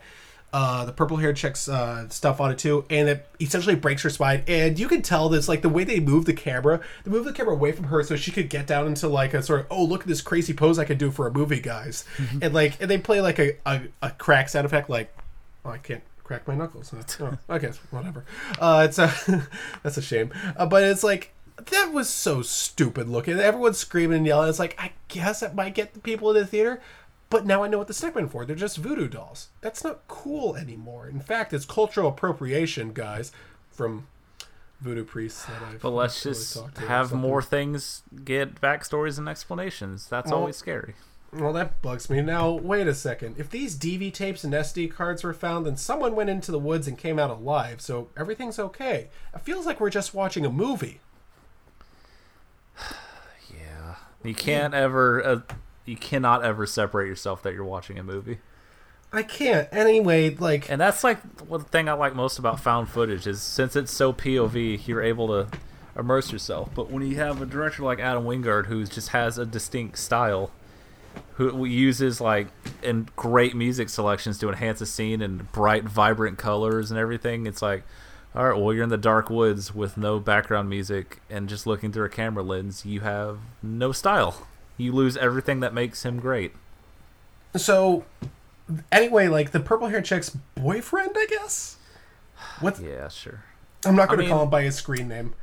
uh, the purple hair chick's uh, stuff on it too, and it essentially breaks her spine. And you can tell this, like the way they move the camera. They move the camera away from her so she could get down into like a sort of, oh, look at this crazy pose I could do for a movie, guys. and like, and they play like a, a, a crack sound effect, like, oh, I can't crack my knuckles. Huh? Oh, guess whatever. Uh, it's a that's a shame. Uh, but it's like that was so stupid looking. Everyone's screaming and yelling. It's like I guess that might get the people in the theater, but now I know what the stickmen for. They're just voodoo dolls. That's not cool anymore. In fact, it's cultural appropriation, guys, from voodoo priests that I've But let's just have more things get backstories and explanations. That's Well- always scary. Well, that bugs me. Now, wait a second. If these DV tapes and SD cards were found, then someone went into the woods and came out alive, so everything's okay. It feels like we're just watching a movie. Yeah, you can't ever, uh, you cannot ever separate yourself that you're watching a movie. I can't. Anyway, like, And that's like one thing I like most about found footage is since it's so POV, you're able to immerse yourself. But when you have a director like Adam Wingard who just has a distinct style, who uses like and great music selections to enhance a scene and bright, vibrant colors and everything, it's like, all right, well, you're in the dark woods with no background music and just looking through a camera lens. You have no style. You lose everything that makes him great. so anyway, like the purple hair chick's boyfriend, I guess. What? Yeah, sure. I'm not going to call him by his screen name.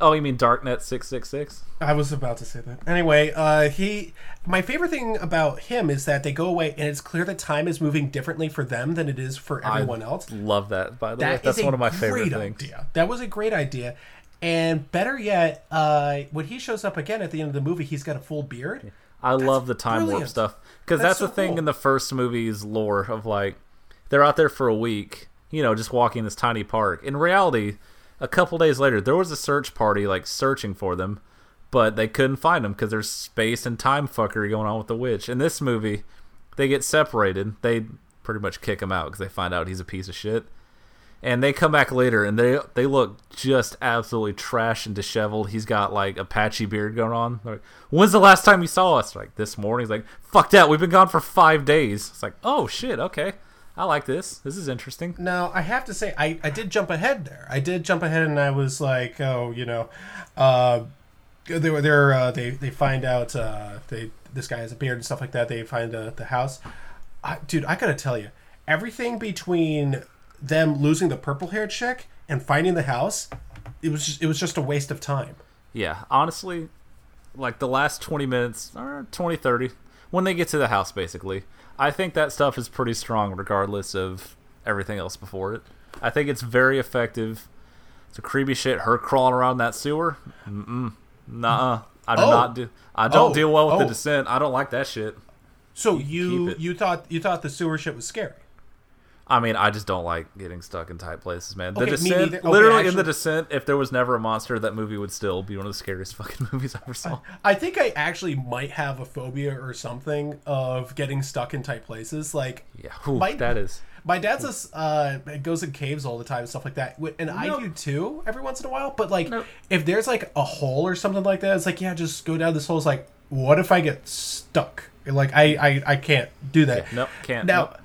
Oh, you mean Darknet six six six? I was about to say that. Anyway, uh, he. My favorite thing about him is that they go away, and it's clear that time is moving differently for them than it is for everyone else. Love that. By the way, that's one of my favorite great things. Idea. That was a great idea. And better yet, uh, when he shows up again at the end of the movie, he's got a full beard. I love the time warp stuff because That's that's, so the thing cool. in the first movie's lore of like they're out there for a week, you know, just walking this tiny park. In reality, a couple days later, there was a search party like searching for them, but they couldn't find them because there's space and time fuckery going on with the witch. In this movie, they get separated. They pretty much kick him out because they find out he's a piece of shit. And they come back later, and they they look just absolutely trash and disheveled. He's got like a patchy beard going on. They're like, when's the last time you saw us? Like this morning. He's like, fuck that. We've been gone for five days. It's like, oh shit. Okay, I like this. This is interesting. Now I have to say I, I did jump ahead there. I did jump ahead and I was like, oh, you know, uh, they were there. Uh, they they find out uh, they this guy has a beard and stuff like that. They find uh, the house. I, dude, I gotta tell you, everything between them losing the purple haired chick and finding the house, it was just, it was just a waste of time. Yeah, honestly, like the last 20 minutes or 20, 30, when they get to the house, basically, I think that stuff is pretty strong regardless of everything else before it. I think it's very effective. It's a creepy shit. Her crawling around that sewer. Mm-mm. Nuh-uh. I do Oh. not do. I don't Oh. deal well with the Oh. descent. I don't like that shit. So you you thought you thought the sewer shit was scary. I mean, I just don't like getting stuck in tight places, man. The Okay, descent. Okay, literally in the descent, if there was never a monster, that movie would still be one of the scariest fucking movies I ever saw. I think I actually might have a phobia or something of getting stuck in tight places. Like, Yeah, whew, my, that is. my dad's a uh, goes in caves all the time and stuff like that, and I do too every once in a while. But like, if there's like a hole or something like that, it's like, yeah, just go down this hole. It's like, what if I get stuck? Like, I I, I can't do that. nope, can't, Now. nope.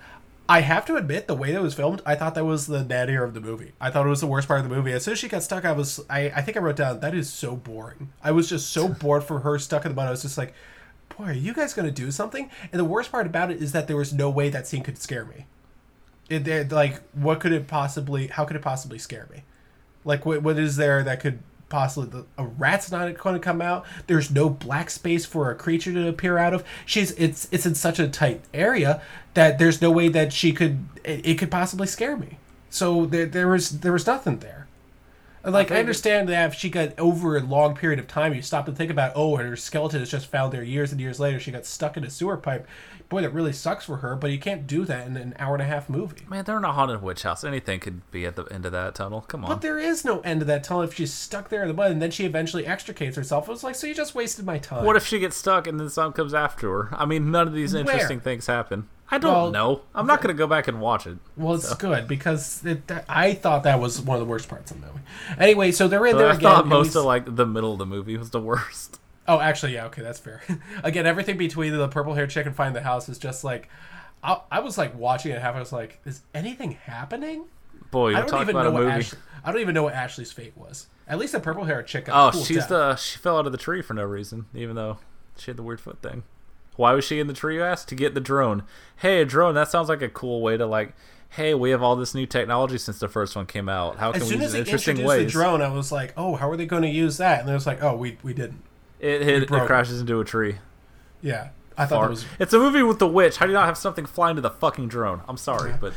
I have to admit, the way that was filmed, I thought that was the nadir of the movie. I thought it was the worst part of the movie. As soon as she got stuck, I was, I, I think I wrote down, that is so boring. I was just so bored for her stuck in the mud. I was just like, boy, are you guys going to do something? And the worst part about it is that there was no way that scene could scare me. It, it like, what could it possibly, how could it possibly scare me? Like, what, what is there that could possibly, the, a rat's not going to come out. There's no black space for a creature to appear out of. She's, it's, it's in such a tight area that there's no way that she could, it, it could possibly scare me. So there, there was, there was nothing there. Like I, it- understand that if she got over a long period of time, you stop and think about, oh, her skeleton is just found there years and years later. She got stuck in a sewer pipe. Boy, that really sucks for her. But you can't do that in an hour and a half movie. Man, they're in a haunted witch house. Anything could be at the end of that tunnel. Come on. But there is no end to that tunnel if she's stuck there in the mud, and then she eventually extricates herself. It was like, so you just wasted my time. What if she gets stuck and then something comes after her? I mean, none of these Where? interesting things happen. I don't Well, know. I'm not going to go back and watch it. Well, it's good because it, that, I thought that was one of the worst parts of the movie. Anyway, so they're in But there I again. thought and most of like the middle of the movie was the worst. Oh, actually, yeah, okay, that's fair. Again, everything between the purple haired chick and find the house is just like, I, I was like watching it half. I was like, is anything happening? Boy, I you're don't talking even about know a what movie. Ashley, I don't even know what Ashley's fate was. At least the purple haired chick. Got Oh, cool she's death. the she fell out of the tree for no reason, even though she had the weird foot thing. Why was she in the tree? You asked to get the drone. Hey, a drone. That sounds like a cool way to like. Hey, we have all this new technology since the first one came out. How can As we soon use as it they in interesting introduced the drone, I was like, oh, how are they going to use that? And then it's like, oh, we we didn't. It hit, it crashes into a tree. Yeah, I thought that was. It's a movie with the witch. How do you not have something flying to the fucking drone? I'm sorry, but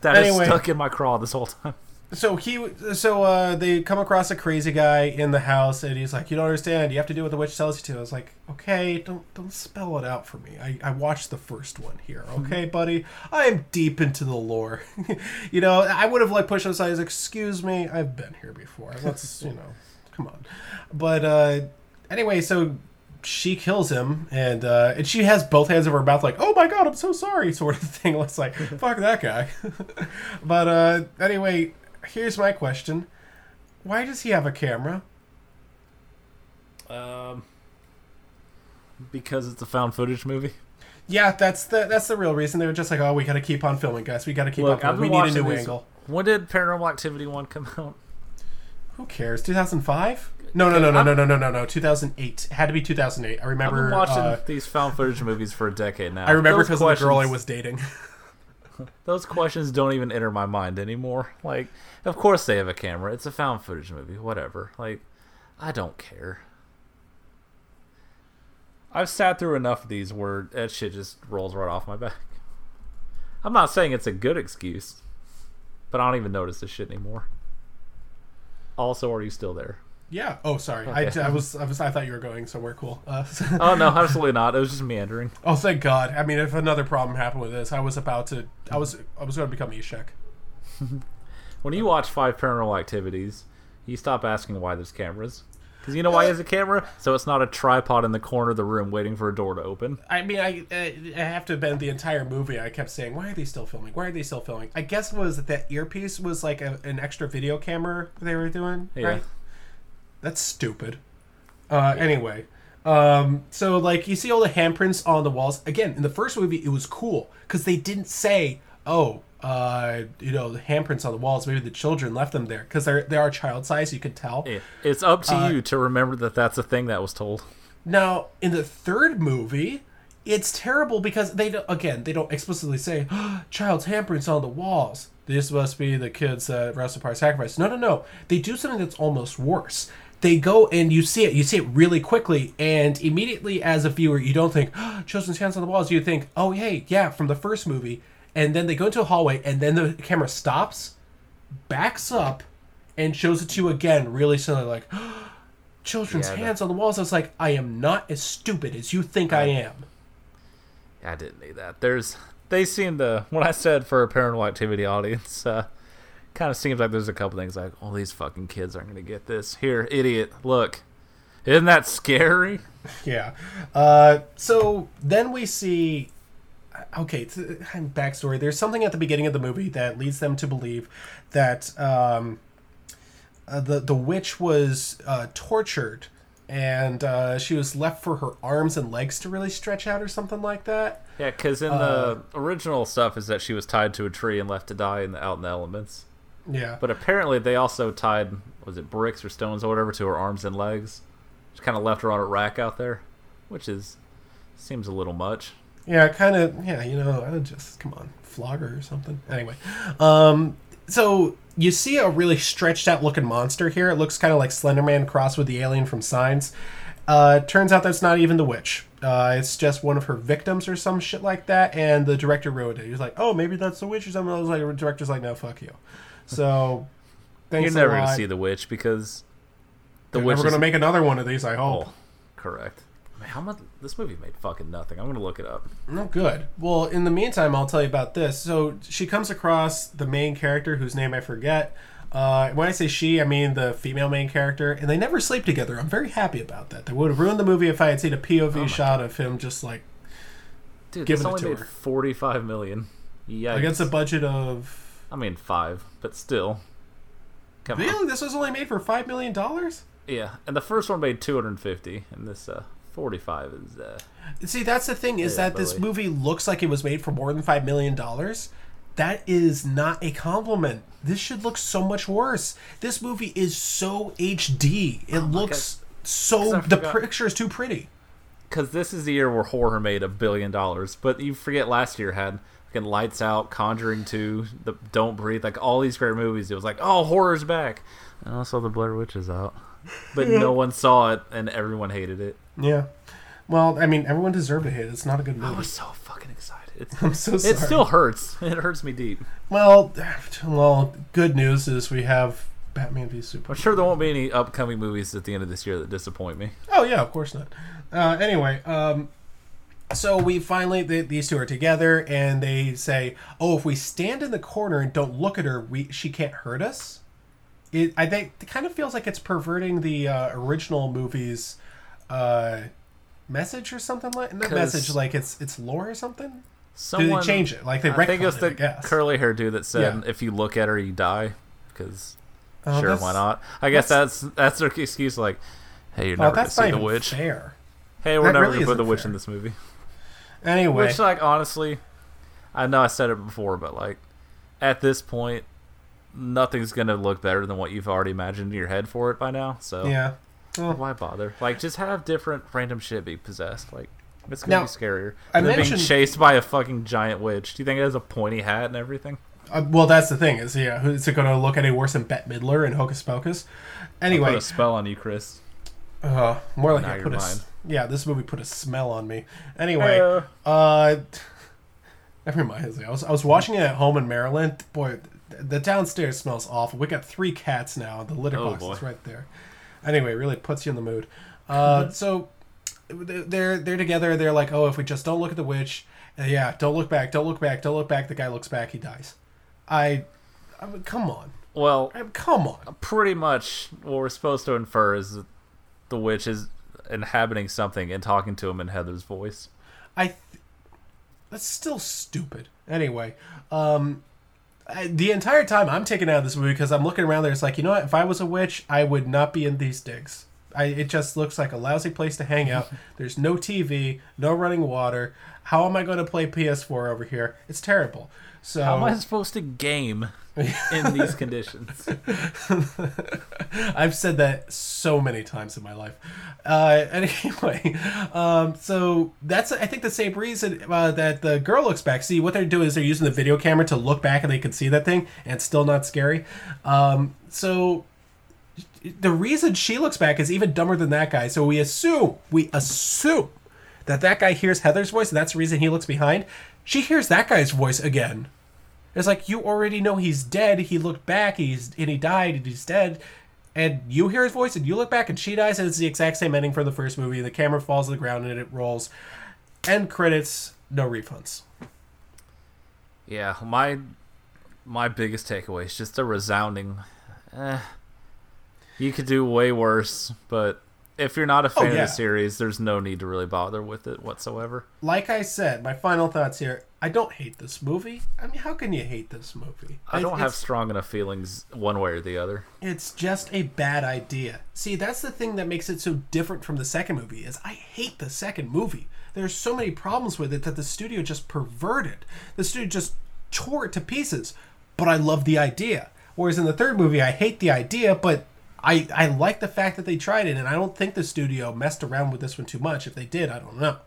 that is Anyway. stuck in my craw this whole time. So he, so uh, they come across a crazy guy in the house, and he's like, "You don't understand. You have to do what the witch tells you to." I was like, "Okay, don't don't spell it out for me. I, I watched the first one here. Okay, buddy. I am deep into the lore. you know, I would have like pushed aside. As, Excuse me, I've been here before. Let's you know, come on. But uh, anyway, so she kills him, and uh, and she has both hands over her mouth, like, "Oh my god, I'm so sorry," sort of thing. It's like, fuck that guy. but uh, anyway, here's my question: Why does he have a camera? Um, because it's a found footage movie. Yeah, that's the that's the real reason. They were just like, "Oh, we got to keep on filming, guys. We got to keep Look, on filming. We need a new these- angle." When did Paranormal Activity one come out? Who cares? 2005? No, no, no, no, no, no, no, no, no. 2008. It had to be 2008. I I've remember. been watching uh, these found footage movies for a decade now. I remember Those because of the girl I questions- was dating. Those questions don't even enter my mind anymore. Like, of course they have a camera. It's a found footage movie. Whatever. Like, I don't care. I've sat through enough of these where that shit just rolls right off my back. I'm not saying it's a good excuse, but I don't even notice this shit anymore. Also, are you still there? Yeah. Oh, sorry. Okay. I, I was I was I thought you were going somewhere cool. Uh, Oh no, absolutely not. It was just meandering. oh, thank God. I mean, if another problem happened with this, I was about to. I was I was going to become Eshek. When you watch five paranormal activities, you stop asking why there's cameras. Because you know why he has a camera? So it's not a tripod in the corner of the room waiting for a door to open. I mean, I I I have to have been the entire movie. I kept saying, "Why are they still filming? Why are they still filming?" I guess it was that that earpiece was like a, an extra video camera they were doing, Yeah. right? That's stupid. Uh, Anyway, um, so like you see all the handprints on the walls. Again, in the first movie, it was cool because they didn't say, "Oh, uh, you know, the handprints on the walls. Maybe the children left them there because they're they are child size. You could tell." Yeah. It's up to Uh, you to remember that that's a thing that was told. Now, in the third movie, it's terrible because they don't, again they don't explicitly say child's handprints on the walls. This must be the kids that Rustin Parr sacrificed. No, no, no. They do something that's almost worse. They go and you see it. You see it really quickly, and immediately as a viewer, you don't think children's hands on the walls. You think, oh, hey, yeah, from the first movie. And then they go into a hallway, and then the camera stops, backs up, and shows it to you again, really suddenly, like children's Yeah, hands on the walls. I was like, I am not as stupid as you think I am. I didn't need that. There's they seem to when I said for a paranormal activity audience, uh kind of seems like there's a couple things like, oh these fucking kids aren't gonna get this. Here, idiot, look. Isn't that scary? Yeah. Uh, so then we see. Okay, backstory. There's something at the beginning of the movie that leads them to believe that um, uh, the the witch was uh, tortured, and uh, she was left for her arms and legs to really stretch out, or something like that. Yeah, because in Uh, the original stuff is that she was tied to a tree and left to die in the, out in the elements. Yeah. But apparently they also tied was it bricks or stones or whatever to her arms and legs. Just kind of left her on a rack out there, which is seems a little much. Yeah, kind of. Yeah, you know, I just come on, flog her or something. Anyway, um, so you see a really stretched out looking monster here. It looks kind of like Slenderman crossed with the alien from Signs. Uh, turns out that's not even the witch. Uh, it's just one of her victims or some shit like that. And the director wrote it. He was like, "Oh, maybe that's the witch or something." I was like, the director's like, "No, fuck you." So, thanks You're never a gonna see the witch because the They're witch never is gonna make another one of these. I hope. Oh, correct. Man, how much this movie made fucking nothing. I'm gonna look it up. No good. Well, in the meantime, I'll tell you about this. So she comes across the main character, whose name I forget. Uh, when I say she, I mean the female main character, and they never sleep together. I'm very happy about that. They would have ruined the movie if I had seen a POV shot of him just like Dude, Giving it only to made her. 45 million. Yeah, against a budget of. I mean five, but still. Come on. Really, this was only made for five million dollars. Yeah, and the first one made 250, and this uh 45 is uh See, that's the thing is Yeah, that this movie looks like it was made for more than five million dollars. That is not a compliment. This should look so much worse. This movie is so HD. It looks so. 'Cause I The picture is too pretty. because this is the year where horror made a billion dollars. But you forget last year had fucking Lights Out, Conjuring 2, the Don't Breathe, like all these great movies. It was like, oh, horror's back. And also the Blair Witch is out. But no one saw it, and everyone hated it. Yeah. Well, I mean, everyone deserved a hit. It's not a good movie. I was so fucking excited. It's, I'm so It still hurts. It hurts me deep. Well, well, good news is we have Batman v I'm Superman. sure there won't be any upcoming movies at the end of this year that disappoint me. Oh yeah, of course not. Uh, anyway, um, so we finally they, these two are together, and they say, "Oh, if we stand in the corner and don't look at her, we she can't hurt us." It I think it kind of feels like it's perverting the uh, original movie's uh, message or something like not 'Cause- message like it's it's lore or something. Someone Do they change it? Like, they I think it's the it, curly hair dude that said, Yeah. "If you look at her, you die." Because Oh, sure, why not? I guess that's that's their excuse. Like, hey, you're Oh, never gonna see the witch. fair. Hey, we're That never really gonna put the witch fair. in this movie. Anyway, Which, like, honestly, I know I said it before, but like, at this point, nothing's gonna look better than what you've already imagined in your head for it by now. So yeah. Well, why bother? Like, just have different random shit be possessed. Like, it's gonna Now, be scarier I than being chased by a fucking giant witch. Do you think it has a pointy hat and everything? Uh, well, that's the thing is, yeah, is it going to look any worse than Bette Midler in Hocus Pocus? Put Anyway, a spell on you, Chris. uh, more like Now I put a. s- yeah, this movie put a smell on me. Anyway, Uh. uh, that reminds me, I was I was watching it at home in Maryland. Boy, the downstairs smells awful. We got three cats now. The litter Oh, box is right there. Anyway, it really puts you in the mood. Uh, so they're they're together. They're like, oh, if we just don't look at the witch, uh, yeah, don't look back, don't look back, don't look back. The guy looks back, he dies. I, I mean, come on, Well, I mean, come on. pretty much what we're supposed to infer is that the witch is inhabiting something and talking to him in Heather's voice. I. Th- that's still stupid. Anyway, um, I, the entire time I'm taken out of this movie because I'm looking around there. It's like you know what? If I was a witch, I would not be in these digs. I, it just looks like a lousy place to hang out. There's no TV, no running water. How am I going to play PS4 over here? It's terrible. So How am I supposed to game in these conditions? I've said that so many times in my life. Uh, anyway, um, so that's I think the same reason uh, that the girl looks back. See, what they're doing is they're using the video camera to look back and they can see that thing, and it's still not scary. Um, so the reason she looks back is even dumber than that guy. So we assume we assume that that guy hears Heather's voice, and that's the reason he looks behind. She hears that guy's voice again. It's like you already know he's dead. He looked back, he's and he died, and he's dead. And you hear his voice, and you look back, and she dies, and it's the exact same ending from the first movie. The camera falls to the ground, and it rolls. End credits, no refunds. Yeah, my my biggest takeaway is just a resounding. Eh, you could do way worse, but if you're not a oh, fan Oh, yeah. of the series, there's no need to really bother with it whatsoever. Like I said, my final thoughts here. I don't hate this movie. I mean, how can you hate this movie? I don't It's- have strong enough feelings one way or the other. It's just a bad idea. See, that's the thing that makes it so different from the second movie is I hate the second movie. There's so many problems with it that the studio just perverted. The studio just tore it to pieces. But I love the idea. Whereas in the third movie, I hate the idea, but I I like the fact that they tried it, and I don't think the studio messed around with this one too much. If they did, I don't know.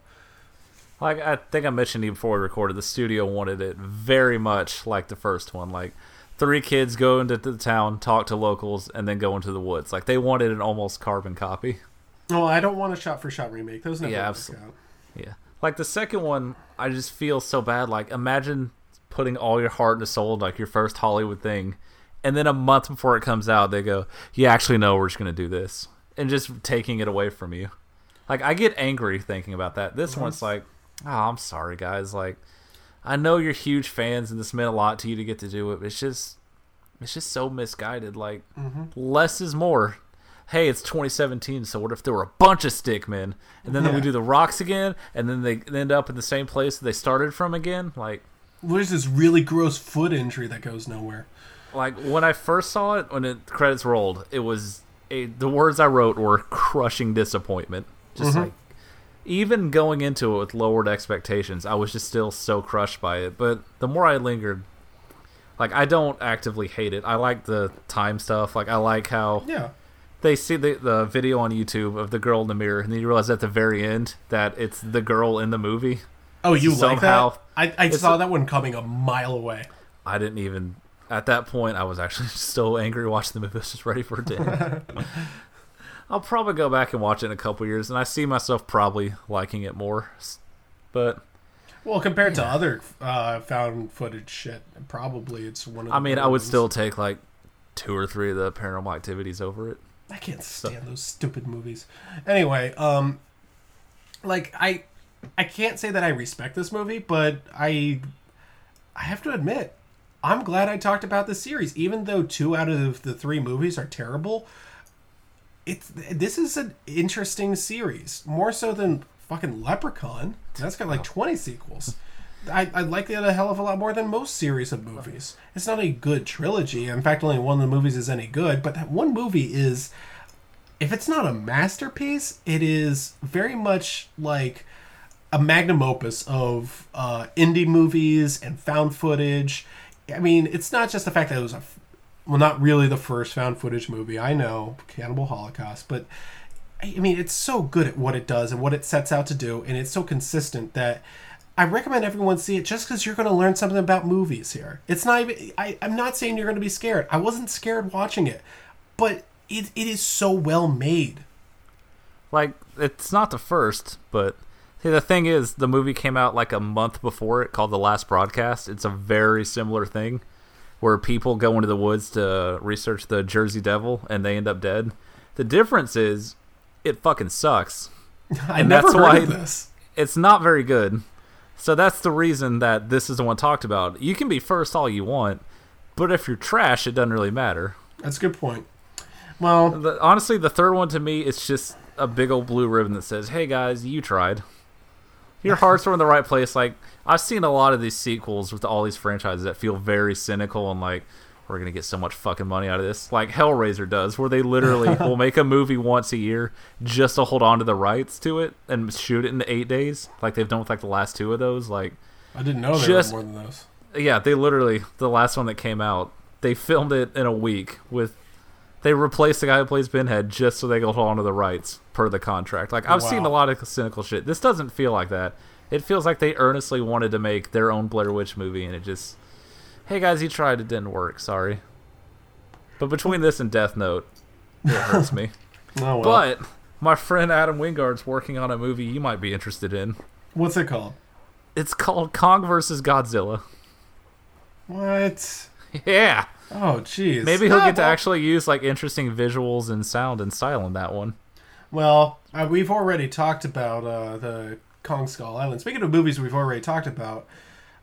Like I think I mentioned you before we recorded, the studio wanted it very much like the first one. Like three kids go into the town, talk to locals, and then go into the woods. Like they wanted an almost carbon copy. No, I don't want a shot for shot remake. Those never Yeah, absolutely. Yeah. Like the second one, I just feel so bad. Like imagine putting all your heart and soul like your first Hollywood thing, and then a month before it comes out, they go, "You actually know we're just gonna do this," and just taking it away from you. Like I get angry thinking about that. This one's like, "Oh, I'm sorry, guys. Like I know you're huge fans, and this meant a lot to you to get to do it. But it's just, it's just so misguided. Like mm-hmm. less is more." Hey, it's 2017, so what if there were a bunch of stickmen, and then, then we do the rocks again, and then they end up in the same place that they started from again? Like, There's this really gross foot injury that goes nowhere. Like when I first saw it, when it, the credits rolled, it was a, the words I wrote were crushing disappointment. Just Mhm. like even going into it with lowered expectations, I was just still so crushed by it. But the more I lingered, like I don't actively hate it. I like the time stuff. Like I like how Yeah. they see the the video on YouTube of the girl in the mirror, and then you realize at the very end that it's the girl in the movie. Oh, you Somehow- like that? I, I saw that one coming a mile away. I didn't even at that point. I was actually so angry watching the movie. I was just ready for it to end. I'll probably go back and watch it in a couple years, and I see myself probably liking it more. But Well, compared to other uh, found footage shit, probably it's one of. The I mean, I would ones. still take like two or three of the Paranormal Activities over it. I can't stand those stupid movies. Anyway, um, like I, I can't say that I respect this movie, but I, I have to admit, I'm glad I talked about the series, even though two out of the three movies are terrible. It's this is an interesting series, more so than fucking Leprechaun. That's got like 20 sequels. I, I like it a hell of a lot more than most series of movies. It's not a good trilogy. In fact, only one of the movies is any good, but that one movie is if it's not a masterpiece, it is very much like a magnum opus of uh, indie movies and found footage. I mean, it's not just the fact that it was a, well, not really the first found footage movie. I know Cannibal Holocaust, but I mean, it's so good at what it does and what it sets out to do, and it's so consistent that I recommend everyone see it just because you're going to learn something about movies here. It's not even, I, I'm not saying you're going to be scared. I wasn't scared watching it, but it, it is so well made. Like it's not the first, but see, the thing is, the movie came out like a month before it, called The Last Broadcast. It's a very similar thing, where people go into the woods to research the Jersey Devil and they end up dead. The difference is, it fucking sucks. I and never that's heard why of this. it's not very good. So that's the reason that this is the one talked about. You can be first all you want, but if you're trash, it doesn't really matter. That's a good point. Well, The, honestly, the third one to me, it's just a big old blue ribbon that says, "Hey guys, you tried. Your hearts were in the right place." Like I've seen a lot of these sequels with all these franchises that feel very cynical and like we're gonna get so much fucking money out of this, like Hellraiser does, where they literally will make a movie once a year just to hold on to the rights to it and shoot it in eight days, like they've done with like the last two of those. Like I didn't know there Just- were more than those. yeah, they literally the last one that came out, they filmed it in a week with. They replaced the guy who plays Pinhead just so they could hold on to the rights per the contract. Like I've seen a lot of cynical shit. This doesn't feel like that. It feels like they earnestly wanted to make their own Blair Witch movie, and it just, hey guys, you tried, it didn't work. Sorry. But between this and Death Note, it hurts me. Oh well. But my friend Adam Wingard's working on a movie you might be interested in. What's it called? It's called Kong versus Godzilla. What? Yeah. Oh, jeez. Maybe he'll get to well- actually use like interesting visuals and sound and style in that one. Well, uh, we've already talked about uh, the Kong Skull Island. Speaking of movies we've already talked about,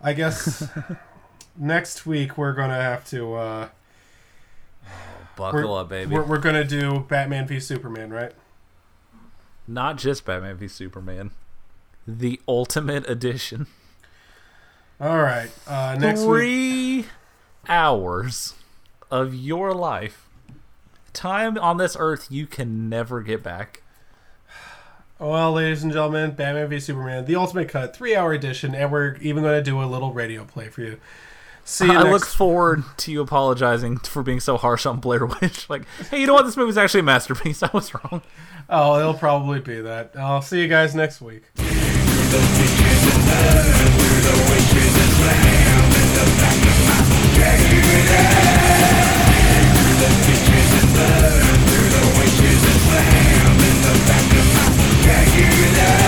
I guess next week we're gonna have to. Uh, Buckle we're, up, baby. We're, we're gonna do Batman v Superman, right? Not just Batman v Superman, the Ultimate Edition. All right. Uh, next week. Three hours of your life, time on this earth you can never get back. Well, ladies and gentlemen, Batman v Superman, the Ultimate Cut, three-hour edition, and we're even going to do a little radio play for you. See you I next. look forward to you apologizing for being so harsh on Blair Witch. Like, hey, you know what? This movie's actually a masterpiece. I was wrong. oh, it'll probably be that. I'll see you guys next week. Dragula.